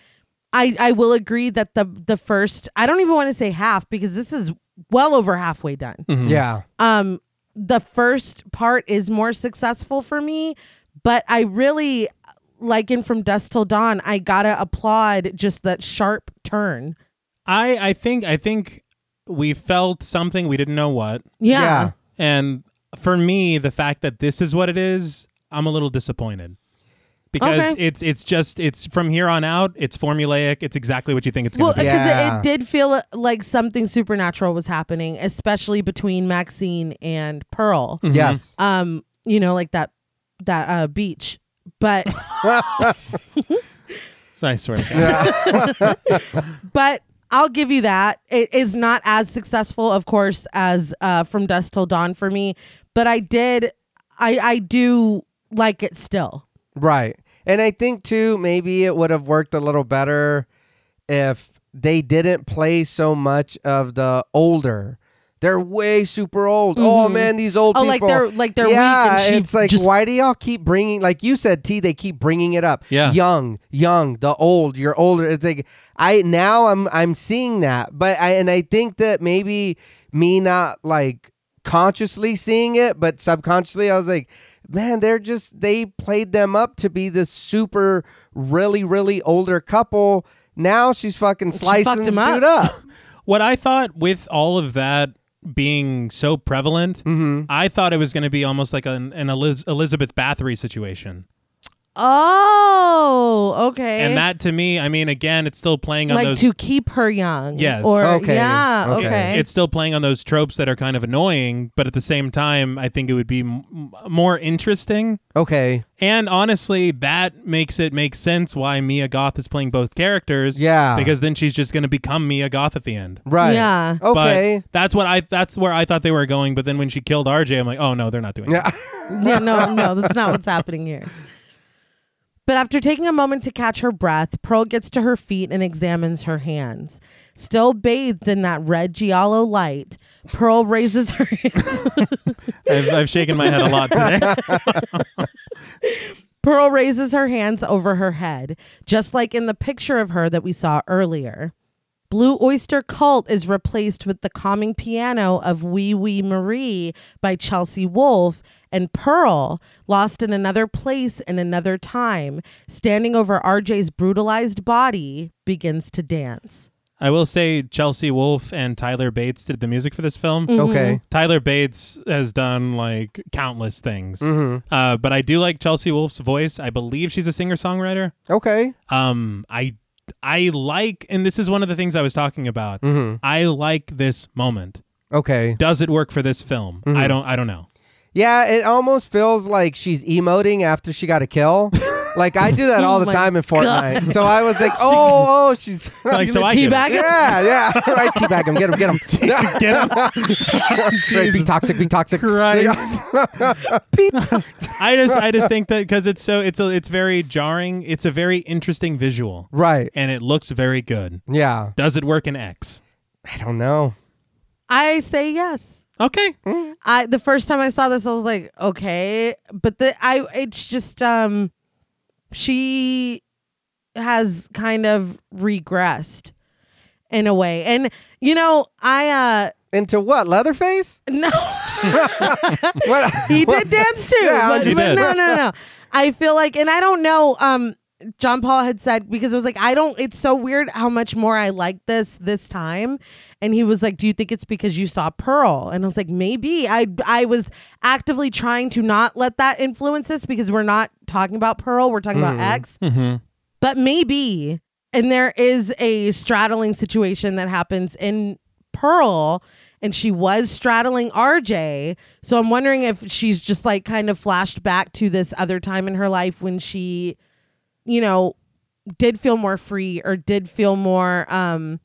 I I will agree that the the first I don't even want to say half because this is well over halfway done. Mhm. Yeah. Um the first part is more successful for me, but I really like in From Dusk Till Dawn, I gotta applaud just that sharp turn. I I think I think we felt something we didn't know what, Yeah. Yeah. and for me, the fact that this is what it is, I'm a little disappointed. because Okay. it's it's just it's from here on out. It's formulaic. It's exactly what you think it's going to because be. it, Yeah. it did feel like something supernatural was happening, especially between Maxine and Pearl. Mhm. Yes. Um, you know, like that that uh beach. But I swear. But I'll give you that. It is not as successful, of course, as uh, From Dusk Till Dawn for me, but I did, I I do like it still. Right. And I think too, maybe it would have worked a little better if they didn't play so much of the older. They're way super old. Oh Mhm. man, these old people. Oh, people. like they're like they're yeah, weak, and she it's like just why do y'all keep bringing like you said T they keep bringing it up. Yeah. Young, young, the old, you're older. It's like I now I'm I'm seeing that. But I and I think that maybe me not like consciously seeing it, but subconsciously I was like, man, they're just they played them up to be this super really really older couple. Now she's fucking slicing fucked this up. up. what I thought with all of that being so prevalent, mm-hmm. I thought it was going to be almost like an, an Eliz- Elizabeth Bathory situation. Oh okay, And that to me, I mean, again, it's still playing on like those. to keep her young. Yes. Or Okay, yeah. okay. Okay. It's still playing on those tropes that are kind of annoying, but at the same time, I think it would be m- more interesting. Okay. And honestly, that makes it make sense why Mia Goth is playing both characters. Yeah. Because then she's just going to become Mia Goth at the end. Right. Yeah. Okay. But that's what I that's where I thought they were going, but then when she killed RJ, I'm like, "Oh no, they're not doing yeah. yeah, no, no, that's not what's happening here. But after taking a moment to catch her breath, Pearl gets to her feet and examines her hands. Still bathed in that red giallo light, Pearl raises her hands. I've, I've shaken my head a lot today. Pearl raises her hands over her head, just like in the picture of her that we saw earlier. Blue Oyster Cult is replaced with the calming piano of Oui Oui Marie by Chelsea Wolfe, and Pearl, lost in another place in another time, standing over RJ's brutalized body, begins to dance. I will say Chelsea Wolfe and Tyler Bates did the music for this film. Mm. Okay. Tyler Bates has done like countless things. Mm-hmm. Uh, but I do like Chelsea Wolfe's voice. I believe she's a singer-songwriter. Okay. Um I I like and this is one of the things I was talking about. Mm-hmm. I like this moment. Okay. Does it work for this film? Mhm. I don't I don't know. Yeah, it almost feels like she's emoting after she got a kill. like I do that Oh all the oh my time in Fortnite. So I was like, oh, oh, she's Like so I teabag get it. him? yeah, yeah, right. Teabag him, get him, get him, Get him. Right, be Jesus toxic, be toxic. Christ. I just I just think that because it's so it's a, it's very jarring. It's a very interesting visual Right. and it looks very good. Yeah. Does it work in X? I don't know. I say yes. Okay. I the first time I saw this, I was like, okay, but the I it's just um, she has kind of regressed in a way, and you know, I uh Into what? Leatherface? no, What? he did dance too, Yeah, but, but no, no, no. I feel like, and I don't know. Um, John Paul had said because it was like I don't. It's so weird how much more I like this this time, and he was like, "Do you think it's because you saw Pearl?" And I was like, "Maybe." I I was actively trying to not let that influence us because we're not talking about Pearl. We're talking about X, Mm-hmm. but maybe. And there is a straddling situation that happens in Pearl, and she was straddling RJ. So I'm wondering if she's just like kind of flashed back to this other time in her life when she, you know, did feel more free or did feel more, um,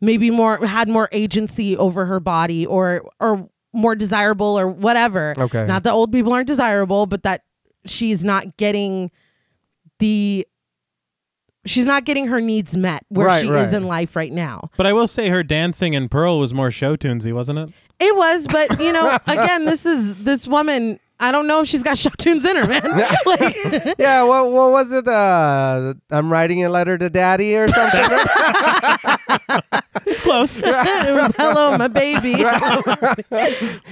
maybe more had more agency over her body or or more desirable or whatever. Okay. Not that old people aren't desirable, but that she's not getting the she's not getting her needs met where Right, she right. is in life right now. But I will say her dancing in Pearl was more show tunesy, wasn't it? It was, but you know, again, this is this woman. I don't know if she's got show tunes in her, man. like, Yeah, what what was it? Uh, I'm writing a letter to daddy or something. It's close. it was hello, my baby.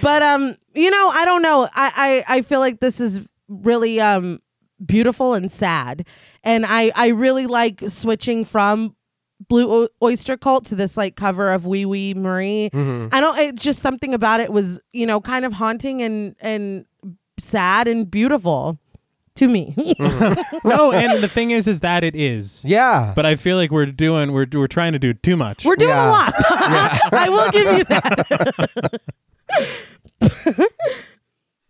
but um, you know, I don't know. I, I I feel like this is really um beautiful and sad, and I I really like switching from Blue O- Oyster Cult to this like cover of Oui Oui Marie. Mhm. I don't. It's just something about it was you know kind of haunting and and sad and beautiful to me. no, and the thing is, is that it is. Yeah. But I feel like we're doing, we're we're trying to do too much. We're doing Yeah. a lot. I will give you that.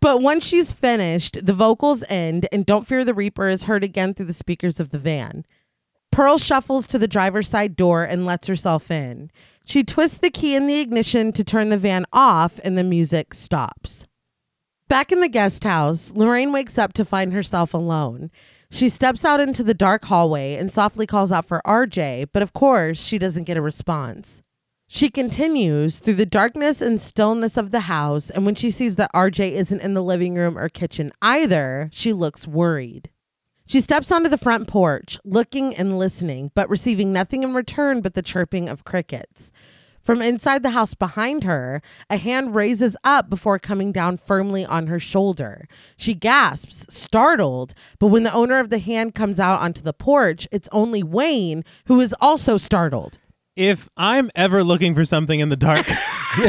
but once she's finished, the vocals end, and Don't Fear the Reaper is heard again through the speakers of the van. Pearl shuffles to the driver's side door and lets herself in. She twists the key in the ignition to turn the van off, and the music stops. Back in the guest house, Lorraine wakes up to find herself alone. She steps out into the dark hallway and softly calls out for RJ, but of course, she doesn't get a response. She continues through the darkness and stillness of the house, and when she sees that RJ isn't in the living room or kitchen either, she looks worried. She steps onto the front porch, looking and listening, but receiving nothing in return but the chirping of crickets. From inside the house behind her, a hand raises up before coming down firmly on her shoulder. She gasps, startled, but when the owner of the hand comes out onto the porch, it's only Wayne who is also startled. if I'm ever looking for something in the dark,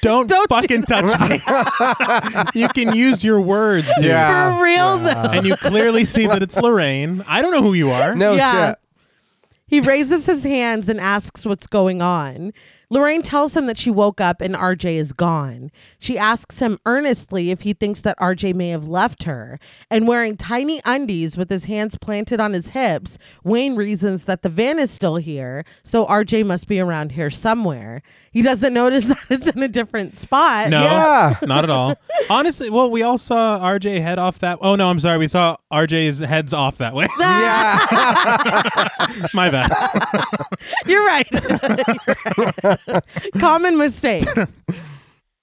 don't, Don't do fucking touch me. you can use your words, dude. Yeah. For real, though. And you clearly see that it's Lorraine. I don't know who you are. no Yeah. shit. He raises his hands and asks what's going on. Lorraine tells him that she woke up and RJ is gone. She asks him earnestly if he thinks that RJ may have left her. And wearing tiny undies with his hands planted on his hips, Wayne reasons that the van is still here, so RJ must be around here somewhere. He doesn't notice that it's in a different spot. No, Yeah. not at all. Honestly, well, we all saw RJ head off that. Oh no, I'm sorry. We saw RJ's heads off that way. Yeah. My bad. You're right. You're right. Common mistake.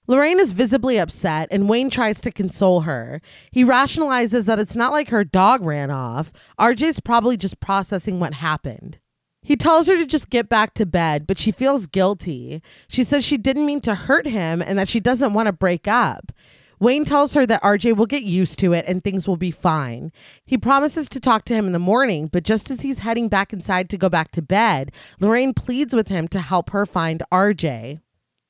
Lorraine is visibly upset, and Wayne tries to console her. He rationalizes that it's not like her dog ran off. RJ's probably just processing what happened. He tells her to just get back to bed, but she feels guilty. She says she didn't mean to hurt him and that she doesn't want to break up. Wayne tells her that RJ will get used to it and things will be fine. He promises to talk to him in the morning, but just as he's heading back inside to go back to bed, Lorraine pleads with him to help her find RJ.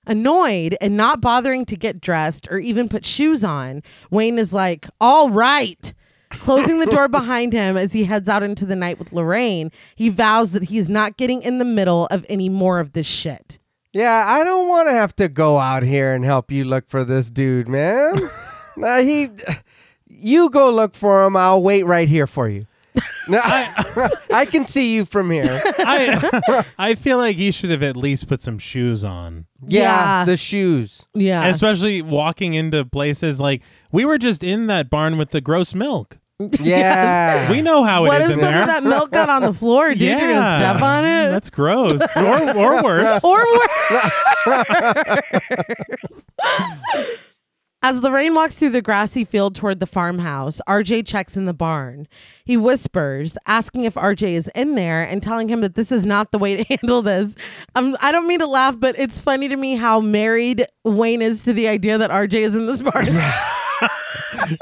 Annoyed and not bothering to get dressed or even put shoes on, Wayne is like, All right. Closing the door behind him as he heads out into the night with Lorraine, he vows that he's not getting in the middle of any more of this shit. Yeah, I don't want to have to go out here and help you look for this dude, man. nah, he, you go look for him. I'll wait right here for you. No, I, can see you from here. I I feel like he should have at least put some shoes on. Yeah, Yeah. the shoes. Yeah. Especially walking into places like we were just in that barn with the gross milk. Yeah, We know how what it is if in some there. of that milk got on the floor, dude? You're gonna step on it? That's gross. or or worse. or worse. As Lorraine walks through the grassy field toward the farmhouse, RJ checks in the barn. He whispers, asking if RJ is in there and telling him that this is not the way to handle this. Um, I don't mean to laugh, but it's funny to me how married Wayne is to the idea that RJ is in this barn.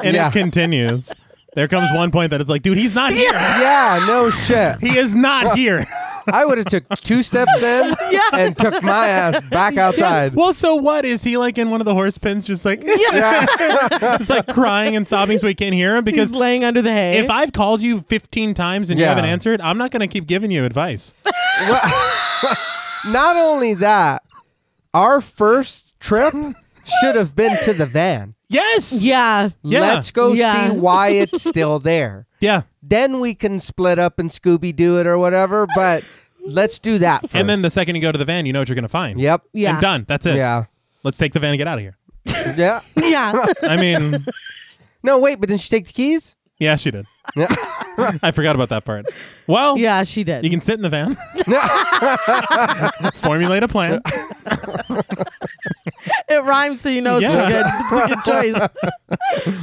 And Yeah. it continues. There comes one point that it's like, dude, he's not here. yeah, no shit. He is not here. I would have took two steps in and took my ass back outside. Well, so what? Is he like in one of the horse pens, just like, Yeah. just like crying and sobbing so he can't hear him? He's Because laying under the hay. if I've called you 15 times and you Yeah. haven't answered, I'm not going to keep giving you advice. Not only that, our first trip should have been to the van. Yes. yeah. Yeah. Let's go Yeah. see why it's still there. Yeah. Then we can split up and Scooby Doo it or whatever. But let's do that first. And then the second you go to the van, you know what you're going to find. Yep. Yeah. And done. That's it. Yeah. Let's take the van and get out of here. Yeah. Yeah. I mean, No, wait, but didn't she take the keys? Yeah, she did. Yeah. I forgot about that part. Well, yeah, she did. you can sit in the van, formulate a plan. It rhymes, so you know it's Yeah. a good, it's a good choice.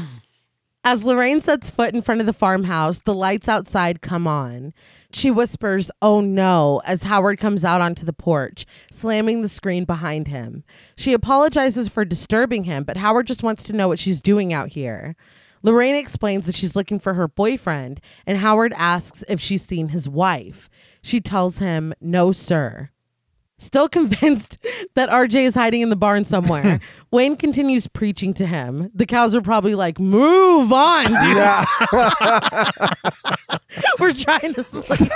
As Lorraine sets foot in front of the farmhouse, the lights outside come on. She whispers, Oh no, as Howard comes out onto the porch, slamming the screen behind him. She apologizes for disturbing him, but Howard just wants to know what she's doing out here. Lorraine explains that she's looking for her boyfriend, and Howard asks if she's seen his wife. She tells him, No, sir. Still convinced that RJ is hiding in the barn somewhere, Wayne continues preaching to him. The cows are probably like, "Move on, dude. Yeah. We're trying to sleep."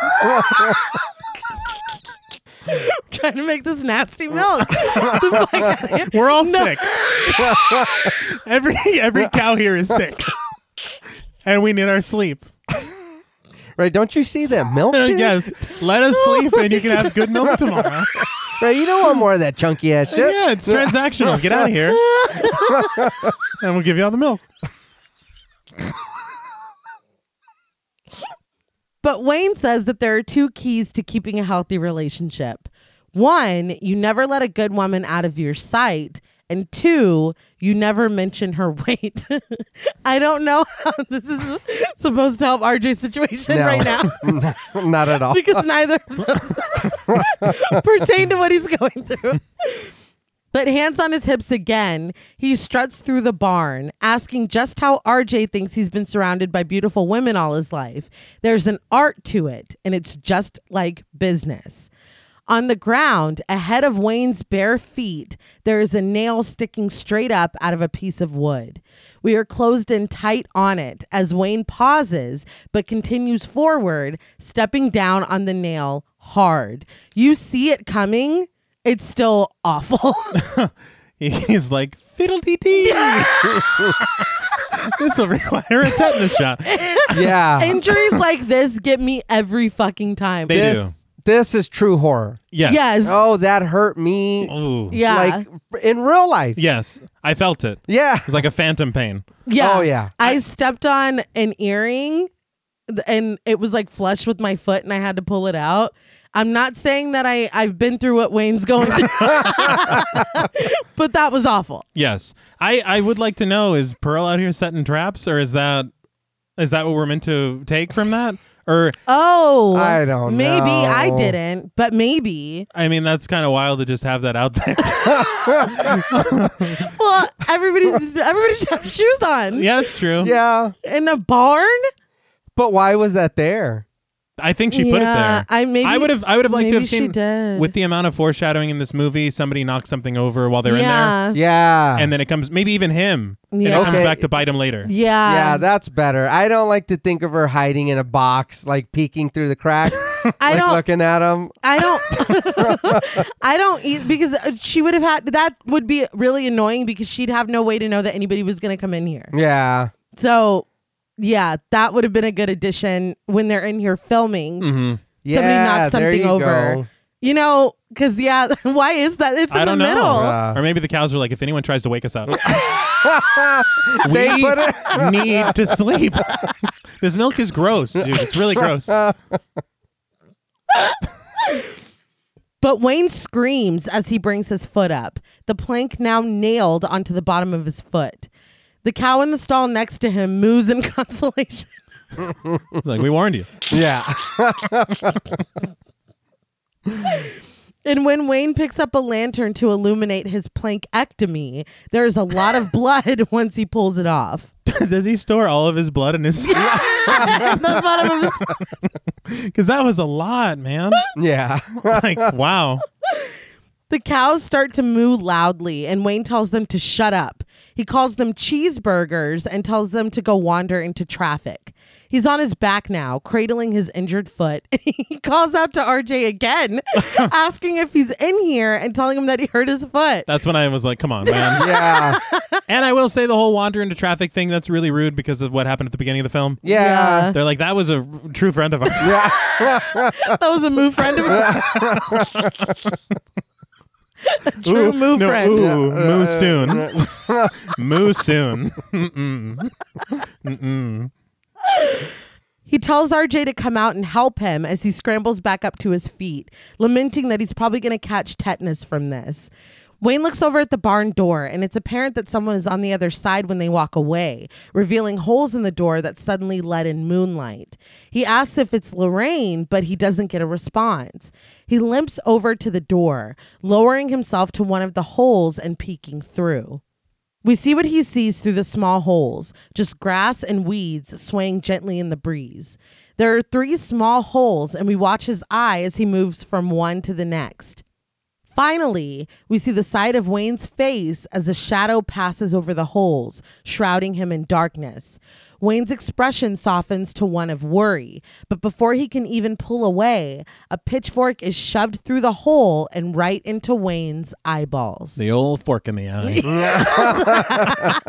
trying to make this nasty milk. We're all sick. every every cow here is sick, and we need our sleep. right. Don't you see that milk? Uh, dude? yes, let us sleep, and you can have good milk tomorrow. Right. You don't want more of that chunky ass shit. Yeah, it's transactional. Get out of here, and we'll give you all the milk. But Wayne says that there are two keys to keeping a healthy relationship. One, you never let a good woman out of your sight. And two, you never mention her weight. I don't know how this is supposed to help RJ's situation No. right now Not at all. because neither of us pertain to what he's going through. But hands on his hips again, he struts through the barn, asking just how RJ thinks he's been surrounded by beautiful women all his life. There's an art to it, and it's just like business. On the ground, ahead of Wayne's bare feet, there is a nail sticking straight up out of a piece of wood. We are closed in tight on it as Wayne pauses but continues forward, stepping down on the nail hard. You see it coming. It's still awful. He's like fiddle dee dee. this will require a tetanus shot. yeah. Injuries like this get me every fucking time. They do. this, this is true horror. Yes. Yes. Oh, that hurt me. Ooh. yeah. Like in real life. Yes, I felt it. Yeah. It's like a phantom pain. Yeah. Oh, yeah. I stepped on an earring th- and it was like flush with my foot and I had to pull it out. I'm not saying that I, I've been through what Wayne's going through, but that was awful. Yes, I I would like to know: is Pearl out here setting traps, or is that is that what we're meant to take from that? Or Oh, I don't know. Maybe I didn't, but maybe. I mean, that's kind of wild to just have that out there. Well, everybody's everybody should have shoes on yeah, it's true. Yeah. in a barn. But why was that there? I think she put it there. I maybe I would have. I would have liked to maybe have she seen did. with the amount of foreshadowing in this movie. Somebody knocks something over while they're yeah, in there. Yeah. there, and then it comes. Maybe even him. And it Yeah. comes back to bite him later. yeah, yeah, that's better. I don't like to think of her hiding in a box, like peeking through the crack, I like don't. looking at him. I don't. I don't eat because uh, she would have had that would be really annoying because she'd have no way to know that anybody was going to come in here. Yeah. So, yeah, that would have been a good addition when they're in here filming. Mm-hmm. Yeah. Somebody knocks something you over. go. You know, because yeah, why is that? It's in I the don't know. middle. Uh, Or maybe the cows were like, if anyone tries to wake us up, They we it- need to sleep. this milk is gross, dude. It's really gross. But Wayne screams as he brings his foot up, the plank now nailed onto the bottom of his foot. The cow in the stall next to him moos in consolation. It's like we warned you. yeah. And when Wayne picks up a lantern to illuminate his plankectomy, there's a lot of blood once he pulls it off. Does he store all of his blood in his? At the bottom of his Because that was a lot, man. Yeah. Like, wow. The cows start to moo loudly, and Wayne tells them to shut up. He calls them cheeseburgers and tells them to go wander into traffic. He's on his back now, cradling his injured foot. he calls out to RJ again, asking if he's in here and telling him that he hurt his foot. That's when I was like, come on, man. Yeah. and I will say the whole wander into traffic thing, that's really rude because of what happened at the beginning of the film. Yeah. They're like, that was a r- true friend of ours. That was a moo friend of mine. A True Ooh, moo no, friend. Ooh, moo soon. moo soon. Mm-mm. Mm-mm. He tells RJ to come out and help him as he scrambles back up to his feet, lamenting that he's probably going to catch tetanus from this. Wayne looks over at the barn door, and it's apparent that someone is on the other side when they walk away, revealing holes in the door that suddenly let in moonlight. He asks if it's Lorraine, but he doesn't get a response. He limps over to the door, lowering himself to one of the holes and peeking through. We see what he sees through the small holes, just grass and weeds swaying gently in the breeze. There are three small holes, and we watch his eye as he moves from one to the next. Finally, we see the side of Wayne's face as a shadow passes over the holes, shrouding him in darkness. Wayne's expression softens to one of worry, but before he can even pull away, a pitchfork is shoved through the hole and right into Wayne's eyeballs. The old fork in the eye.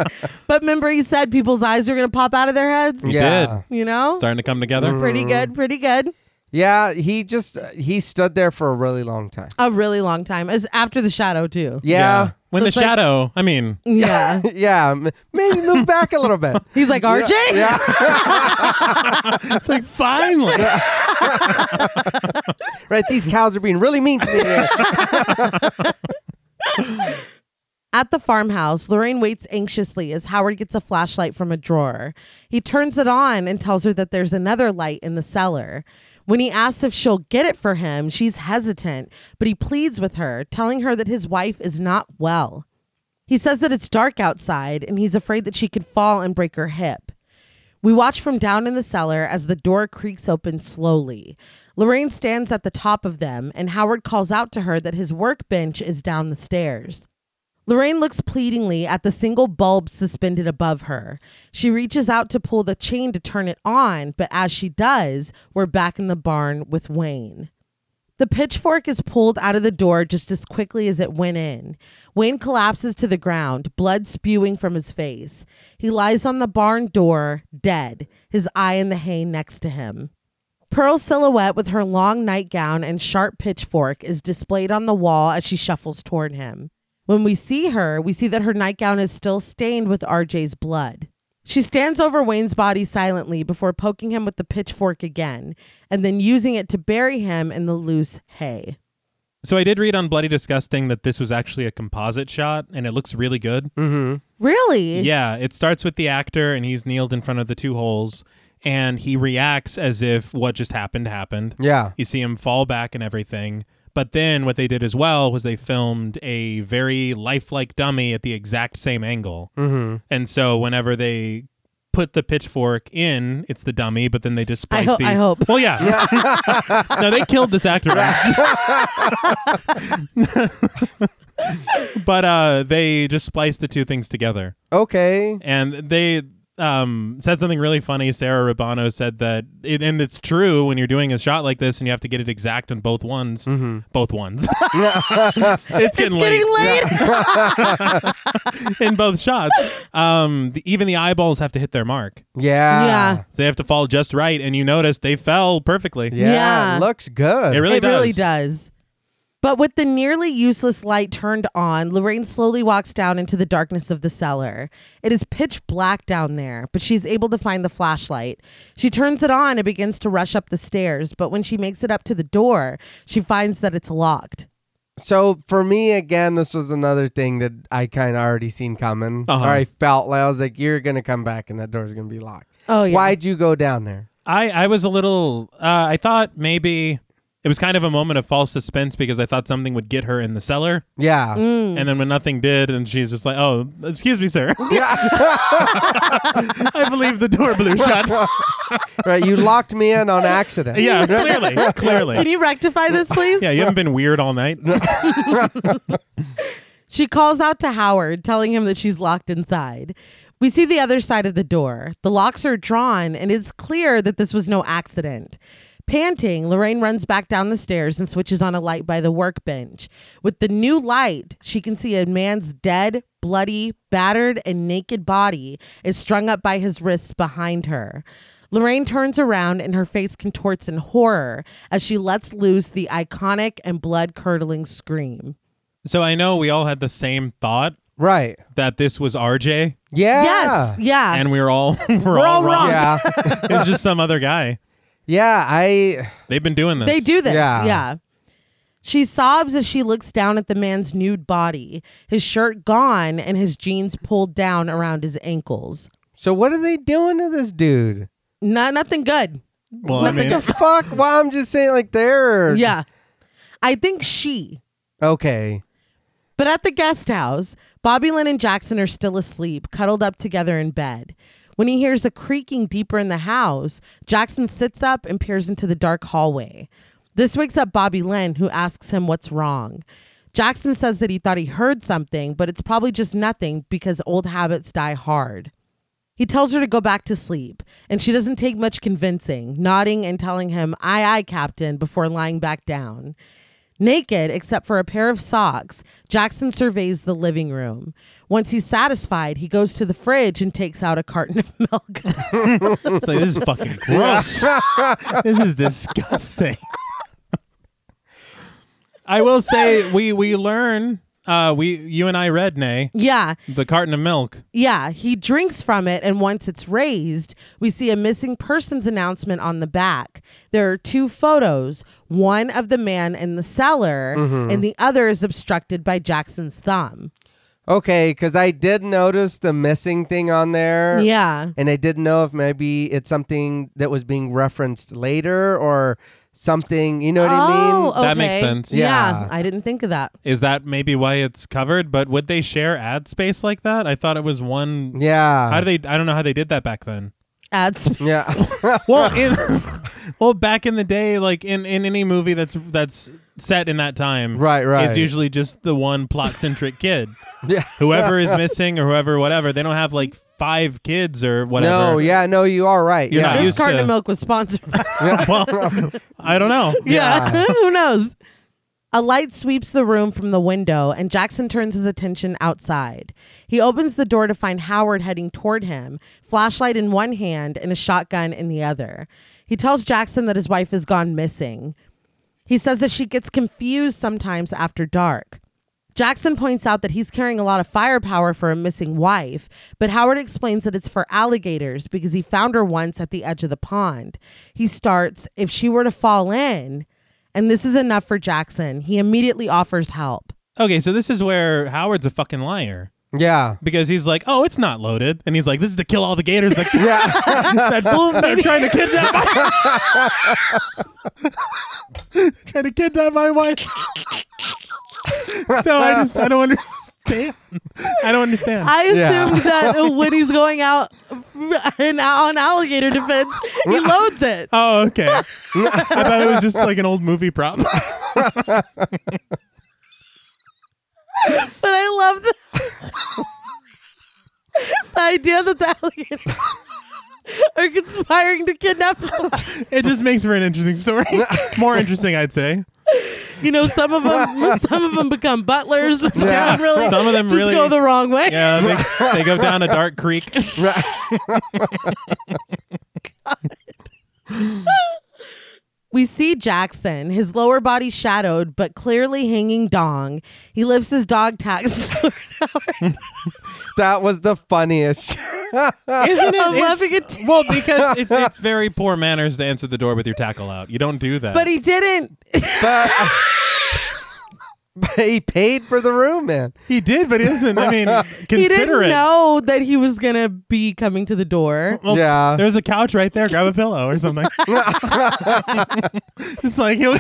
But remember, he said people's eyes are going to pop out of their heads? He Yeah. did. You know? Starting to come together. Pretty good, pretty good. Yeah, he just he stood there for a really long time. A really long time. As after the shadow, too. Yeah. When So the it's like- shadow, I mean, Yeah. Yeah, m- maybe move back a little bit. He's like, RJ? Yeah. it's like finally. right, these cows are being really mean to me. At the farmhouse, Lorraine waits anxiously as Howard gets a flashlight from a drawer. He turns it on and tells her that there's another light in the cellar. When he asks if she'll get it for him, she's hesitant, but he pleads with her, telling her that his wife is not well. He says that it's dark outside and he's afraid that she could fall and break her hip. We watch from down in the cellar as the door creaks open slowly. Lorraine stands at the top of them, and Howard calls out to her that his workbench is down the stairs. Lorraine looks pleadingly at the single bulb suspended above her. She reaches out to pull the chain to turn it on, but as she does, we're back in the barn with Wayne. The pitchfork is pulled out of the door just as quickly as it went in. Wayne collapses to the ground, blood spewing from his face. He lies on the barn door, dead, his eye in the hay next to him. Pearl's silhouette with her long nightgown and sharp pitchfork is displayed on the wall as she shuffles toward him. When we see her, we see that her nightgown is still stained with RJ's blood. She stands over Wayne's body silently before poking him with the pitchfork again, and then using it to bury him in the loose hay. So I did read on Bloody Disgusting that this was actually a composite shot, and it looks really good. Mm-hmm. Really? Yeah, it starts with the actor, and he's kneeled in front of the two holes, and he reacts as if what just happened happened. yeah. You see him fall back and everything. But then what they did as well was they filmed a very lifelike dummy at the exact same angle. Mm-hmm. And so whenever they put the pitchfork in, it's the dummy, but then they just I splice ho- these. I hope. Well, yeah. no, they killed this actor. but uh, they just spliced the two things together. Okay. And they um, said something really funny. Sarah Rubano said that, it, and it's true when you're doing a shot like this and you have to get it exact on both ones. Both ones. it's getting It's getting late. in both shots. Um, the, even the eyeballs have to hit their mark. Yeah. Yeah. So they have to fall just right. And you notice they fell perfectly. Yeah. Yeah. Looks good. It really it does. really does. But with the nearly useless light turned on, Lorraine slowly walks down into the darkness of the cellar. It is pitch black down there, but she's able to find the flashlight. She turns it on and begins to rush up the stairs, but when she makes it up to the door, she finds that it's locked. So for me, again, this was another thing that I kind of already seen coming. Uh-huh. Or I felt like I was like, you're gonna come back and that door's gonna be locked. Oh yeah. Why'd you go down there? I, I was a little, uh, I thought maybe it was kind of a moment of false suspense because I thought something would get her in the cellar. Yeah. Mm. And then when nothing did, and she's just like, oh, excuse me, sir. Yeah. I believe the door blew shut. right. You locked me in on accident. yeah, clearly. Clearly. Can you rectify this, please? yeah, you haven't been weird all night. She calls out to Howard, telling him that she's locked inside. We see the other side of the door. The locks are drawn, and it's clear that this was no accident. Panting, Lorraine runs back down the stairs and switches on a light by the workbench. With the new light, she can see a man's dead, bloody, battered, and naked body is strung up by his wrists behind her. Lorraine turns around and her face contorts in horror as she lets loose the iconic and blood curdling scream. So I know we all had the same thought Right. that this was RJ, Yeah. Yes. Yeah. and we were all we're, all wrong. Yeah. it's just some other guy. Yeah. I. They've been doing this. they do this. Yeah. Yeah. She sobs as she looks down at the man's nude body, his shirt gone and his jeans pulled down around his ankles. So what are they doing to this dude? Not nothing good. Well, I mean, the fuck? Well, I'm just saying, like they're. Yeah. I think she. Okay. But at the guest house, Bobby Lynn and Jackson are still asleep, cuddled up together in bed. When he hears a creaking deeper in the house, Jackson sits up and peers into the dark hallway. This wakes up Bobby Lynn, who asks him what's wrong. Jackson says that he thought he heard something, but it's probably just nothing because old habits die hard. He tells her to go back to sleep, and she doesn't take much convincing, nodding and telling him, Aye, aye, Captain, before lying back down. Naked, except for a pair of socks, Jackson surveys the living room. Once he's satisfied, he goes to the fridge and takes out a carton of milk. It's like, this is fucking gross. this is disgusting. I will say we we learn uh we you and I read Nay yeah, the carton of milk. yeah, he drinks from it, and once it's raised, we see a missing persons announcement on the back. There are two photos one of the man in the cellar, and the other is obstructed by Jackson's thumb. Okay, because I did notice the missing thing on there. Yeah. And I didn't know if maybe it's something that was being referenced later or something. You know what I mean? Oh, That makes sense. Yeah. Yeah. I didn't think of that. Is that maybe why it's covered? But would they share ad space like that? I thought it was one. Yeah. How do they? I don't know how they did that back then. Ads. Yeah. Well, in, well, back in the day, like in, in any movie that's that's set in that time, Right, right. It's usually just the one plot centric kid. yeah. Whoever is missing or whoever, whatever. They don't have like five kids or whatever. No, yeah, no, you are right. You're yeah. not This used carton to- of milk was sponsored by. well, I don't know. Yeah. Who knows? A light sweeps the room from the window, and Jackson turns his attention outside. He opens the door to find Howard heading toward him, flashlight in one hand and a shotgun in the other. He tells Jackson that his wife has gone missing. He says that she gets confused sometimes after dark. Jackson points out that he's carrying a lot of firepower for a missing wife, but Howard explains that it's for alligators because he found her once at the edge of the pond. He starts, if she were to fall in, and this is enough for Jackson, he immediately offers help. Okay, so this is where Howard's a fucking liar. Yeah. Because he's like, oh, it's not loaded. And he's like, this is to kill all the gators that, Yeah. that they're trying to kidnap my trying to kidnap my wife. so I just I don't understand. I don't understand. I Yeah. assumed that when he's going out in, on alligator defense, he loads it. oh, okay. I thought it was just like an old movie prop. But I love the, the idea that the alligators are conspiring to kidnap his it just makes for an interesting story. More interesting, I'd say. You know, some of them, some of them become butlers, but some Yeah. of them really, Some of them just really- go the wrong way. Yeah, they, they go down a dark creek. Right. We see Jackson, his lower body shadowed but clearly hanging dong. He lifts his dog tags. That was the funniest. Isn't it? I'm It's- laughing at- well, because it's it's very poor manners to answer the door with your tackle out. You don't do that. but he didn't. but, but he paid for the room, man. he did, but he doesn't. I mean, consider He didn't it. know that he was gonna be coming to the door. Well, Yeah. There's a couch right there. Grab a pillow or something. it's like he'll,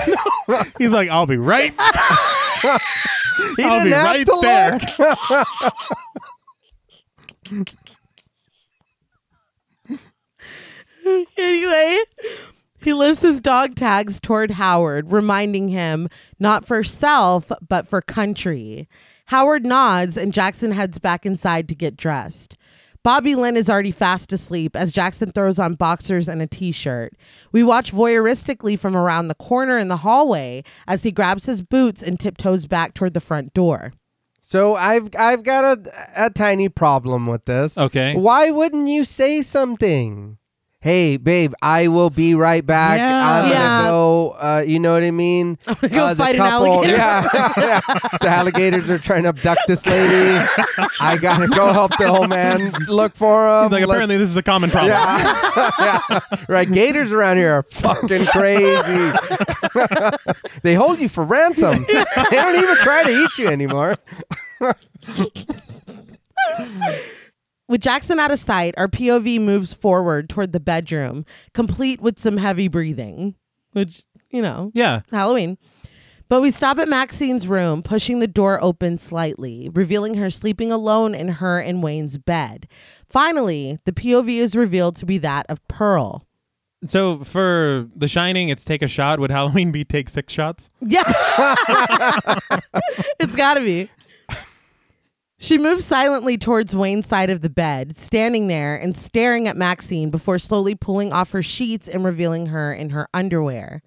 he's like, I'll be right. I'll be right there. anyway, he lifts his dog tags toward Howard, reminding him not for self, but for country. Howard nods and Jackson heads back inside to get dressed. Bobby Lynn is already fast asleep as Jackson throws on boxers and a t shirt. We watch voyeuristically from around the corner in the hallway as he grabs his boots and tiptoes back toward the front door. So I've I've got a a tiny problem with this. Okay. Why wouldn't you say something? Hey, babe, I will be right back. Yeah. I'm Yeah. gonna go. Uh, you know what I mean? I'm gonna go fight an alligator. Yeah, yeah. The alligators are trying to abduct this lady. I gotta go help the old man look for him. He's like, apparently this is a common problem. Yeah. yeah. Right. Gators around here are fucking crazy. they hold you for ransom. they don't even try to eat you anymore. With Jackson out of sight, our POV moves forward toward the bedroom, complete with some heavy breathing, which, you know, Yeah. Halloween. But we stop at Maxine's room, pushing the door open slightly, revealing her sleeping alone in her and Wayne's bed. Finally, the POV is revealed to be that of Pearl. So for The Shining, it's take a shot. Would Halloween be take six shots? Yeah. it's got to be. She moves silently towards Wayne's side of the bed, standing there and staring at Maxine before slowly pulling off her sheets and revealing her in her underwear.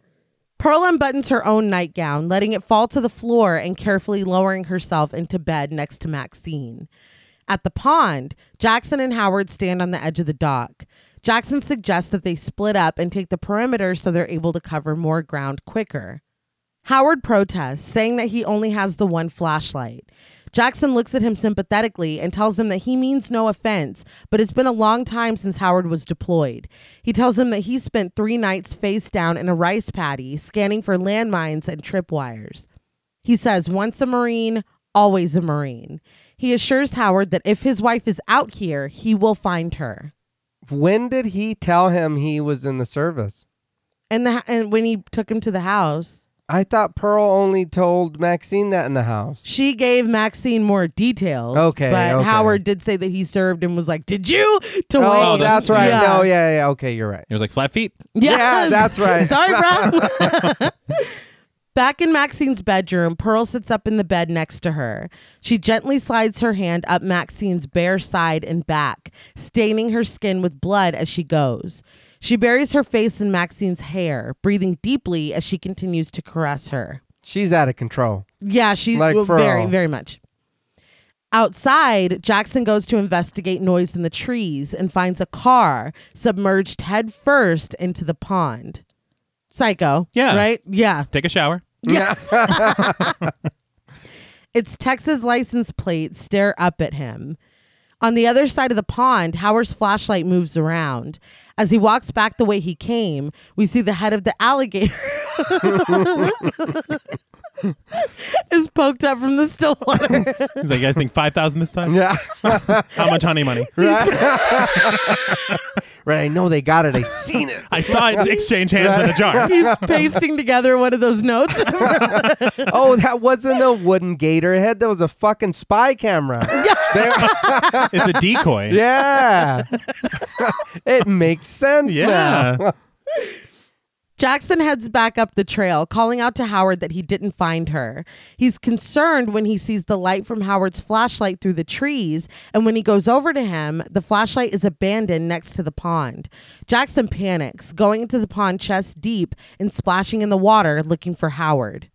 Pearl unbuttons her own nightgown, letting it fall to the floor and carefully lowering herself into bed next to Maxine. At the pond, Jackson and Howard stand on the edge of the dock. Jackson suggests that they split up and take the perimeter so they're able to cover more ground quicker. Howard protests, saying that he only has the one flashlight. Jackson looks at him sympathetically and tells him that he means no offense, but it's been a long time since Howard was deployed. He tells him that he spent three nights face down in a rice paddy, scanning for landmines and tripwires. He says, once a Marine, always a Marine. He assures Howard that if his wife is out here, he will find her. When did he tell him he was in the service? And the, and when he took him to the house, I thought Pearl only told Maxine that in the house. she gave Maxine more details. Okay, but okay. Howard did say that he served and was like, "Did you?" To Oh, Wayne. that's right. Yeah. No, yeah, yeah. Okay, you're right. It was like flat feet. Yeah, that's right. Sorry, bro. Back in Maxine's bedroom, Pearl sits up in the bed next to her. She gently slides her hand up Maxine's bare side and back, staining her skin with blood as she goes. She buries her face in Maxine's hair, breathing deeply as she continues to caress her. She's out of control. Yeah, she's Like well, very, all. very much. Outside, Jackson goes to investigate noise in the trees and finds a car submerged headfirst into the pond. Psycho. Yeah. Right? Yeah. Take a shower. Yes. its Texas license plate stare up at him. On the other side of the pond, Howard's flashlight moves around. As he walks back the way he came, we see the head of the alligator is poked up from the still water. He's like, you guys think 5000 this time? Yeah. How much honey money? right. I know they got it. I seen it. I saw it exchange hands in a jar. He's pasting together one of those notes. Oh, that wasn't a wooden gator head. That was a fucking spy camera. There- It's a decoy. yeah. it makes sense now. Jackson heads back up the trail, calling out to Howard that he didn't find her. He's concerned when he sees the light from Howard's flashlight through the trees, and when he goes over to him, the flashlight is abandoned next to the pond. Jackson panics, going into the pond chest deep and splashing in the water looking for Howard.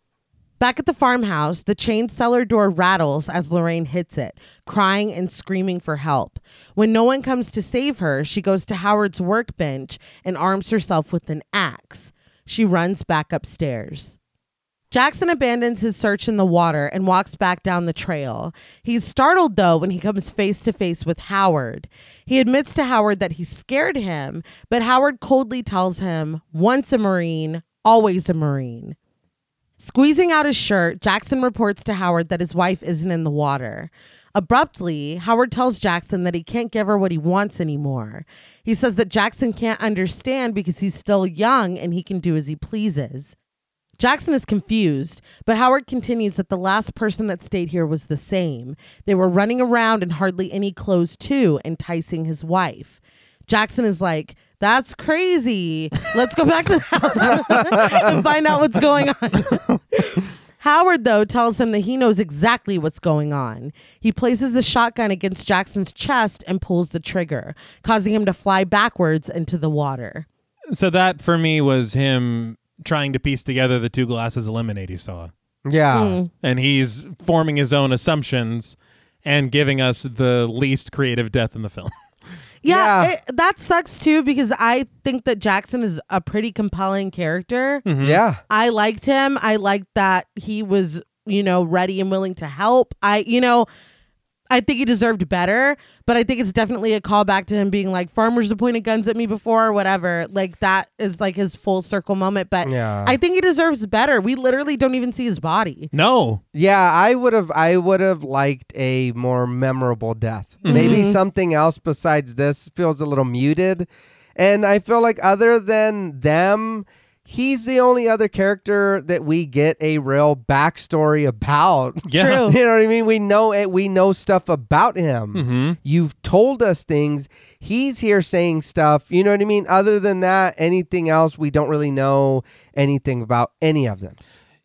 Back at the farmhouse, the chain cellar door rattles as Lorraine hits it, crying and screaming for help. When no one comes to save her, she goes to Howard's workbench and arms herself with an axe. She runs back upstairs. Jackson abandons his search in the water and walks back down the trail. He's startled, though, when he comes face to face with Howard. He admits to Howard that he scared him, but Howard coldly tells him, once a Marine, always a Marine. Squeezing out his shirt, Jackson reports to Howard that his wife isn't in the water. Abruptly, Howard tells Jackson that he can't give her what he wants anymore. He says that Jackson can't understand because he's still young and he can do as he pleases. Jackson is confused, but Howard continues that the last person that stayed here was the same. They were running around in hardly any clothes, too, enticing his wife. Jackson is like, That's crazy. Let's go back to the house and find out what's going on. Howard, though, tells him that he knows exactly what's going on. He places the shotgun against Jackson's chest and pulls the trigger, causing him to fly backwards into the water. So that for me was him trying to piece together the two glasses of lemonade he saw. Yeah. Mm. And he's forming his own assumptions and giving us the least creative death in the film. Yeah, Yeah. It, that sucks too because I think that Jackson is a pretty compelling character. Mm-hmm. Yeah. I liked him. I liked that he was, you know, ready and willing to help. I, you know, I think he deserved better, but I think it's definitely a callback to him being like, farmers have pointed guns at me before or whatever. Like that is like his full circle moment. But Yeah. I think he deserves better. We literally don't even see his body. No. Yeah, I would have I would have liked a more memorable death. Mm-hmm. Maybe something else besides this feels a little muted. And I feel like other than them, he's the only other character that we get a real backstory about. Yeah. True. You know what I mean? We know it. We know stuff about him. Mm-hmm. You've told us things. He's here saying stuff. You know what I mean? Other than that, anything else, we don't really know anything about any of them.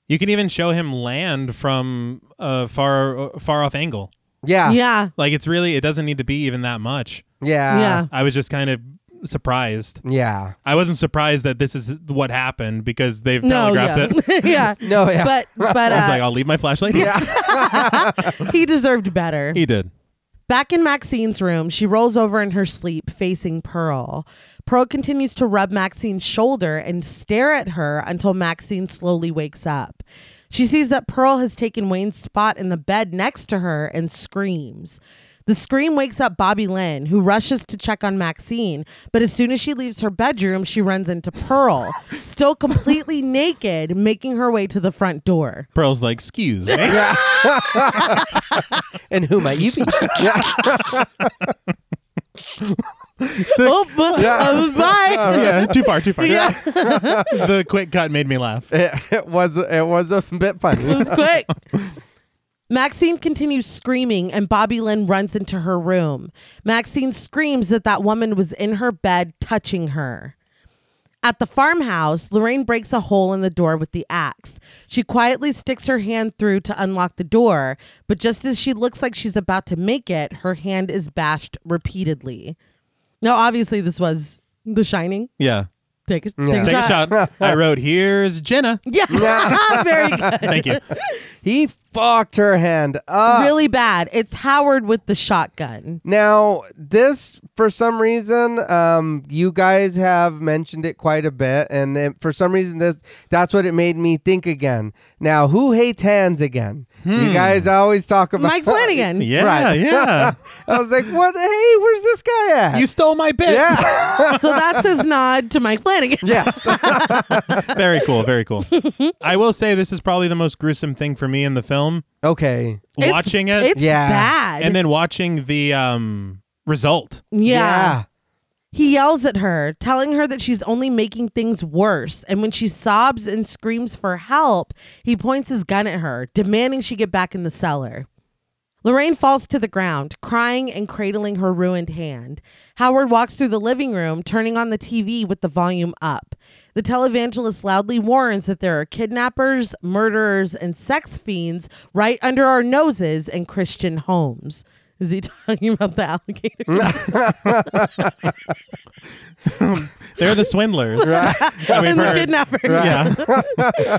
You can even show him land from a far far off angle. Yeah. Yeah. Like it's really it doesn't need to be even that much. Yeah. Yeah. I was just kind of surprised. Yeah. I wasn't surprised that this is what happened because they've No, telegraphed yeah. it. yeah. No, yeah. But but I was uh, like, I'll leave my flashlight. here. he deserved better. He did. Back in Maxine's room, she rolls over in her sleep, facing Pearl. Pearl continues to rub Maxine's shoulder and stare at her until Maxine slowly wakes up. She sees that Pearl has taken Wayne's spot in the bed next to her and screams. The scream wakes up Bobby Lynn, who rushes to check on Maxine, but as soon as she leaves her bedroom, she runs into Pearl, still completely naked, making her way to the front door. Pearl's like, excuse me. And who might you be? yeah. oh, bu- uh, bye. yeah, too far, too far. Yeah. the quick cut made me laugh. It, it was it was a bit funny. It was quick. Maxine continues screaming, and Bobby Lynn runs into her room. Maxine screams that that woman was in her bed touching her. At the farmhouse, Lorraine breaks a hole in the door with the axe. She quietly sticks her hand through to unlock the door, but just as she looks like she's about to make it, her hand is bashed repeatedly. Now, obviously, this was The Shining. Yeah. Take a, Yeah. take a Take a shot. shot. I wrote, here's Jenna. Yeah, very good. Thank you. he fucked her hand up. really bad. It's Howard with the shotgun. Now, this for some reason, um, you guys have mentioned it quite a bit, and it, for some reason, this that's what it made me think again. Now, who hates hands again? You guys always talk about Mike Flanagan. Yeah, Right. yeah. I was like, what? Hey, where's this guy at? You stole my bit. yeah. So that's his nod to Mike Flanagan. yes. very cool. Very cool. I will say this is probably the most gruesome thing for me in the film. okay. It's- watching it It's Yeah. bad. and then watching the um result. yeah. He yells at her, telling her that she's only making things worse. And when she sobs and screams for help, he points his gun at her, demanding she get back in the cellar. Lorraine falls to the ground, crying and cradling her ruined hand. Howard walks through the living room, turning on the TV with the volume up. The televangelist loudly warns that there are kidnappers, murderers, and sex fiends right under our noses in Christian homes. Is he talking about the alligator? They're the swindlers. that we've and the heard. kidnappers? Yeah.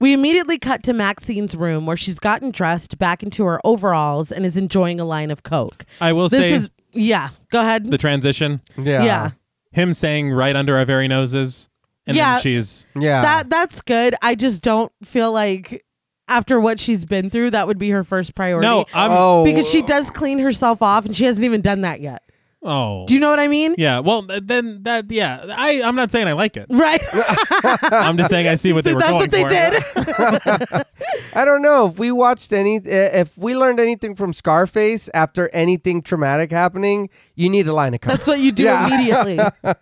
We immediately cut to Maxine's room where she's gotten dressed back into her overalls and is enjoying a line of Coke. I will This say is, yeah, go ahead. the transition. Yeah. yeah. Him saying right under our very noses. And Yeah. then she's Yeah. That that's good. I just don't feel like after what she's been through, that would be her first priority. No, I'm oh. because she does clean herself off and she hasn't even done that yet. Oh. Do you know what I mean? yeah, well then that yeah, I I'm not saying I like it. Right. I'm just saying I see what they were That's going what they for. did. I don't know if we watched any. Eh, if we learned anything from Scarface after anything traumatic happening, you need a line of coke. That's what you do Yeah. immediately.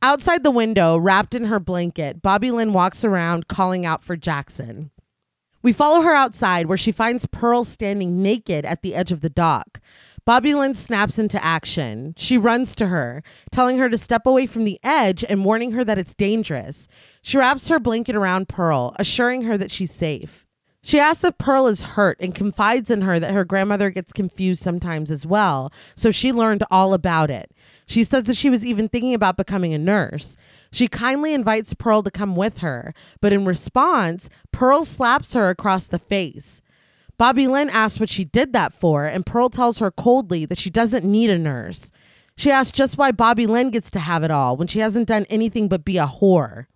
Outside the window, wrapped in her blanket, Bobby Lynn walks around calling out for Jackson. We follow her outside where she finds Pearl standing naked at the edge of the dock. Bobby Lynn snaps into action. She runs to her, telling her to step away from the edge and warning her that it's dangerous. She wraps her blanket around Pearl, assuring her that she's safe. She asks if Pearl is hurt and confides in her that her grandmother gets confused sometimes as well, so she learned all about it. She says that she was even thinking about becoming a nurse. She kindly invites Pearl to come with her, but in response, Pearl slaps her across the face. Bobby Lynn asks what she did that for, and Pearl tells her coldly that she doesn't need a nurse. She asks just why Bobby Lynn gets to have it all when she hasn't done anything but be a whore.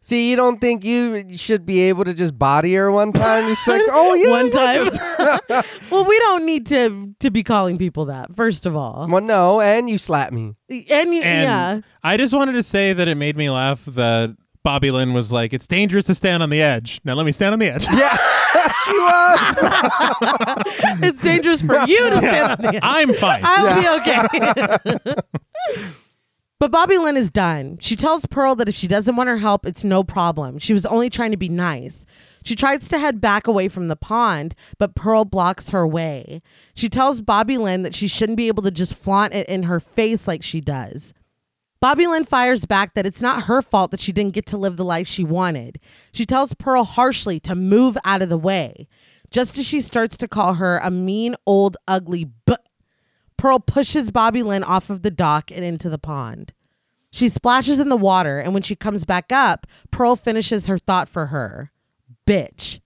Wh- See, you don't think you should be able to just body her one time? It's like, oh yeah, one time. well, we don't need to to be calling people that. First of all, Well, no, and you slap me. and, y- And yeah, I just wanted to say that it made me laugh that Bobby Lynn was like, "It's dangerous to stand on the edge." Now let me stand on the edge. Yeah, she was. it's dangerous for you to stand on the. Edge. I'm fine. I'll be okay. But Bobby Lynn is done. She tells Pearl that if she doesn't want her help, it's no problem. She was only trying to be nice. She tries to head back away from the pond, but Pearl blocks her way. She tells Bobby Lynn that she shouldn't be able to just flaunt it in her face like she does. Bobby Lynn fires back that it's not her fault that she didn't get to live the life she wanted. She tells Pearl harshly to move out of the way. Just as she starts to call her a mean, old, ugly b, Pearl pushes Bobby Lynn off of the dock and into the pond. She splashes in the water, and when she comes back up, Pearl finishes her thought for her bitch.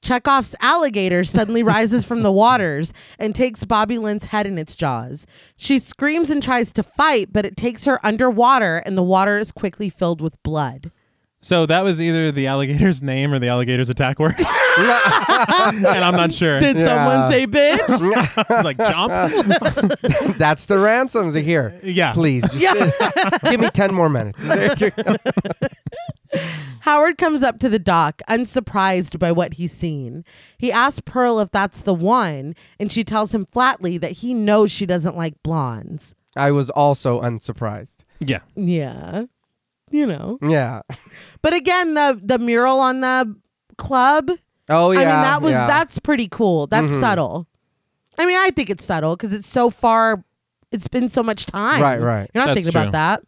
Chekhov's alligator suddenly rises from the waters and takes Bobby Lynn's head in its jaws. She screams and tries to fight, but it takes her underwater, and the water is quickly filled with blood. So that was either the alligator's name or the alligator's attack word. and I'm not sure. Did Yeah. someone say bitch? like jump. That's the ransoms here. Yeah. Please, just give me 10 more minutes. Howard comes up to the dock, unsurprised by what he's seen. He asks Pearl if that's the one, and she tells him flatly that he knows she doesn't like blondes. I was also unsurprised. Yeah. Yeah. You know. Yeah. But again, the the mural on the club, Oh, yeah. I mean that was yeah. that's pretty cool. That's Mhm. subtle. I mean, I think it's subtle because it's so far it's been so much time. Right, right. You're not That's thinking true. about that.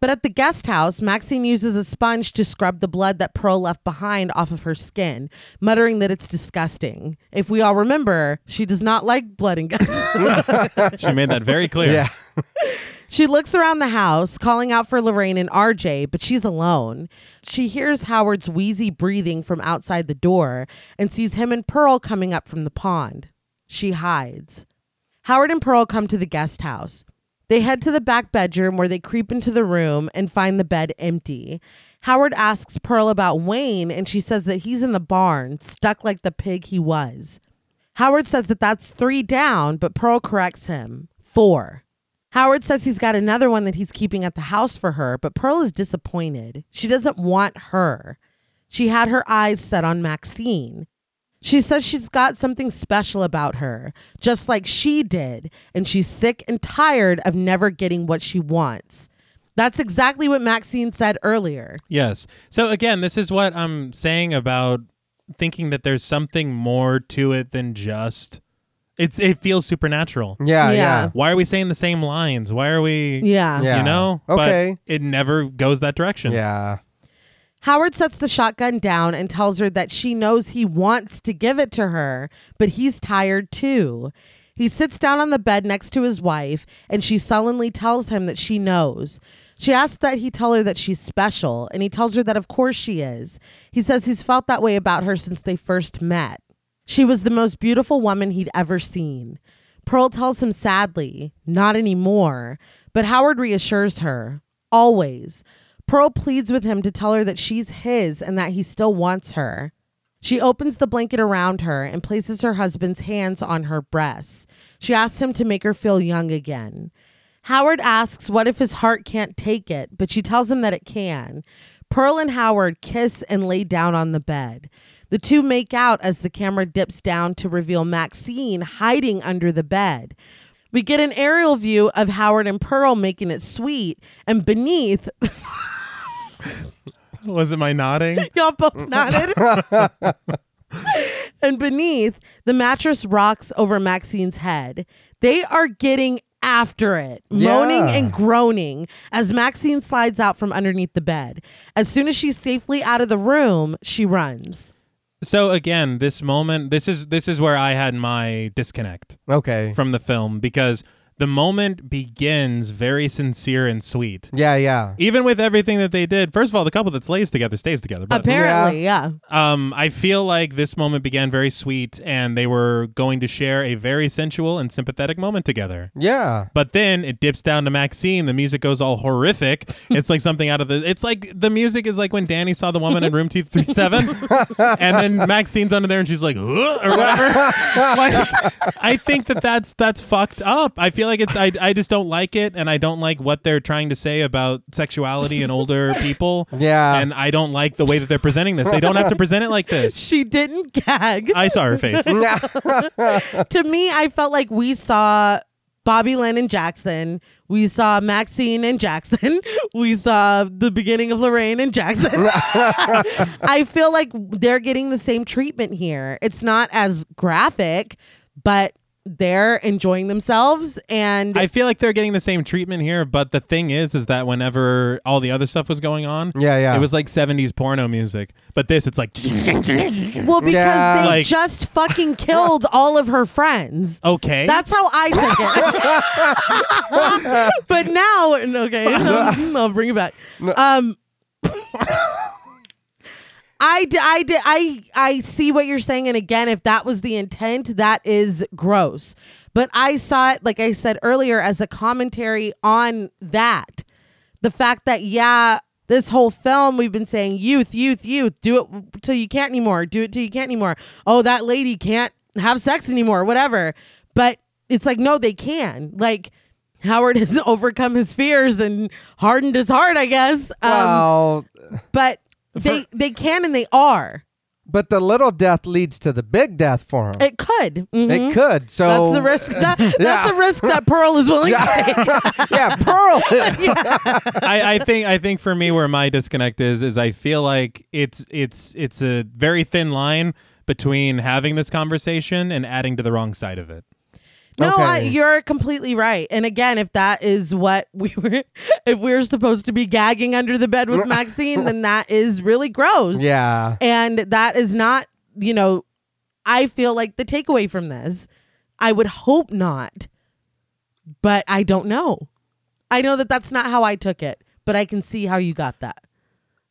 But at the guest house, Maxine uses a sponge to scrub the blood that Pearl left behind off of her skin, muttering that it's disgusting. If we all remember, she does not like blood and guts. She made that very clear. Yeah. She looks around the house, calling out for Lorraine and RJ, but she's alone. She hears Howard's wheezy breathing from outside the door and sees him and Pearl coming up from the pond. She hides. Howard and Pearl come to the guest house. They head to the back bedroom where they creep into the room and find the bed empty. Howard asks Pearl about Wayne, and she says that he's in the barn, stuck like the pig he was. Howard says that that's three down, but Pearl corrects him. Four. Howard says he's got another one that he's keeping at the house for her, but Pearl is disappointed. She doesn't want her. She had her eyes set on Maxine. She says she's got something special about her, just like she did, and she's sick and tired of never getting what she wants. That's exactly what Maxine said earlier. Yes. So again, this is what I'm saying about thinking that there's something more to it than just it's it feels supernatural. Yeah. Yeah. Yeah. Why are we saying the same lines? Why are we Yeah. Yeah. you know? Okay. But it never goes that direction. Yeah. Howard sets the shotgun down and tells her that she knows he wants to give it to her, but he's tired too. He sits down on the bed next to his wife, and she sullenly tells him that she knows. She asks that he tell her that she's special, and he tells her that of course she is. He says he's felt that way about her since they first met. She was the most beautiful woman he'd ever seen. Pearl tells him sadly, not anymore, but Howard reassures her, always. Pearl pleads with him to tell her that she's his and that he still wants her. She opens the blanket around her and places her husband's hands on her breasts. She asks him to make her feel young again. Howard asks what if his heart can't take it, but she tells him that it can. Pearl and Howard kiss and lay down on the bed. The two make out as the camera dips down to reveal Maxine hiding under the bed. We get an aerial view of Howard and Pearl making it sweet, and beneath, Was it my nodding? y'all both nodded. and beneath, the mattress rocks over Maxine's head. They are getting after it, moaning Yeah. and groaning as Maxine slides out from underneath the bed. As soon as she's safely out of the room, she runs. So again, this moment this is this is where I had my disconnect Okay. from the film because the moment begins very sincere and sweet. Yeah. Yeah. Even with everything that they did, first of all, the couple that slays together stays together. But Apparently, yeah. um, I feel like this moment began very sweet, and they were going to share a very sensual and sympathetic moment together. Yeah. But then it dips down to Maxine. The music goes all horrific. It's like something out of the. It's like the music is like when Danny saw the woman in room two three seven, and then Maxine's under there and she's like, or whatever. like, I think that that's that's fucked up. I feel like it's. I I just don't like it, and I don't like what they're trying to say about sexuality and older people. Yeah. And I don't like the way that they're presenting this. They don't have to present it like this. She didn't gag. I saw her face. to me, I felt like we saw Bobby Lynn and Jackson. We saw Maxine and Jackson. We saw the beginning of Lorraine and Jackson. I feel like they're getting the same treatment here. It's not as graphic, but they're enjoying themselves and I feel like they're getting the same treatment here, but the thing is, is that whenever all the other stuff was going on, Yeah, yeah. it was like '70s porno music. But this, it's like, well because Yeah. they Like- just fucking killed all of her friends. okay, That's how I took it. but now, okay, I'll bring it back. Um, I, d- I, d- I, I see what you're saying. And again, if that was the intent, that is gross. But I saw it, like I said earlier, as a commentary on that. The fact that, yeah, this whole film, we've been saying youth, youth, youth, do it till you can't anymore, do it till you can't anymore. Oh, that lady can't have sex anymore, whatever. But it's like, no, they can. Like, Howard has overcome his fears and hardened his heart, I guess. Um, well, but they they can and they are. but the little death leads to the big death for him. It could. Mhm. It could. So That's the risk. That, That's Yeah. the risk that Pearl is willing to take. yeah, Pearl. is. I, I think I think for me where my disconnect is is I feel like it's it's it's a very thin line between having this conversation and adding to the wrong side of it. No, I, you're completely right. And again, if that is what we were, if we're supposed to be gagging under the bed with Maxine, then that is really gross. yeah. And that is not, you know, I feel like the takeaway from this, I would hope not, but I don't know. I know that that's not how I took it, but I can see how you got that.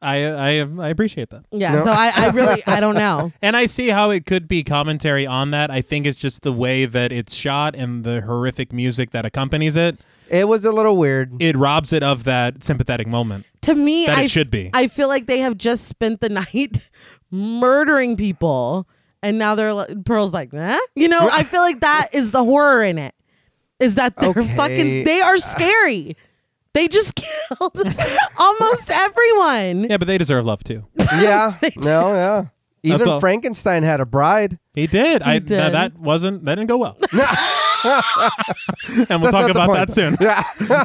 I I I appreciate that. Yeah. No. So I, I really, I don't know. And I see how it could be commentary on that. I think it's just the way that it's shot and the horrific music that accompanies it. It was a little weird. It robs it of that sympathetic moment To me, that I, it should be. I feel like they have just spent the night murdering people, and now they're like, Pearl's like, eh? you know. I feel like that is the horror in it. Is that they're Okay. fucking? They are scary. They just killed almost everyone. yeah, but they deserve love too. yeah. No, yeah. That's Even all. Frankenstein had a bride. He did. I did. no, that wasn't that didn't go well. and we'll talk not the about point. that soon. Yeah.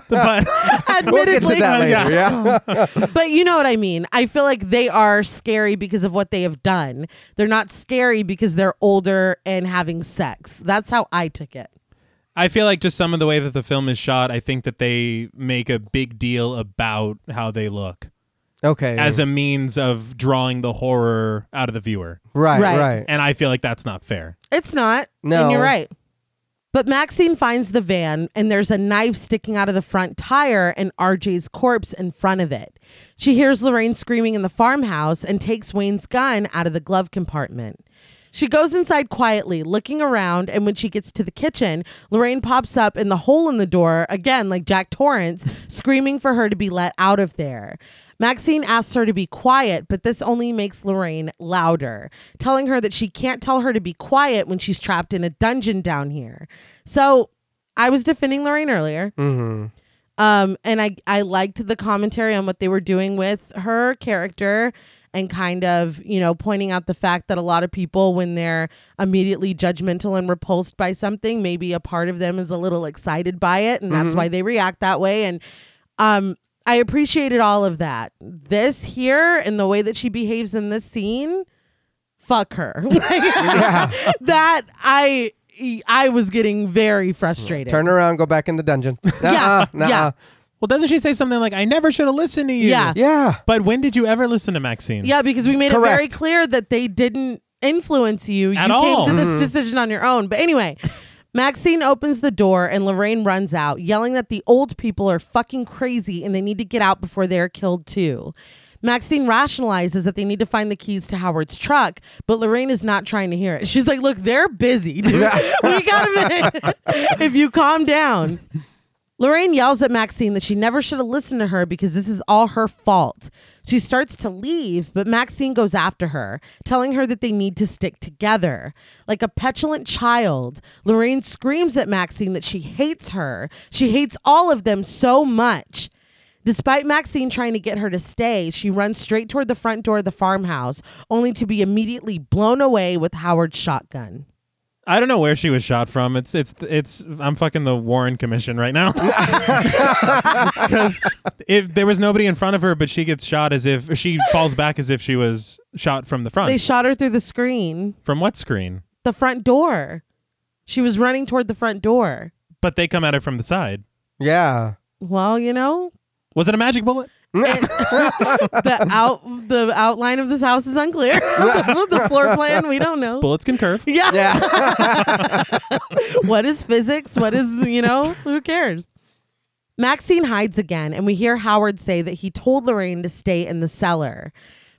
but we'll get to Admittedly, that later. Yeah. but you know what I mean. I feel like they are scary because of what they have done. They're not scary because they're older and having sex. That's how I took it. I feel like just some of the way that the film is shot, I think that they make a big deal about how they look Okay. as a means of drawing the horror out of the viewer. right, Right. right. And I feel like that's not fair. It's not. No. And you're right. But Maxine finds the van and there's a knife sticking out of the front tire and RJ's corpse in front of it. She hears Lorraine screaming in the farmhouse and takes Wayne's gun out of the glove compartment. She goes inside quietly, looking around, and when she gets to the kitchen, Lorraine pops up in the hole in the door, again, like Jack Torrance, screaming for her to be let out of there. Maxine asks her to be quiet, but this only makes Lorraine louder, telling her that she can't tell her to be quiet when she's trapped in a dungeon down here. So I was defending Lorraine earlier. Mm-hmm. Um, and I, I liked the commentary on what they were doing with her character and kind of, you know, pointing out the fact that a lot of people, when they're immediately judgmental and repulsed by something, maybe a part of them is a little excited by it, and that's why they react that way. And um, I appreciated all of that. This here and the way that she behaves in this scene, fuck her. that I I was getting very frustrated. Turn around, go back in the dungeon. Yeah, Nuh-uh, yeah. Nuh-uh. Well, doesn't she say something like, I never should have listened to you? Yeah. Yeah. But when did you ever listen to Maxine? Yeah, because we made it very clear that they didn't influence you. At you all. came to this mm-hmm. decision on your own. But anyway, Maxine opens the door and Lorraine runs out, yelling that the old people are fucking crazy and they need to get out before they're killed too. Maxine rationalizes that they need to find the keys to Howard's truck, but Lorraine is not trying to hear it. She's like, "Look, they're busy, dude. we got a minute. if you calm down." Lorraine yells at Maxine that she never should have listened to her because this is all her fault. She starts to leave, but Maxine goes after her, telling her that they need to stick together. Like a petulant child, Lorraine screams at Maxine that she hates her. She hates all of them so much. Despite Maxine trying to get her to stay, she runs straight toward the front door of the farmhouse, only to be immediately blown away with Howard's shotgun. I don't know where she was shot from. It's it's it's. I'm fucking the Warren Commission right now. Because if there was nobody in front of her, but she gets shot as if she falls back as if she was shot from the front. They shot her through the screen, from what screen? the front door. She was running toward the front door. But they come at her from the side. Yeah. Well, you know, Was it a magic bullet? the out the outline of this house is unclear. the, the floor plan, we don't know. Bullets can curve. Yeah. Yeah. what is physics? What is, you know, who cares? Maxine hides again, and we hear Howard say that he told Lorraine to stay in the cellar.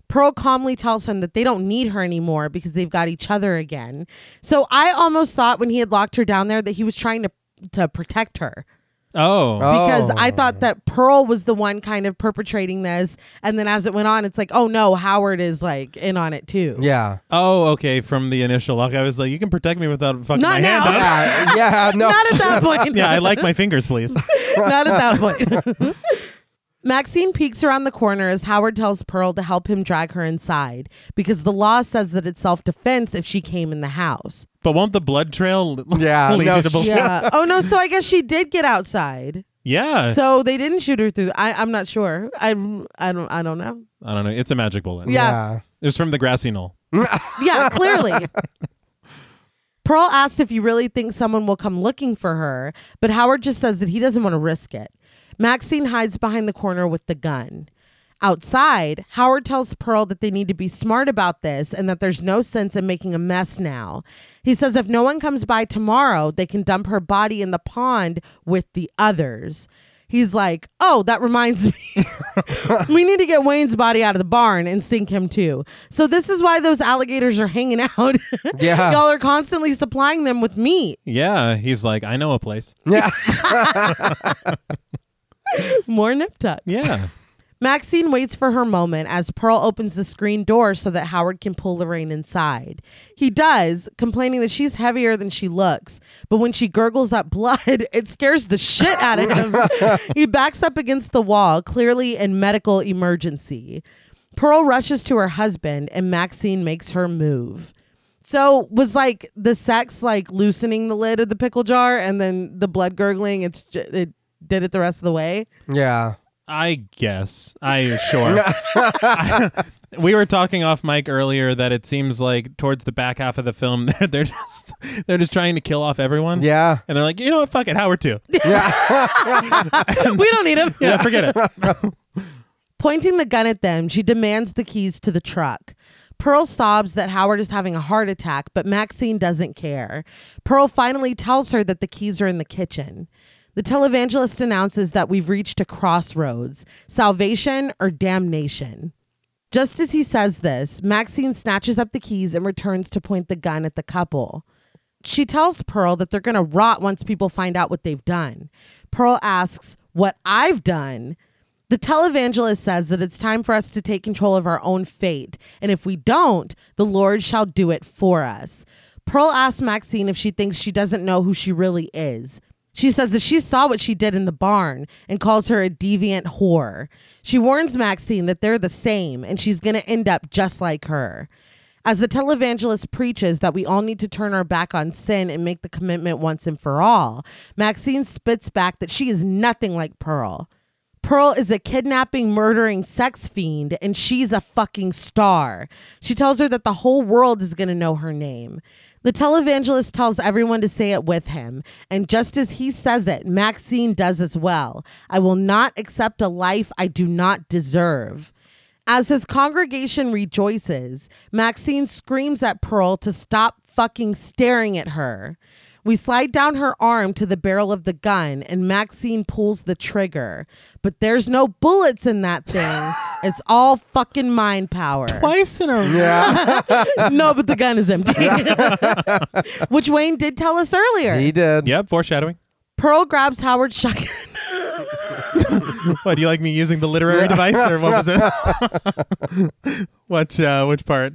Pearl calmly tells him that they don't need her anymore because they've got each other again. So I almost thought when he had locked her down there that he was trying to to protect her Oh. because I Oh. thought that Pearl was the one kind of perpetrating this, and then as it went on, it's like, oh no, Howard is like in on it too. Yeah. Oh, okay. From the initial lock, I was like, you can protect me without fucking Not my now. hand up. Yeah. Yeah. No. Not at that point. Yeah, I like my fingers, please. Not at that point. Maxine peeks around the corner as Howard tells Pearl to help him drag her inside because the law says that it's self defense if she came in the house. But won't the blood trail Yeah, lead no, you to believe? Yeah. oh no. So I guess she did get outside. Yeah. So they didn't shoot her through. I, I'm not sure. I I don't I don't know. I don't know. It's a magic bullet. Yeah. It was from the grassy knoll. Yeah, clearly. Pearl asks if you really think someone will come looking for her, but Howard just says that he doesn't want to risk it. Maxine hides behind the corner with the gun. Outside, Howard tells Pearl that they need to be smart about this and that there's no sense in making a mess now. He says if no one comes by tomorrow, they can dump her body in the pond with the others. He's like, Oh, that reminds me. we need to get Wayne's body out of the barn and sink him too. So, this is why those alligators are hanging out. Yeah. Y'all are constantly supplying them with meat. Yeah. He's like, I know a place. Yeah. More nip tuck. Yeah. Maxine waits for her moment as Pearl opens the screen door so that Howard can pull Lorraine inside. He does, complaining that she's heavier than she looks, but when she gurgles up blood, it scares the shit out of him. he backs up against the wall, clearly in medical emergency. Pearl rushes to her husband and Maxine makes her move. So was like the sex like loosening the lid of the pickle jar and then the blood gurgling it's j- it did it the rest of the way. Yeah. I guess. I sure. we were talking off mic earlier that it seems like towards the back half of the film they're, they're just they're just trying to kill off everyone. Yeah. And they're like, you know what, fuck it, Howard too. Yeah. we don't need him. Yeah, forget it. Pointing the gun at them, she demands the keys to the truck. Pearl sobs that Howard is having a heart attack, but Maxine doesn't care. Pearl finally tells her that the keys are in the kitchen. The televangelist announces that we've reached a crossroads salvation or damnation. Just as he says this, Maxine snatches up the keys and returns to point the gun at the couple. She tells Pearl that they're going to rot once people find out what they've done. Pearl asks, What I've done? The televangelist says that it's time for us to take control of our own fate, and if we don't, the Lord shall do it for us. Pearl asks Maxine if she thinks she doesn't know who she really is. She says that she saw what she did in the barn and calls her a deviant whore. She warns Maxine that they're the same and she's going to end up just like her. As the televangelist preaches that we all need to turn our back on sin and make the commitment once and for all, Maxine spits back that she is nothing like Pearl. Pearl is a kidnapping, murdering sex fiend, and she's a fucking star. She tells her that the whole world is going to know her name. The televangelist tells everyone to say it with him, and just as he says it, Maxine does as well. I will not accept a life I do not deserve. As his congregation rejoices, Maxine screams at Pearl to stop fucking staring at her. We slide down her arm to the barrel of the gun, and Maxine pulls the trigger. But there's no bullets in that thing. It's all fucking mind power. Twice in a row. Yeah. no, but the gun is empty. Which Wayne did tell us earlier. he did. Yep, foreshadowing. Pearl grabs Howard's shotgun. What do you like me using the literary device or what was it? which uh, which part?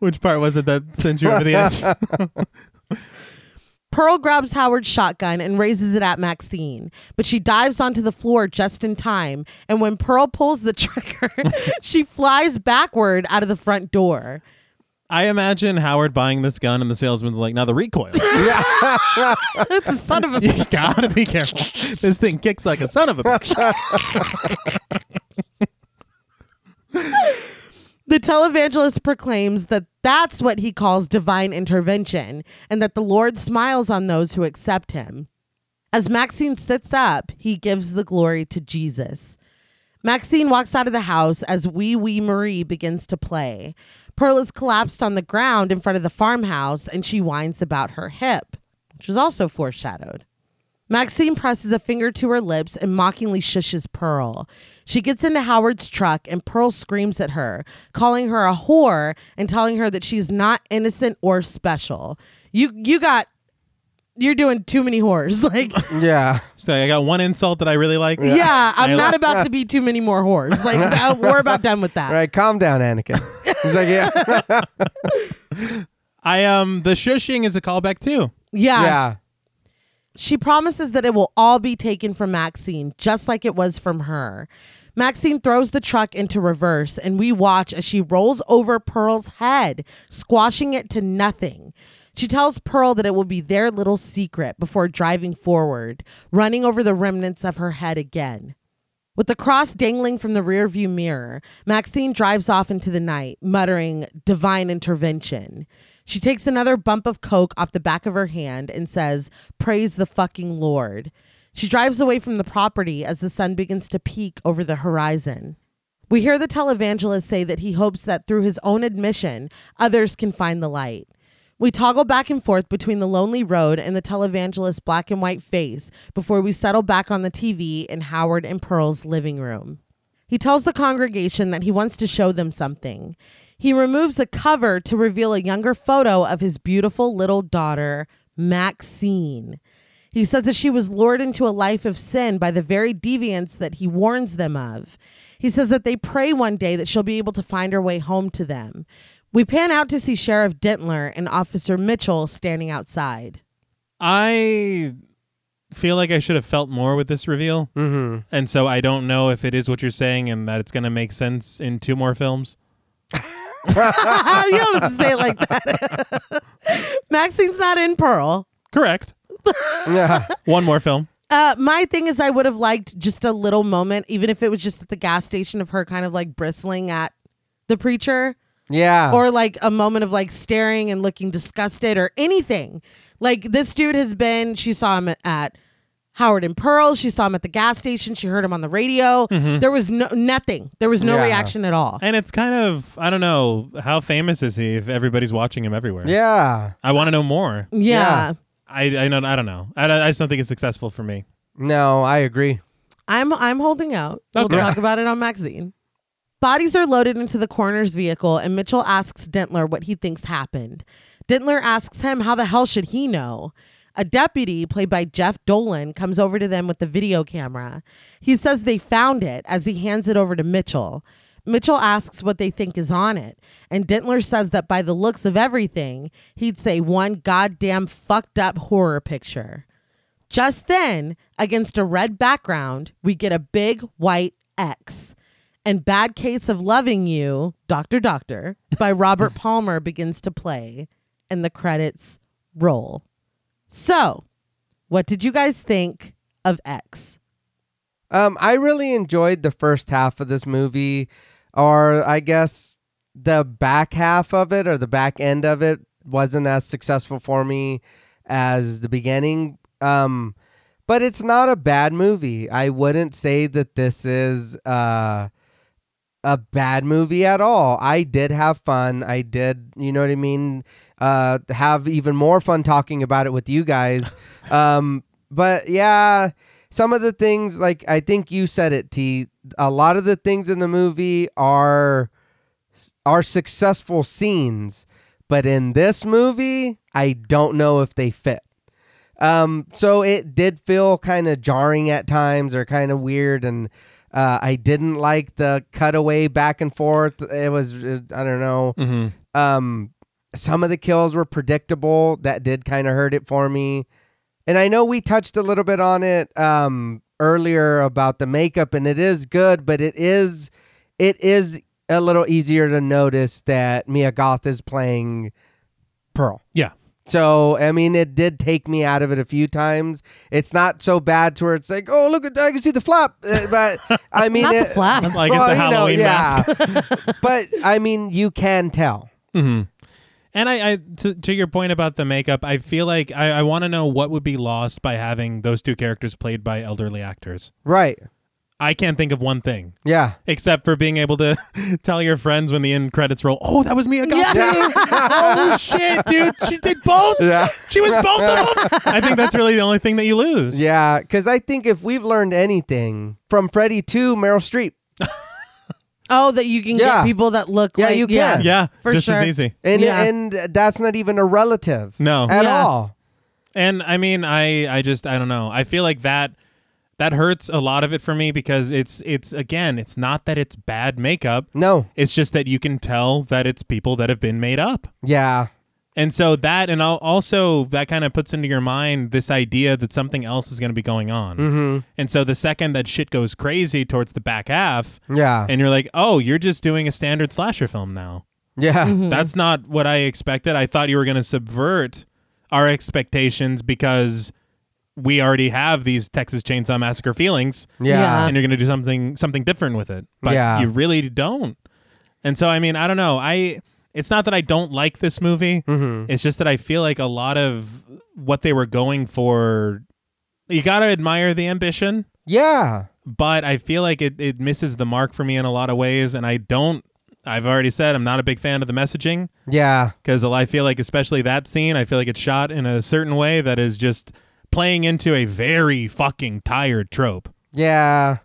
which part was it that sent you over the edge? Pearl grabs Howard's shotgun and raises it at Maxine, but she dives onto the floor just in time. And when Pearl pulls the trigger, she flies backward out of the front door. I imagine Howard buying this gun and the salesman's like, now the recoil. It's a son of a you bitch. gotta be careful. This thing kicks like a son of a bitch. The televangelist proclaims that that's what he calls divine intervention and that the Lord smiles on those who accept him. As Maxine sits up, he gives the glory to Jesus. Maxine walks out of the house as Oui Oui Marie begins to play. Pearl is collapsed on the ground in front of the farmhouse and she whines about her hip, which is also foreshadowed. Maxine presses a finger to her lips and mockingly shushes Pearl. She gets into Howard's truck and Pearl screams at her, calling her a whore and telling her that she's not innocent or special. You you got you're doing too many whores. Like Yeah. So I got one insult that I really like. yeah, I'm not like- about to be too many more whores. Like uh, we're about done with that. All right, calm down, Anakin. He's like, yeah. I um the shushing is a callback too. Yeah. yeah. She promises that it will all be taken from Maxine, just like it was from her. Maxine throws the truck into reverse, and we watch as she rolls over Pearl's head, squashing it to nothing. She tells Pearl that it will be their little secret before driving forward, running over the remnants of her head again. With the cross dangling from the rearview mirror, Maxine drives off into the night, muttering, Divine intervention. She takes another bump of coke off the back of her hand and says, Praise the fucking Lord. She drives away from the property as the sun begins to peak over the horizon. We hear the televangelist say that he hopes that through his own admission, others can find the light. We toggle back and forth between the lonely road and the televangelist's black and white face before we settle back on the TV in Howard and Pearl's living room. He tells the congregation that he wants to show them something. He removes the cover to reveal a younger photo of his beautiful little daughter, Maxine. He says that she was lured into a life of sin by the very deviants that he warns them of. He says that they pray one day that she'll be able to find her way home to them. We pan out to see Sheriff Dentler and Officer Mitchell standing outside. I feel like I should have felt more with this reveal. Mm-hmm. And so I don't know if it is what you're saying and that it's going to make sense in two more films. you don't have to say it like that. Maxine's not in Pearl. Correct. Yeah. One more film. Uh, my thing is, I would have liked just a little moment, even if it was just at the gas station, of her kind of like bristling at the preacher, Yeah. or like a moment of like staring and looking disgusted, or anything. Like this dude has been. She saw him at Howard and Pearl. She saw him at the gas station. She heard him on the radio. Mm-hmm. There was no nothing. There was no Yeah. reaction at all. And it's kind of, I don't know, how famous is he if everybody's watching him everywhere? yeah. I want to know more. Yeah. I, I, don't, I don't know. I, I just don't think it's successful for me. No, I agree. I'm I'm holding out. We'll Okay. talk about it on Maxine. Bodies are loaded into the coroner's vehicle, and Mitchell asks Dentler what he thinks happened. Dentler asks him how the hell should he know. A deputy, played by Jeff Dolan, comes over to them with the video camera. He says they found it as he hands it over to Mitchell. Mitchell asks what they think is on it, and Dentler says that by the looks of everything, he'd say one goddamn fucked up horror picture. Just then, against a red background, we get a big white X. And Bad Case of Loving You, Doctor Doctor, by Robert Palmer begins to play, and the credits roll. So, what did you guys think of X? Um, I really enjoyed the first half of this movie, or I guess the back half of it, or the back end of it, wasn't as successful for me as the beginning. Um, but it's not a bad movie. I wouldn't say that this is uh, a bad movie at all. I did have fun. I did, you know what I mean? Uh, have even more fun talking about it with you guys. um, but yeah, some of the things, like I think you said it, T. A lot of the things in the movie are are successful scenes, but in this movie, I don't know if they fit. Um, so it did feel kind of jarring at times or kind of weird, and uh, I didn't like the cutaway back and forth. It was uh, I don't know. Mm-hmm. Um, some of the kills were predictable. That did kind of hurt it for me. And I know we touched a little bit on it um, earlier about the makeup, and it is good, but it is it is a little easier to notice that Mia Goth is playing Pearl. Yeah. So I mean, it did take me out of it a few times. It's not so bad to where it's like, oh, look at that, I can see the flap. Uh, But I mean, Not the it- flap. Like well, it's a you know, Halloween yeah. mask. but I mean, you can tell. hmm And I, I to, to your point about the makeup, I feel like I, I want to know what would be lost by having those two characters played by elderly actors. Right. I can't think of one thing Yeah. except for being able to tell your friends when the end credits roll. Oh, that was Mia Goth. Yeah. oh shit, dude, she did both. Yeah. She was both of them. I think that's really the only thing that you lose. Yeah. Because I think if we've learned anything from Freddie to Meryl Streep, Oh, that you can Yeah. get people that look Yeah, like you yeah, can. Yeah, for just sure. as easy. and Yeah. and that's not even a relative No. at Yeah. all. And I mean, I I just I don't know. I feel like that that hurts a lot of it for me because it's it's again, it's not that it's bad makeup. No. It's just that you can tell that it's people that have been made up. Yeah. And so that and also that kind of puts into your mind this idea that something else is going to be going on. Mm-hmm. And so the second that shit goes crazy towards the back half Yeah. and you're like, "Oh, you're just doing a standard slasher film now." yeah. Mm-hmm. That's not what I expected. I thought you were going to subvert our expectations because we already have these Texas Chainsaw Massacre feelings, Yeah. Yeah. and you're going to do something something different with it. But Yeah. you really don't. And so, I mean, I don't know. I it's not that I don't like this movie. Mm-hmm. It's just that I feel like a lot of what they were going for. You got to admire the ambition Yeah. but I feel like it, it misses the mark for me in a lot of ways. And I don't, I've already said I'm not a big fan of the messaging Yeah. because I feel like, especially that scene, I feel like it's shot in a certain way that is just playing into a very fucking tired trope. Yeah.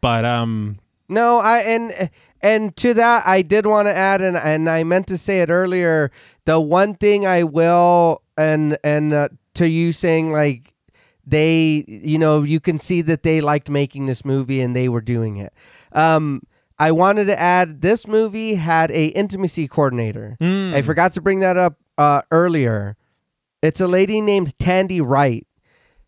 But, um, No, I and and to that I did want to add and and I meant to say it earlier. The one thing I will and and uh, to you saying like they you know you can see that they liked making this movie and they were doing it. Um I wanted to add this movie had a intimacy coordinator. mm, I forgot to bring that up uh, earlier. It's a lady named Tandi Wright.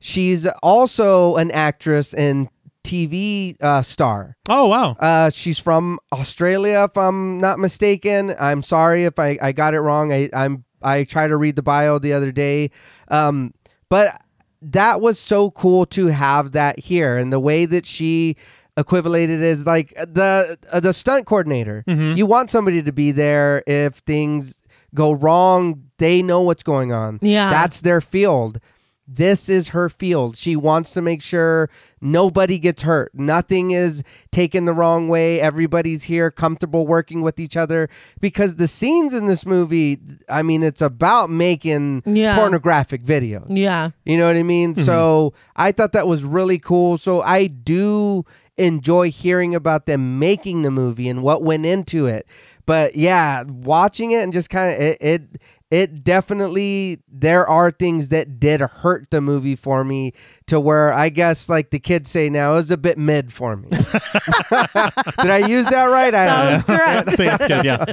She's also an actress and TV uh, star. oh, wow. Uh, she's from Australia, if I'm not mistaken. I'm sorry if I, I got it wrong. I, I'm I tried to read the bio the other day, um, but that was so cool to have that here, and the way that she equivalated is like the uh, the stunt coordinator. Mhm. You want somebody to be there if things go wrong. They know what's going on. Yeah. that's their field. This is her field. She wants to make sure nobody gets hurt. Nothing is taken the wrong way. Everybody's here comfortable working with each other because the scenes in this movie, I mean, it's about making Yeah. pornographic videos. Yeah. You know what I mean? Mm-hmm. So I thought that was really cool. So I do enjoy hearing about them making the movie and what went into it. But yeah, watching it and just kind of it, it it definitely there are things that did hurt the movie for me to where I guess like the kids say now it was a bit mid for me. did I use that right? I don't know. was correct. That's good. Yeah.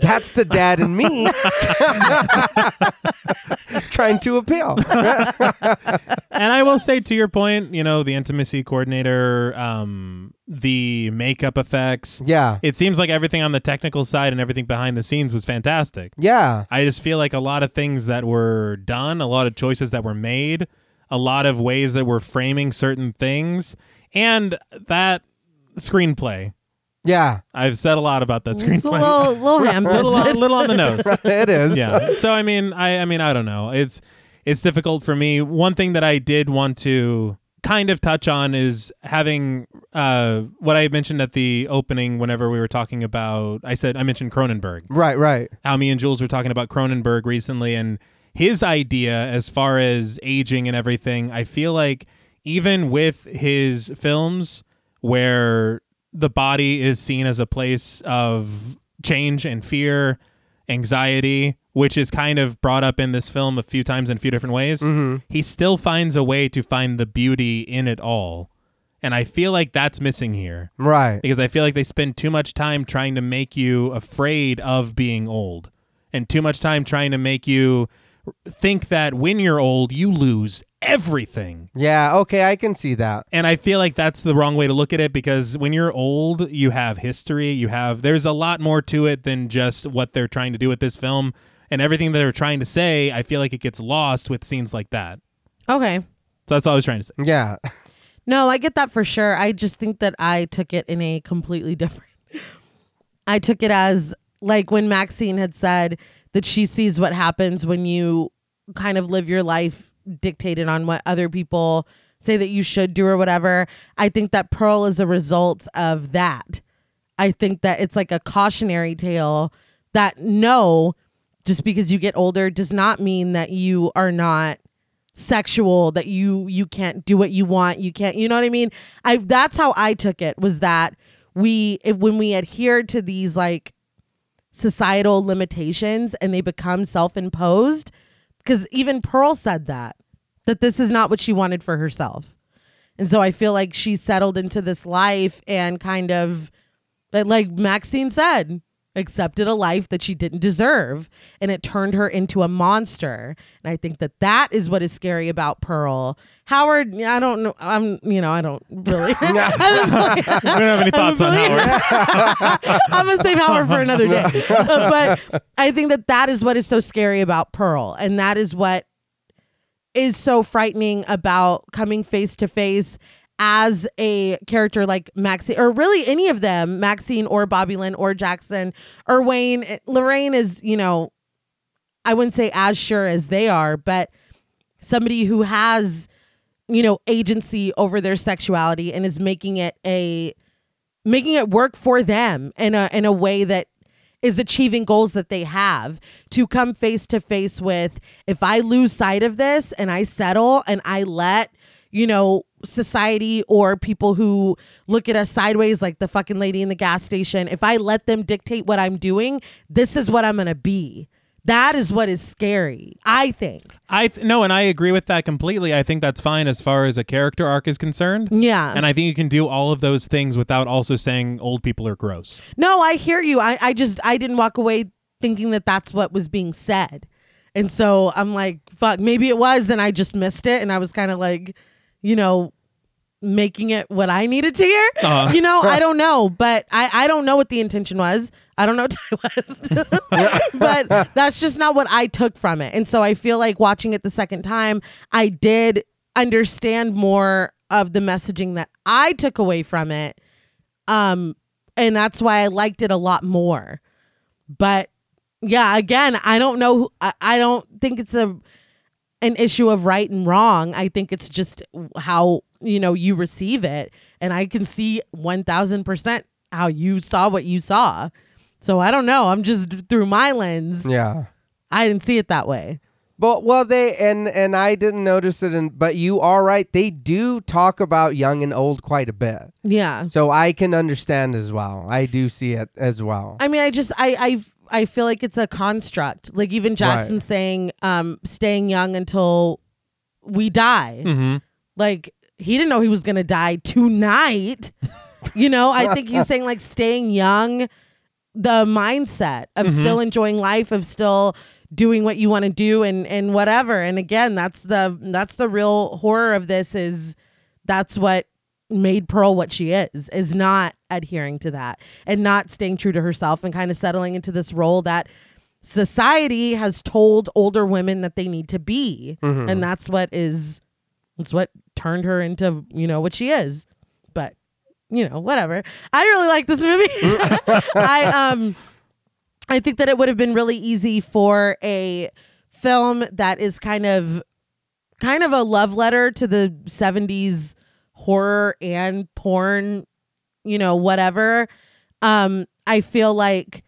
That's the dad in me trying to appeal. and I will say to your point, you know, the intimacy coordinator, um, the makeup effects. yeah. It seems like everything on the technical side and everything behind the scenes was fantastic. Yeah. I just feel like a lot of things that were done, a lot of choices that were made, a lot of ways that we're framing certain things, and that screenplay. Yeah. I've said a lot about that screenplay. It's a little, little ham little, fisted. little on the nose. it is. yeah. So I mean, I I mean, I don't know. It's it's difficult for me. One thing that I did want to kind of touch on is having uh what I mentioned at the opening whenever we were talking about I said I mentioned Cronenberg. Right, right. How me and Jules were talking about Cronenberg recently and his idea as far as aging and everything. I feel like even with his films where the body is seen as a place of change and fear, anxiety, which is kind of brought up in this film a few times in a few different ways, mm-hmm. he still finds a way to find the beauty in it all. And I feel like that's missing here Right. because I feel like they spend too much time trying to make you afraid of being old and too much time trying to make you think that when you're old, you lose everything. Yeah, okay, I can see that. And I feel like that's the wrong way to look at it because when you're old, you have history, you have there's a lot more to it than just what they're trying to do with this film and everything they're trying to say, I feel like it gets lost with scenes like that. Okay. So that's all I was trying to say. Yeah. No, I get that for sure. I just think that I took it in a completely different. I took it as like when Maxine had said that she sees what happens when you kind of live your life dictated on what other people say that you should do or whatever. I think that Pearl is a result of that. I think that it's like a cautionary tale that no, just because you get older does not mean that you are not sexual that you you can't do what you want you can't you know what i mean i that's how i took it was that we if, when we adhere to these like societal limitations and they become self-imposed. Because even pearl said that that this is not what she wanted for herself. And so i feel like she settled into this life and kind of like maxine said accepted a life that she didn't deserve and it turned her into a monster. And i think that that is what is scary about pearl. Howard i don't know i'm you know i don't really we don't have any thoughts on Howard. i'm gonna save howard for another day. Uh, but i think that that is what is so scary about pearl and that is what is so frightening about coming face to face as a character like Maxine, or really any of them, Maxine or Bobby Lynn or Jackson or Wayne, eh, Lorraine is, you know, I wouldn't say as sure as they are, but somebody who has, you know, agency over their sexuality and is making it a making it work for them in a in a way that is achieving goals that they have to come face to face with if I lose sight of this and I settle and I let, you know, society or people who look at us sideways like the fucking lady in the gas station if i let them dictate what i'm doing this is what i'm gonna be that is what is scary i think I th- no, and I agree with that completely. I think that's fine as far as a character arc is concerned. yeah And I think you can do all of those things without also saying old people are gross. no i hear you I, I just i didn't walk away thinking that that's what was being said and so i'm like fuck maybe it was and i just missed it and i was kind of like you know making it what I needed to hear. Uh. You know, I don't know, but I, I don't know what the intention was. I don't know what Ti West, but that's just not what I took from it. And so I feel like watching it the second time, I did understand more of the messaging that I took away from it. Um, and that's why I liked it a lot more. But yeah, again, I don't know. who- I, I don't think it's a an issue of right and wrong. I think it's just how you know you receive it, and I can see one thousand percent how you saw what you saw. So I don't know. I'm just through my lens. Yeah. I didn't see it that way. But well, they and and I didn't notice it, And but you are right. They do talk about young and old quite a bit, Yeah. so I can understand as well. I do see it as well. I mean, I just I I I feel like it's a construct. Like even Jackson saying, um, staying young until we die. Mm-hmm. Like he didn't know he was gonna die tonight. you know, I think he's saying like staying young, the mindset of still enjoying life, of still doing what you want to do and and whatever. And again, that's the that's the real horror of this is that's what made Pearl what she is, is not adhering to that and not staying true to herself and kind of settling into this role that society has told older women that they need to be. And that's what is it's what turned her into, you know, what she is. But, you know, whatever. I really like this movie. I um I think that it would have been really easy for a film that is kind of kind of a love letter to the 70s horror and porn, you know, whatever. Um I feel like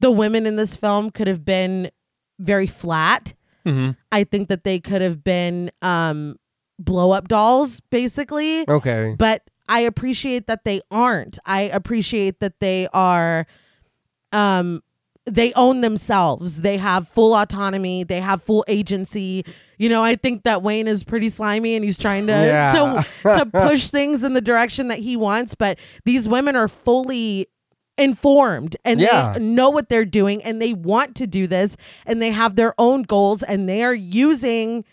the women in this film could have been very flat. Mm-hmm. I think that they could have been um blow up dolls basically okay. but I appreciate that they aren't. I appreciate that they are um they own themselves. They have full autonomy, they have full agency. You know, I think that Wayne is pretty slimy and he's trying to Yeah. to, to push things in the direction that he wants, but these women are fully informed and Yeah. they know what they're doing and they want to do this and they have their own goals and they are using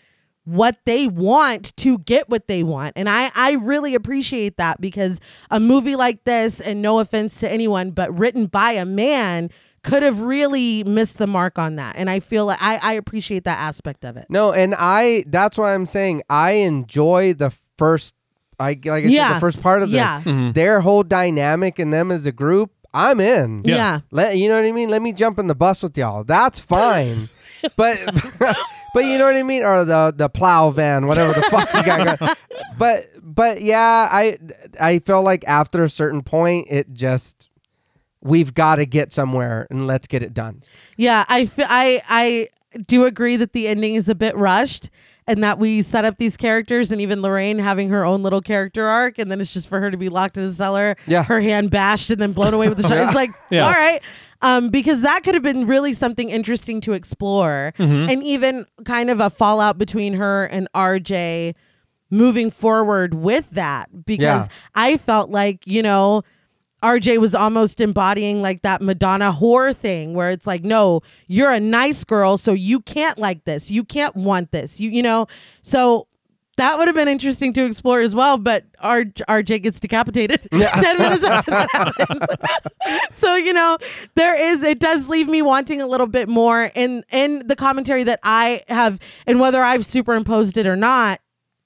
what they want to get what they want. And I, I really appreciate that because a movie like this, and no offense to anyone, but written by a man could have really missed the mark on that. And I feel like I, I appreciate that aspect of it. No, and I that's why I'm saying I enjoy the first I like I said the first part of this. Yeah. Mm-hmm. Their whole dynamic and them as a group, I'm in. Yeah. yeah. Let you know what I mean? Let me jump in the bus with y'all. That's fine. but but you know what I mean? Or the the plow van, whatever the fuck you got going. But but yeah, I I feel like after a certain point it just we've got to get somewhere and let's get it done. Yeah, I I I do agree that the ending is a bit rushed and that we set up these characters and even Lorraine having her own little character arc and then it's just for her to be locked in a cellar, Yeah. her hand bashed and then blown away with the shot. It's like, Yeah. all right. Um, because that could have been really something interesting to explore and even kind of a fallout between her and RJ moving forward with that because Yeah. I felt like, you know, RJ was almost embodying like that Madonna whore thing where it's like, no, you're a nice girl, so you can't like this. You can't want this. You you know, so that would have been interesting to explore as well, but R- RJ gets decapitated 10 minutes after that happens. so, you know, there is it does leave me wanting a little bit more in in the commentary that I have and whether I've superimposed it or not,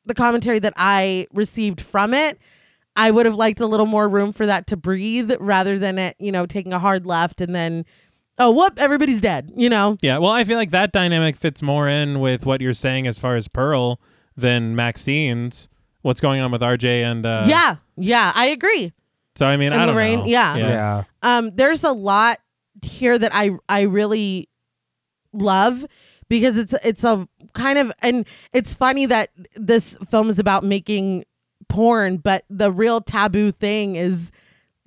the commentary that I received from it I would have liked a little more room for that to breathe rather than it, you know, taking a hard left and then, oh, whoop, everybody's dead, you know? Yeah, well, I feel like that dynamic fits more in with what you're saying as far as Pearl than Maxine's. What's going on with RJ and uh, yeah, yeah, I agree. So I mean, And I don't Lorraine, know. yeah. Yeah. Um, there's a lot here that I I really love because it's it's a kind of and it's funny that this film is about making porn, but the real taboo thing is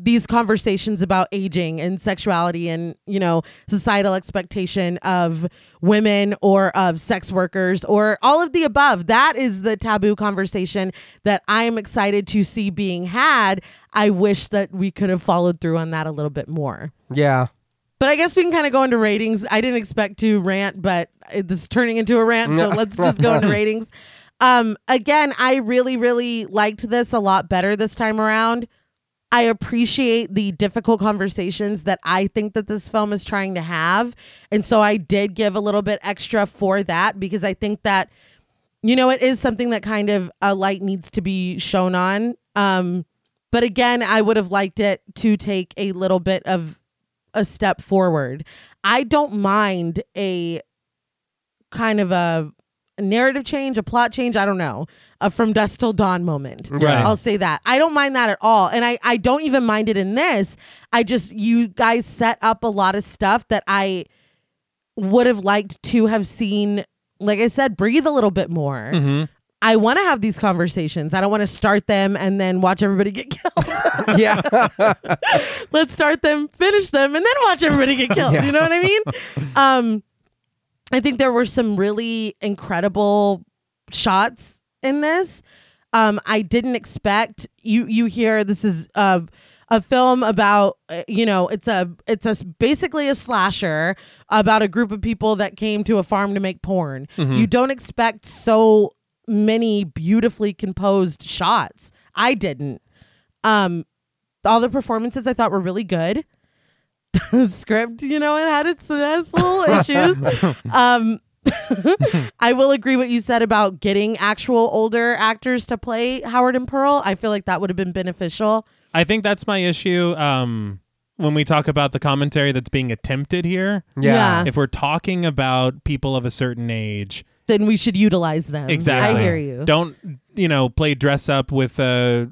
these conversations about aging and sexuality and you know societal expectation of women or of sex workers or all of the above that is the taboo conversation that i am excited to see being had i wish that we could have followed through on that a little bit more Yeah. but I guess we can kind of go into ratings. I didn't expect to rant, but this is turning into a rant, so let's just go into ratings. Um, again, I really, really liked this a lot better this time around. I appreciate the difficult conversations that I think that this film is trying to have. And so I did give a little bit extra for that because I think that, you know, it is something that kind of a light needs to be shown on. Um, but again, I would have liked it to take a little bit of a step forward. I don't mind a kind of a narrative change, a plot change, I don't know, a from dusk till dawn moment. Right. I'll say that. I don't mind that at all. And I, I don't even mind it in this. I just, you guys set up a lot of stuff that I would have liked to have seen, like I said, breathe a little bit more. Mhm. I want to have these conversations. I don't want to start them and then watch everybody get killed. Yeah. Let's start them, finish them, and then watch everybody get killed. Yeah. You know what I mean? Um, I think there were some really incredible shots in this. Um, I didn't expect you. You hear this is a a film about uh, you know it's a it's a basically a slasher about a group of people that came to a farm to make porn. You don't expect so many beautifully composed shots. I didn't. Um, all the performances I thought were really good. The script, you know, it had its, it has little issues. Um, I will agree what you said about getting actual older actors to play Howard and Pearl. I feel like that would have been beneficial. I think that's my issue. Um, when we talk about the commentary that's being attempted here, Yeah. if we're talking about people of a certain age, Then we should utilize them. exactly. I hear you. Don't you know play dress up with a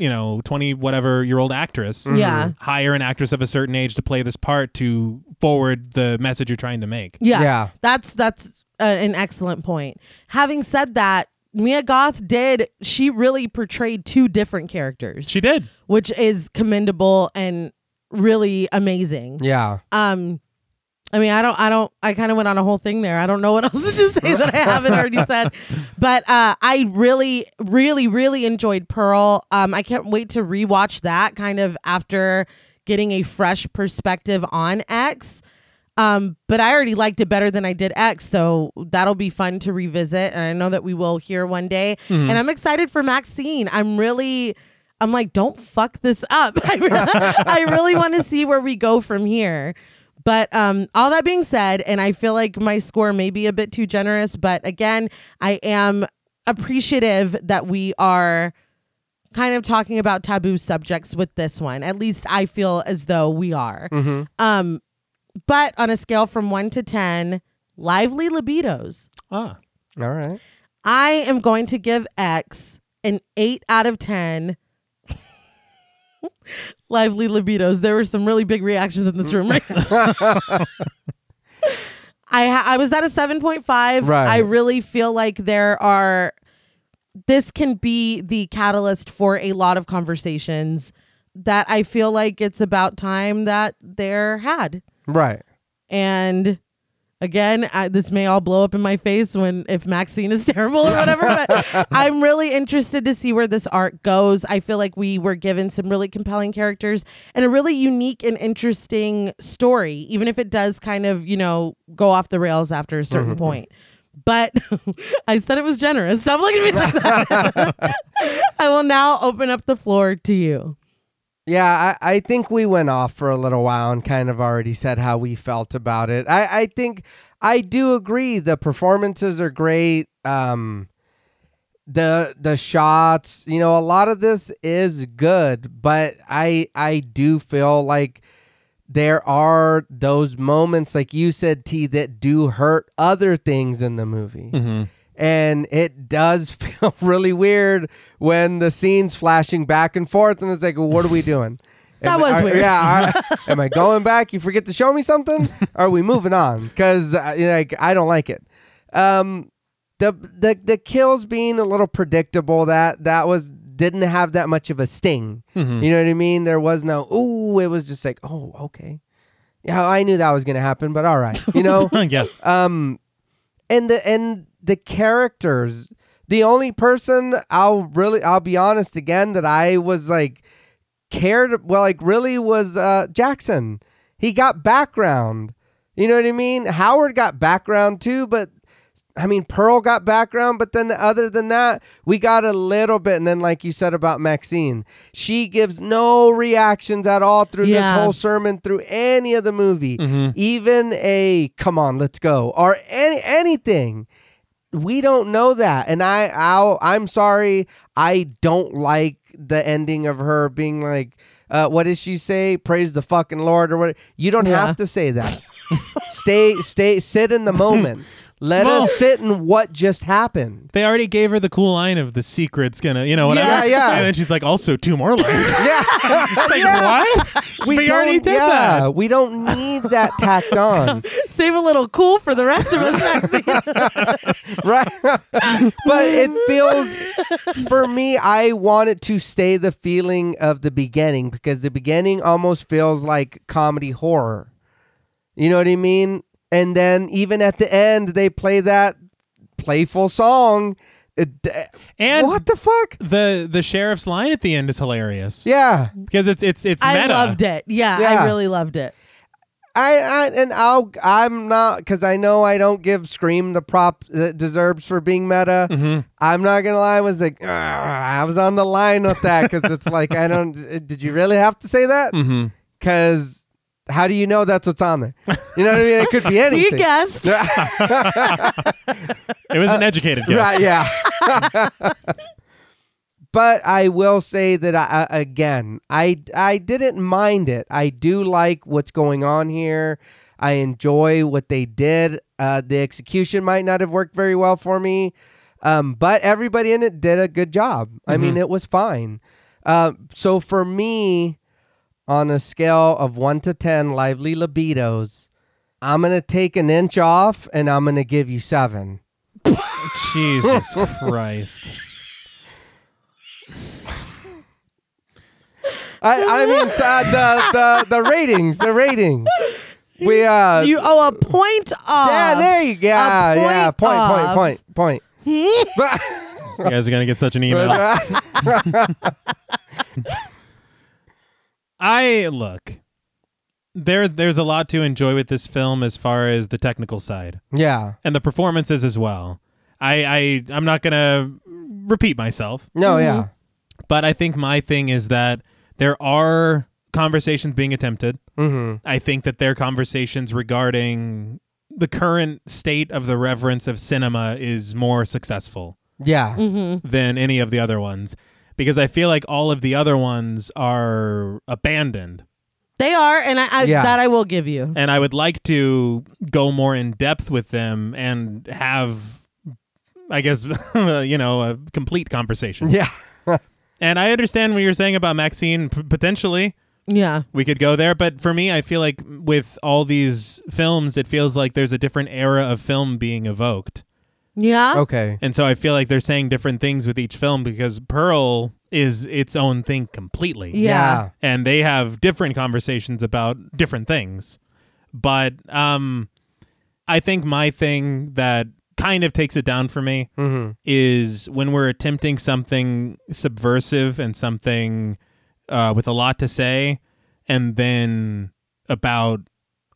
you know twenty whatever year old actress. Yeah. Hire an actress of a certain age to play this part to forward the message you're trying to make. Yeah. Yeah. That's that's uh, an excellent point. Having said that, Mia Goth did she really portrayed two different characters, She did. which is commendable and really amazing. Yeah. Um I mean, I don't I don't I kind of went on a whole thing there. I don't know what else to just say that I haven't already said. But uh I really really really enjoyed Pearl. Um I can't wait to rewatch that kind of after getting a fresh perspective on X. Um, but I already liked it better than I did X, so that'll be fun to revisit. And I know that we will here one day. And I'm excited for Maxine. I'm really, I'm like, don't fuck this up. I really, I really want to see where we go from here. But um, all that being said, and I feel like my score may be a bit too generous, but again, I am appreciative that we are kind of talking about taboo subjects with this one. At least I feel as though we are. Mm-hmm. Um, but on a scale from one to 10, lively libidos, Ah. All right. I am going to give X an 8 out of 10. lively libidos. There were some really big reactions in this room right now. I ha- I was at a 7.5. Right. I really feel like there are this can be the catalyst for a lot of conversations that I feel like it's about time that they're had. Right. And again, I, this may all blow up in my face when if Maxine is terrible or whatever, but I'm really interested to see where this art goes. I feel like we were given some really compelling characters and a really unique and interesting story, even if it does kind of, you know, go off the rails after a certain mm-hmm. point. But I said it was generous. Stop looking at me like that. I will now open up the floor to you. Yeah, I, I think we went off for a little while and kind of already said how we felt about it. I, I think I do agree. The performances are great. Um, the the shots, you know, a lot of this is good, but I I do feel like there are those moments, like you said, T, that do hurt other things in the movie Mm-hmm. And it does feel really weird when the scene's flashing back and forth and it's like what are we doing? That Am- was are- weird. yeah are- am i going back? You forget to show me something? Are we moving on? Because uh, like i don't like it. Um the the the kills being a little predictable that that was didn't have that much of a sting. Mhm. you know what i mean? There was no ooh it was just like oh okay. Yeah i knew that was gonna happen but all right you know? Yeah. um and the and the characters the only person i'll really i'll be honest again that i was like cared well like really was uh jackson he got background you know what i mean howard got background too but I mean, Pearl got background, but then other than that, we got a little bit. And then, like you said about Maxine, she gives no reactions at all through Yeah. this whole sermon, through any of the movie, Mhm. even a "come on, let's go" or any anything. We don't know that, and I, I'll, I'm sorry, I don't like the ending of her being like, uh, "What does she say? Praise the fucking Lord" or what? You don't Yeah. have to say that. stay, stay, sit in the moment. Let Well- us sit in what just happened. They already gave her the cool line of the secret's gonna, you know, whatever. Yeah, yeah. And then she's like, also two more lines. Yeah, It's like, what? We, already don't- did yeah, that. We don't need that tacked on. Save a little cool for the rest of us, Maxine. right but it feels for me i want it to stay the feeling of the beginning because the beginning almost feels like comedy horror you know what i mean and then even at the end they play that playful song And what the fuck the the sheriff's line at the end is hilarious yeah because it's it's it's I meta. loved it. Yeah, Yeah. I really loved it. I, I and I'll I'm not because I know I don't give Scream the prop that it deserves for being meta. Mhm. I'm not gonna lie. I was like, I was on the line with that because it's like I don't. Did you really have to say that? Mm-hmm. Because how do you know that's what's on there? You know what I mean? It could be anything. You guessed. It was an educated guess. Right? Yeah. but I will say that I, I- again, I I didn't mind it. I do like what's going on here. I enjoy what they did. Uh, the execution might not have worked very well for me, um, but everybody in it did a good job. I mean, it was fine. Uh, so for me, on a scale of one to ten, lively libidos, I'm gonna take an inch off, and I'm gonna give you seven. Jesus Christ. I, I mean uh, the, the the ratings, the ratings. We uh You owe a point off. yeah, there you go. Yeah, point yeah, point, off. point, point, point. but, You guys are gonna get such an email. but, I look. there there's a lot to enjoy with this film as far as the technical side Yeah. and the performances as well. I, I I'm not gonna repeat myself, No, yeah. but I think my thing is that there are conversations being attempted. Mm-hmm. I think that their conversations regarding the current state of the reverence of cinema is more successful Yeah. Mm-hmm. than any of the other ones because I feel like all of the other ones are abandoned. They are, and I, I Yeah. that I will give you. And I would like to go more in depth with them and have, I guess, you know, a complete conversation. Yeah. And I understand what you're saying about Maxine. P- potentially, Yeah. we could go there. But for me, I feel like with all these films, it feels like there's a different era of film being evoked. Yeah. Okay. And so I feel like they're saying different things with each film because Pearl is its own thing completely. Yeah. And they have different conversations about different things. But um I think my thing that kind of takes it down for me Mm-hmm. is when we're attempting something subversive and something uh, with a lot to say, and then about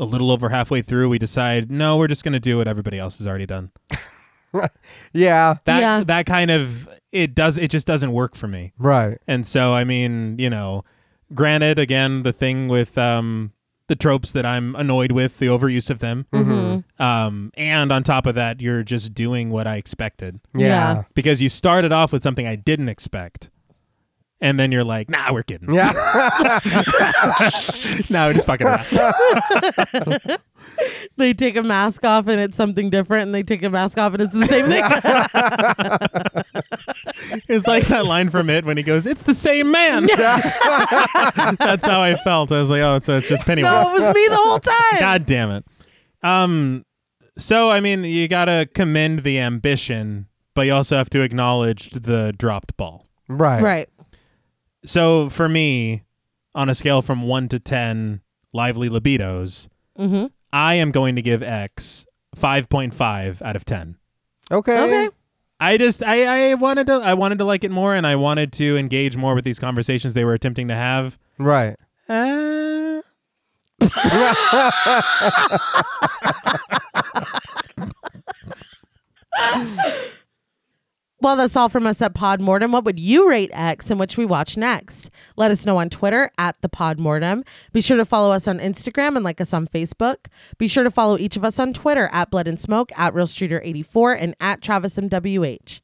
a little over halfway through, we decide, no, we're just going to do what everybody else has already done. Yeah. That Yeah. that kind of it does it just doesn't work for me. Right. And so, I mean, you know, granted, again, the thing with um, the tropes that I'm annoyed with, the overuse of them, Mm-hmm. um, and on top of that, you're just doing what I expected Yeah. Yeah. because you started off with something I didn't expect. And then you're like, nah, we're kidding. Yeah. nah, we're just fucking around. They take a mask off and it's something different, and they take a mask off and it's the same thing. It's like that line from it when he goes, it's the same man. That's how I felt. I was like, oh, so it's just Pennywise. no, it was me the whole time. God damn it. Um, so I mean, you gotta commend the ambition, but you also have to acknowledge the dropped ball. right. Right. So for me, on a scale from one to ten, lively libidos, Mm-hmm. I am going to give X five point five out of ten. Okay. Okay. I just I, I wanted to I wanted to like it more and I wanted to engage more with these conversations they were attempting to have. Right. Uh, Well, that's all from us at Podmortem. What would you rate X and which we watch next? Let us know on Twitter at the Podmortem. Be sure to follow us on Instagram and like us on Facebook. Be sure to follow each of us on Twitter at Blood and Smoke, at Real Streeter 84 and at Travis MWH.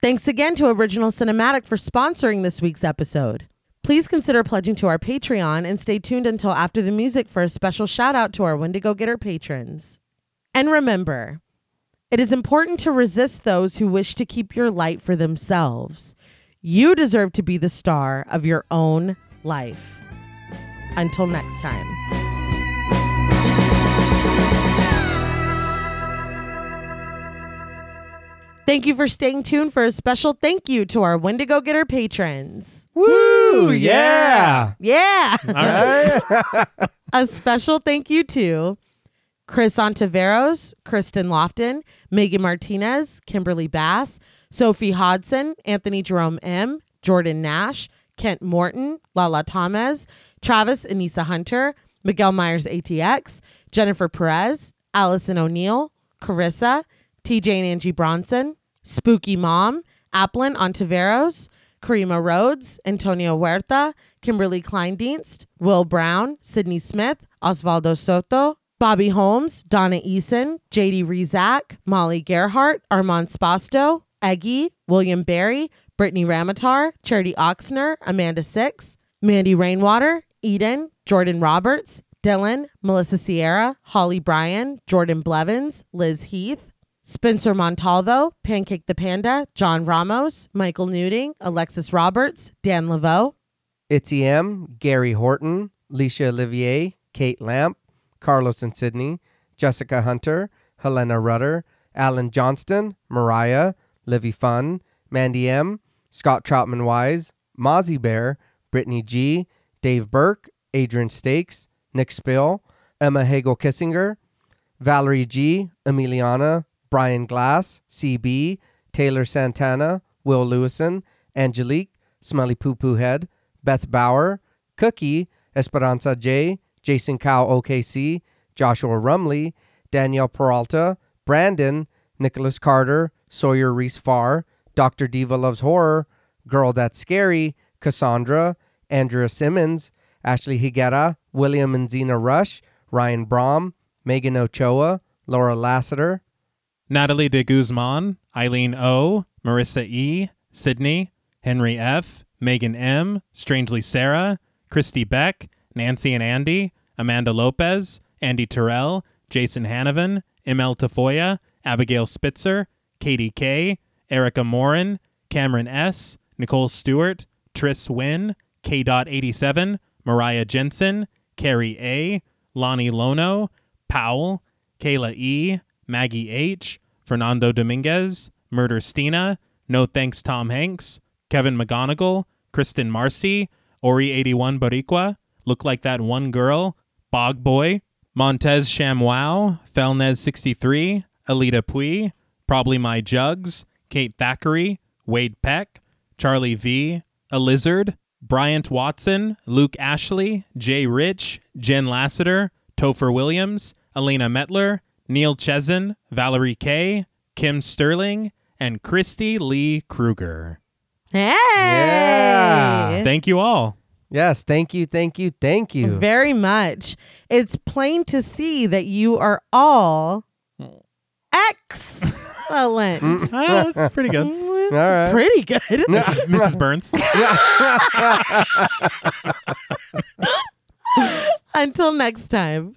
Thanks again to Original Cinematic for sponsoring this week's episode. Please consider pledging to our Patreon and stay tuned until after the music for a special shout out to our Wendigo Getter patrons. And remember, it is important to resist those who wish to keep your light for themselves. You deserve to be the star of your own life. Until next time. Thank you for staying tuned for a special thank you to our Wendigo Getter patrons. Woo! Yeah. Yeah. all right. a special thank you to Chris Ontiveros, Kristen Lofton, Megan Martinez, Kimberly Bass, Sophie Hodson, Anthony Jerome M, Jordan Nash, Kent Morton, Lala Thomas, Travis Anissa Hunter, Miguel Myers ATX, Jennifer Perez, Allison O'Neill, Carissa, TJ and Angie Bronson, Spooky Mom, Applin Ontiveros, Karima Rhodes, Antonio Huerta, Kimberly Kleindienst, Will Brown, Sydney Smith, Osvaldo Soto, Bobby Holmes, Donna Eason, JD Rezak, Molly Gerhart, Armand Spasto, Eggy, William Barry, Brittany Ramatar, Charity Oxner, Amanda Six, Mandy Rainwater, Eden, Jordan Roberts, Dylan, Melissa Sierra, Holly Bryan, Jordan Blevins, Liz Heath, Spencer Montalvo, Pancake the Panda, John Ramos, Michael Newding, Alexis Roberts, Dan Laveau, Itzy M, Gary Horton, Leisha Olivier, Kate Lamp, Carlos and Sydney, Jessica Hunter, Helena Rudder, Alan Johnston, Mariah, Livy Fun, Mandy M, Scott Troutman Wise, Mozzie Bear, Brittany G, Dave Burke, Adrian Stakes, Nick Spill, Emma Hagel Kissinger, Valerie G, Emiliana, Brian Glass, CB, Taylor Santana, Will Lewison, Angelique, Smelly Poo Poo Head, Beth Bauer, Cookie, Esperanza J, Jason Cow OKC, Joshua Rumley, Danielle Peralta, Brandon, Nicholas Carter, Sawyer Reese Farr, Dr. Diva Loves Horror, Girl That's Scary, Cassandra, Andrea Simmons, Ashley Higuera, William and Xxena Rush, Ryan Brom, Megan Ochoa, Laura Lassiter, Natalie de Guzman, Eileen O, Marissa E, Sydney, Henry F, Megan M, Strangely Sarah, Christy Beck, Nancy and Andy, Amanda Lopez, Andy Terrell, Jason Hanovan, ML Tafoya, Abigail Spitzer, Katie K, Erica Morin, Cameron S, Nicole Stewart, Triss Wynn, K.87, Mariah Jensen, Carrie A, Lonnie Lono, Powell, Kayla E, Maggie H, Fernando Dominguez, Murder Stina, No Thanks Tom Hanks, Kevin McGonigal, Kristen Marcy, Ori81 Boricua, Look Like That One Girl, Bog Boy, Montez Shamwow, Felnez63, Alita Pui, Probably My Jugs, Kate Thackeray, Wade Peck, Charlie V, A Lizard, Bryant Watson, Luke Ashley, Jay Rich, Jen Lassiter, Topher Williams, Elena Metler, Neil Chesin, Valerie Kay, Kim Sterling, and Christy Lee Kruger. Hey. Yeah. Thank you all. Yes, thank you, thank you, thank you. Very much. It's plain to see that you are all excellent. Oh, that's pretty good. All right. Pretty good. Mrs. Mrs. Burns. Until next time.